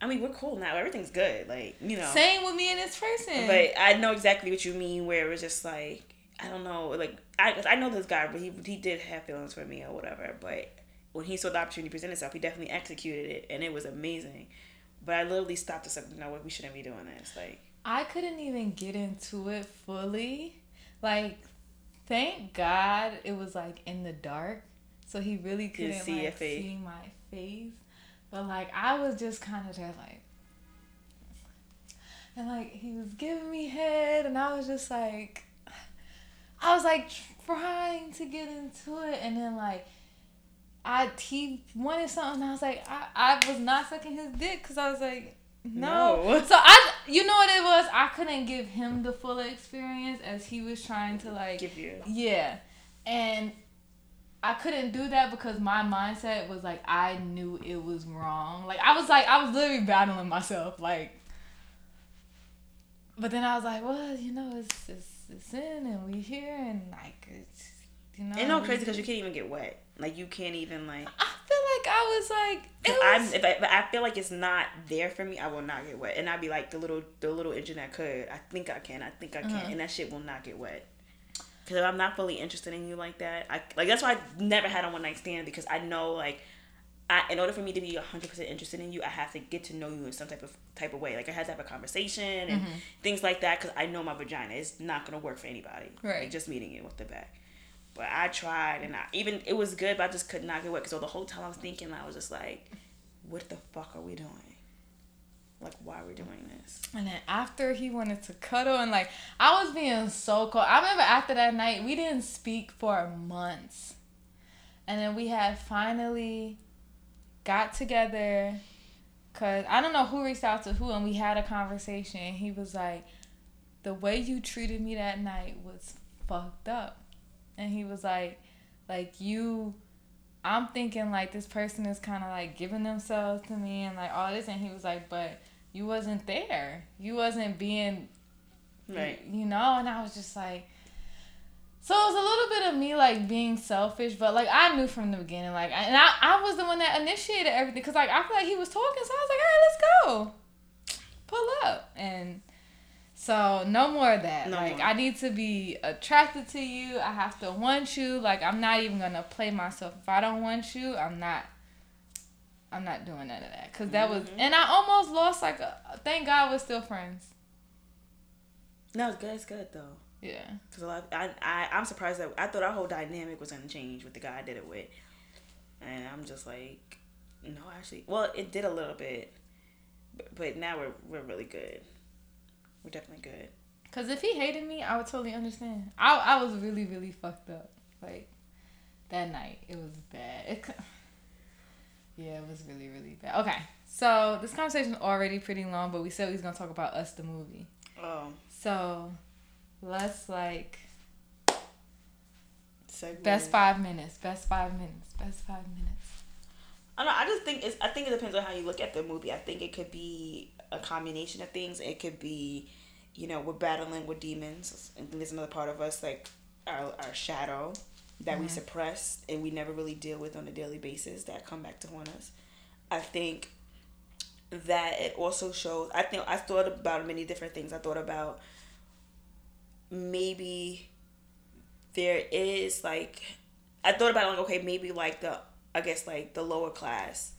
I mean, we're cool now. Everything's good. Like you know. same with me and this person But I know exactly what you mean. Where it was just like I don't know. Like I I know this guy, but he he did have feelings for me or whatever. But when he saw the opportunity present itself, he definitely executed it, and it was amazing. But I literally stopped and said, "You know what? We shouldn't be doing this." Like I couldn't even get into it fully. Like, thank God it was like in the dark, so he really couldn't see like face. see my face. But like, I was just kind of there, like, and like he was giving me head, and I was just like, I was like trying to get into it, and then like. I he wanted something. I was like, I, I was not sucking his dick because I was like, no. No. So I, you know what it was? I couldn't give him the full experience as he was trying to like, give you. yeah, and I couldn't do that because my mindset was like I knew it was wrong. Like I was like I was literally battling myself. Like, but then I was like, well, you know, it's it's, it's in and we here and like it's you know. And no crazy because you can't even get wet. Like you can't even like. I feel like I was like it Cause I'm, if I, if I feel like it's not there for me, I will not get wet, and I'd be like the little, the little engine that could. I think I can. I think I can, Uh-huh. and that shit will not get wet. Cause if I'm not fully interested in you like that, I like that's why I never had a one night stand because I know like, I in order for me to be hundred percent interested in you, I have to get to know you in some type of type of way. Like I had to have a conversation and Mm-hmm. things like that because I know my vagina is not gonna work for anybody. Right. Like, just meeting you with the back. But I tried and I even it was good, but I just could not get wet. Because so the whole time I was thinking, I was just like, "What the fuck are we doing? Like, why are we doing this?" And then after he wanted to cuddle and like I was being so cold. I remember after that night we didn't speak for months. And then we had finally got together cuz I don't know who reached out to who and we had a conversation and he was like the way you treated me that night was fucked up. And he was like like you I'm thinking like this person is kind of like giving themselves to me and like all this and he was like but you wasn't there. You wasn't being Right. you know, and I was just like so it was a little bit of me like being selfish, but like I knew from the beginning, like, and I, I was the one that initiated everything because like I feel like he was talking, so I was like, all right, let's go, pull up, and so no more of that. No like more. I need to be attracted to you. I have to want you. Like I'm not even gonna play myself. If I don't want you, I'm not. I'm not doing none of that because that was, Mm-hmm. and I almost lost like a. Thank God we're still friends. No, it's good. It's good though. Yeah. Cause a lot, I, I, I'm surprised that I thought our whole dynamic was gonna change with the guy I did it with, and I'm just like, no, actually, well, it did a little bit, but, but now we're we're really good. We're definitely good. Cause if he hated me, I would totally understand. I I was really really fucked up. Like that night, it was bad. It, yeah, it was really really bad. Okay, so this conversation already pretty long, but we said we was gonna talk about us the movie. Oh, So let's like segue. best five minutes. Best five minutes. Best five minutes. I don't know. I just think it's. I think it depends on how you look at the movie. I think it could be a combination of things. It could be, you know, we're battling with demons, and there's another part of us like our our shadow that we mm-hmm. suppress and we never really deal with on a daily basis that come back to haunt us. I think that it also shows. I think I thought about many different things. I thought about maybe there is like I thought about like okay maybe like the I guess like the lower class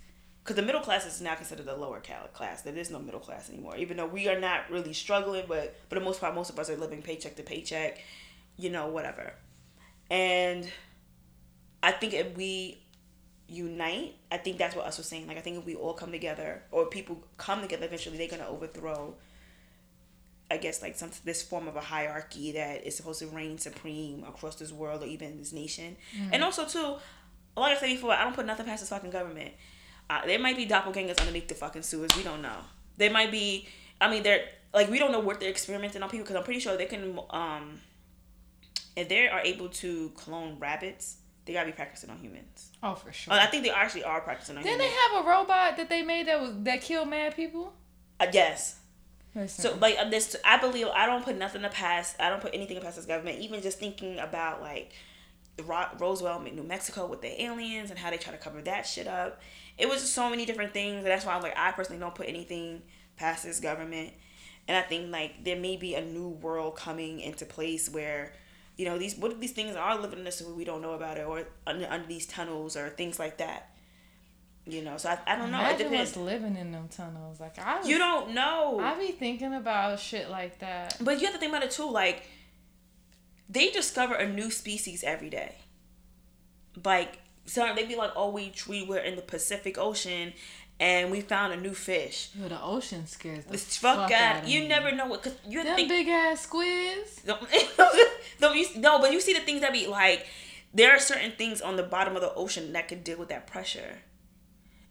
because the middle class is now considered the lower class. There is no middle class anymore. Even though we are not really struggling but for the most part most of us are living paycheck to paycheck you know whatever. And I think if we unite I think that's what us was saying. Like I think if we all come together or people come together eventually they're gonna overthrow I guess like some this form of a hierarchy that is supposed to reign supreme across this world or even this nation. Mm. And also too, like I said before, I don't put nothing past this fucking government. Uh, there might be doppelgangers underneath the fucking sewers. We don't know. There might be. I mean, they're like we don't know what they're experimenting on people because I'm pretty sure they can. Um, if they are able to clone rabbits, they gotta be practicing on humans. Oh, for sure. I think they actually are practicing on Didn't humans. they have a robot that they made that was that killed mad people? Uh, yes. Listen. So like this, I believe I don't put nothing to pass. I don't put anything past this government. Even just thinking about like Ro- Roswell, New Mexico with the aliens and how they try to cover that shit up. It was just so many different things. And that's why I'm like I personally don't put anything past this government. And I think like there may be a new world coming into place where, you know, these what if these things are living in this we don't know about it, or under, under these tunnels or things like that. You know, so I, I don't know. it Imagine depends. what's living in them tunnels. Like I, was, You don't know. I be thinking about shit like that. But you have to think about it too. Like, they discover a new species every day. Like, so they be like, "Oh, we we were in the Pacific Ocean, and we found a new fish." Yo, the ocean scares the fuck, fuck God, outta you me. never know what. Cause you have to Them think. big ass squids. no, no, you, no, but you see the things that be like. There are certain things on the bottom of the ocean that can deal with that pressure.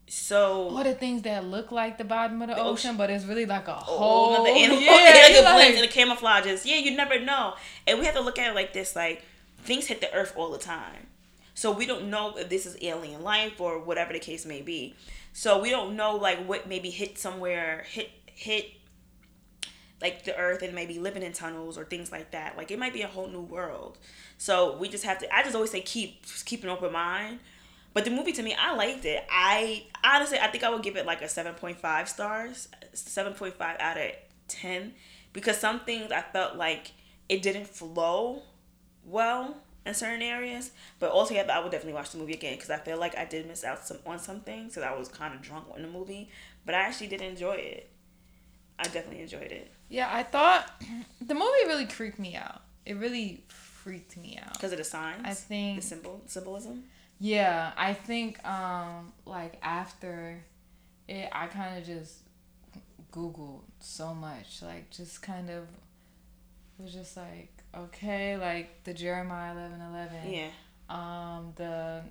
So Or the things that look like the bottom of the, ocean- ocean, but it's really like a oh, whole whole. nother animal. Yeah, like you like- and it camouflages. Yeah, you never know. And we have to look at it like this: like things hit the earth all the time, so we don't know if this is alien life or whatever the case may be. So we don't know like what maybe hit somewhere, hit hit like the earth and maybe living in tunnels or things like that. Like it might be a whole new world. So we just have to. I just always say keep keep an open mind. But the movie to me, I liked it. I honestly, I think I would give it like a seven point five stars, seven point five out of ten, because some things I felt like it didn't flow well in certain areas. But altogether, I would definitely watch the movie again because I feel like I did miss out some on some things because I was kind of drunk in the movie. But I actually did enjoy it. I definitely enjoyed it Yeah, I thought the movie really creeped me out. It really freaked me out. because of the signs. I think the symbol symbolism. Yeah, I think um like after it I kind of just googled so much like just kind of was just like okay, like the Jeremiah 11:11. Yeah. Um the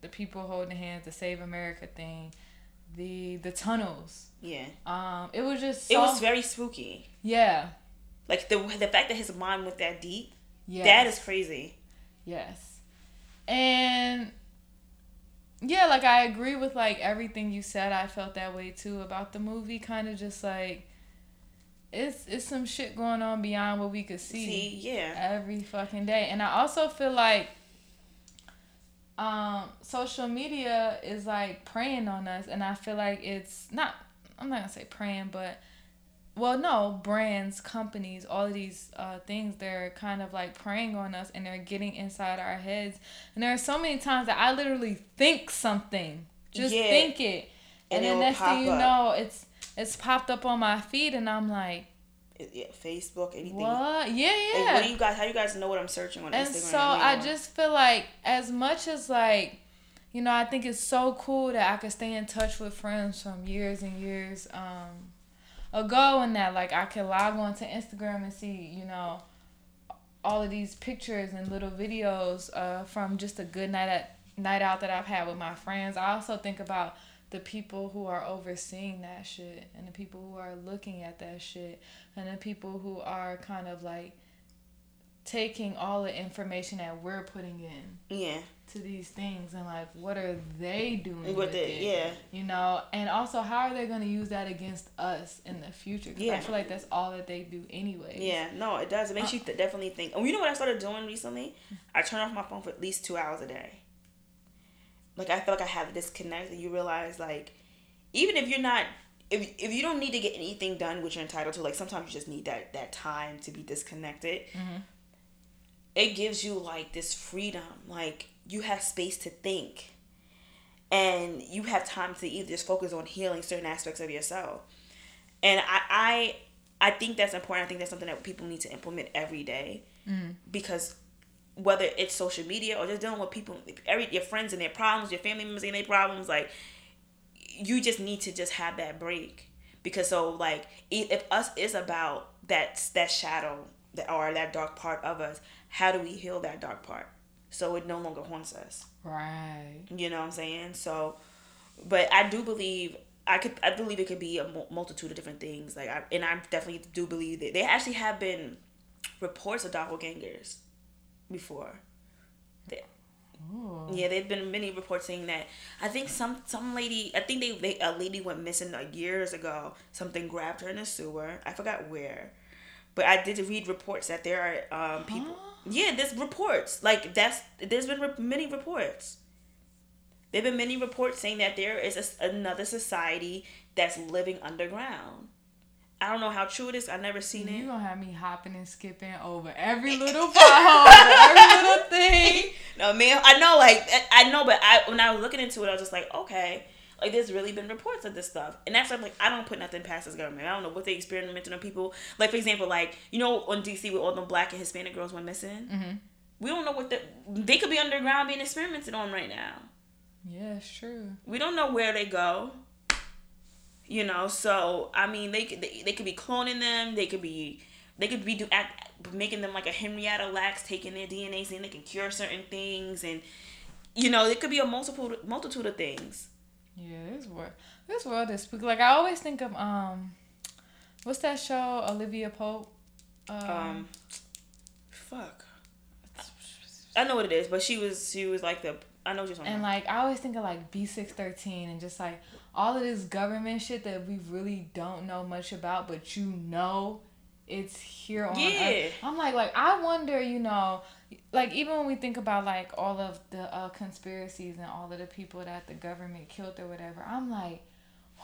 the people holding hands the Save America thing, the the tunnels. Yeah. Um it was just so, It was very spooky. yeah. Like the the fact that his mind went that deep. Yeah. That is crazy. Yes. And yeah, like I agree with like everything you said. I felt that way too about the movie. Kind of just like it's it's some shit going on beyond what we could see, See, yeah. every fucking day. And I also feel like um social media is like preying on us and I feel like it's not I'm not gonna say preying, but well no brands companies all of these uh, things they're kind of like preying on us and they're getting inside our heads and there are so many times that i literally think something just Yeah. think it And and, then next thing you up. know it's it's popped up on my feed and i'm like yeah. Facebook, anything. what yeah Like, yeah what do you guys? How you guys know what I'm searching on and Instagram? so I just feel like as much as like you know, I think it's so cool that I could stay in touch with friends from years and years um, ago, and that like I could log on to Instagram and see, you know, all of these pictures and little videos uh, from just a good night at night out that I've had with my friends. I also think about the people who are overseeing that shit and the people who are looking at that shit and the people who are kind of like taking all the information that we're putting in Yeah. to these things and like what are they doing With with, it, it, yeah. you know and also how are they going to use that against us in the future 'Cause Yeah. i feel like that's all that they do anyway Yeah, no, it does. It makes uh, you th- definitely think. Oh, you know what I started doing recently? Mm. I turn off my phone for at least two hours a day. Like I feel like I have this disconnect, and you realize like, even if you're not, if if you don't need to get anything done, which you're entitled to, like sometimes you just need that that time to be disconnected. Mm-hmm. It gives you like this freedom, like you have space to think, and you have time to either just focus on healing certain aspects of yourself. And I, I I think that's important. I think that's something that people need to implement every day mm-hmm. because whether it's social media or just dealing with people, every your friends and their problems, your family members and their problems, like you just need to just have that break because so like if us is about that that shadow that or that dark part of us, how do we heal that dark part so it no longer haunts us? right You know what I'm saying? So, but I do believe I could. I believe it could be a multitude of different things. Like, I, and I definitely do believe that there actually have been reports of doppelgangers before. They- Yeah, there've been many reports saying that. I think some some lady. I think they, they a lady went missing like years ago. Something grabbed her in a sewer. I forgot where, but I did read reports that there are um, people. Yeah, there's reports like that's. There's been re- many reports. There've been many reports saying that there is a another society that's living underground. I don't know how true it is. I've never seen you it. You gonna have me hopping and skipping over every little pothole every little thing No, man, I know, like I- I know, but I when I was looking into it, I was just like, okay, like there's really been reports of this stuff, and that's why I'm like, I don't put nothing past this government. I don't know what they experimenting on people. Like for example, like you know, on DC with all the black and Hispanic girls went missing. Mm-hmm. We don't know what the they could be underground being experimented on right now. yeah it's true We don't know where they go. You know, so I mean, they could they, they could be cloning them. They could be they could be do act, making them like a Henrietta Lacks, taking their DNA, saying they can cure certain things, and you know, it could be a multiple multitude of things. yeah this world this world is spooky like i always think of um what's that show olivia pope um, Um, fuck. I know what it is, but she was she was like the I know what you're talking And about. like I always think of like B six thirteen and just like all of this government shit that we really don't know much about, but you know it's here on Yeah. Earth. I'm like like I wonder, you know, like even when we think about like all of the uh, conspiracies and all of the people that the government killed or whatever, I'm like,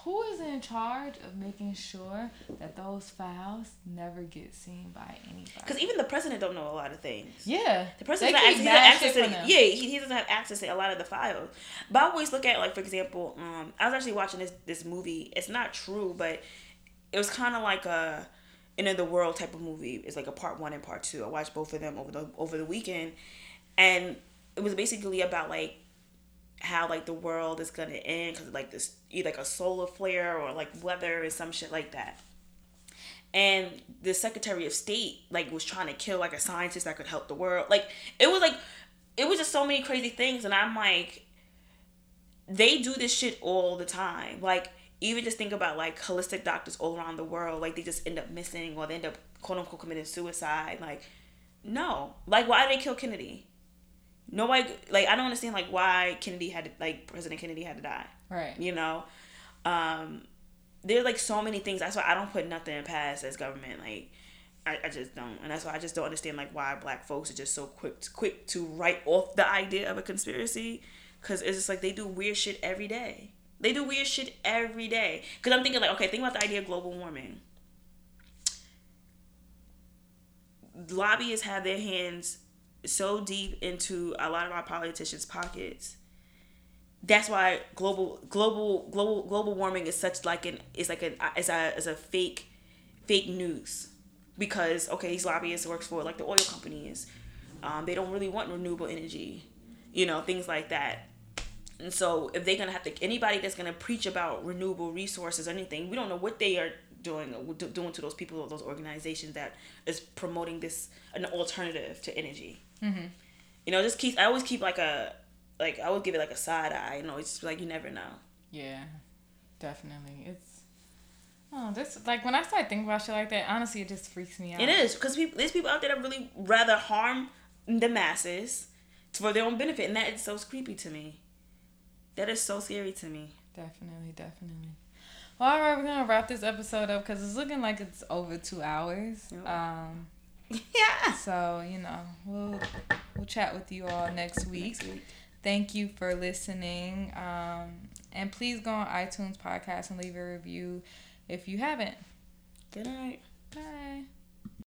who is in charge of making sure that those files never get seen by anybody? Because even the president don't know a lot of things. yeah, The president doesn't have access, to yeah he, he doesn't have access to a lot of the files. But I always look at like for example, um, I was actually watching this this movie. It's not true, but it was kind of like a end of the world type of movie. It's like a part one and part two. I watched both of them over the over the weekend, and it was basically about like how like the world is gonna end because like this like a solar flare or like weather or some shit like that. And the secretary of state like was trying to kill like a scientist that could help the world. Like it was like it was just so many crazy things and i'm like they do this shit all the time. Like even just think about like holistic doctors all around the world like they just end up missing or they end up quote unquote committing suicide. Like no. Like why did they kill kennedy? Nobody like i don't understand like why kennedy had to, like president kennedy had to die right. you know? Um there's like so many things. That's why i don't put nothing past as government like I, I just don't. And that's why i just don't understand like why black folks are just so quick quick to write off the idea of a conspiracy. Because it's just like they do weird shit every day. They do weird shit every day. Because i'm thinking like okay think about the idea of global warming. Lobbyists have their hands so deep into a lot of our politicians pockets that's why global global global global warming is such like an is like an is a is a fake fake news because okay these lobbyists works for like the oil companies um, they don't really want renewable energy you know things like that And so if they're gonna have to anybody that's gonna preach about renewable resources or anything, we don't know what they are doing doing to those people or those organizations that is promoting this an alternative to energy. Mm-hmm. You know, just keep I always keep like a like I would give it like a side eye. You know, it's just like you never know. Yeah, definitely. It's oh, this like when I start thinking about shit like that, honestly, it just freaks me out. It is because people, there's people out there that really rather harm the masses for their own benefit, and that is so creepy to me. That is so scary to me. Definitely, definitely. Well, all right, we're gonna wrap this episode up because it's looking like it's over two hours. Yep. Um, yeah. So you know, we'll we'll chat with you all next week. Next week. Thank you for listening. Um, and please go on iTunes podcast and leave a review if you haven't. Good night. Bye.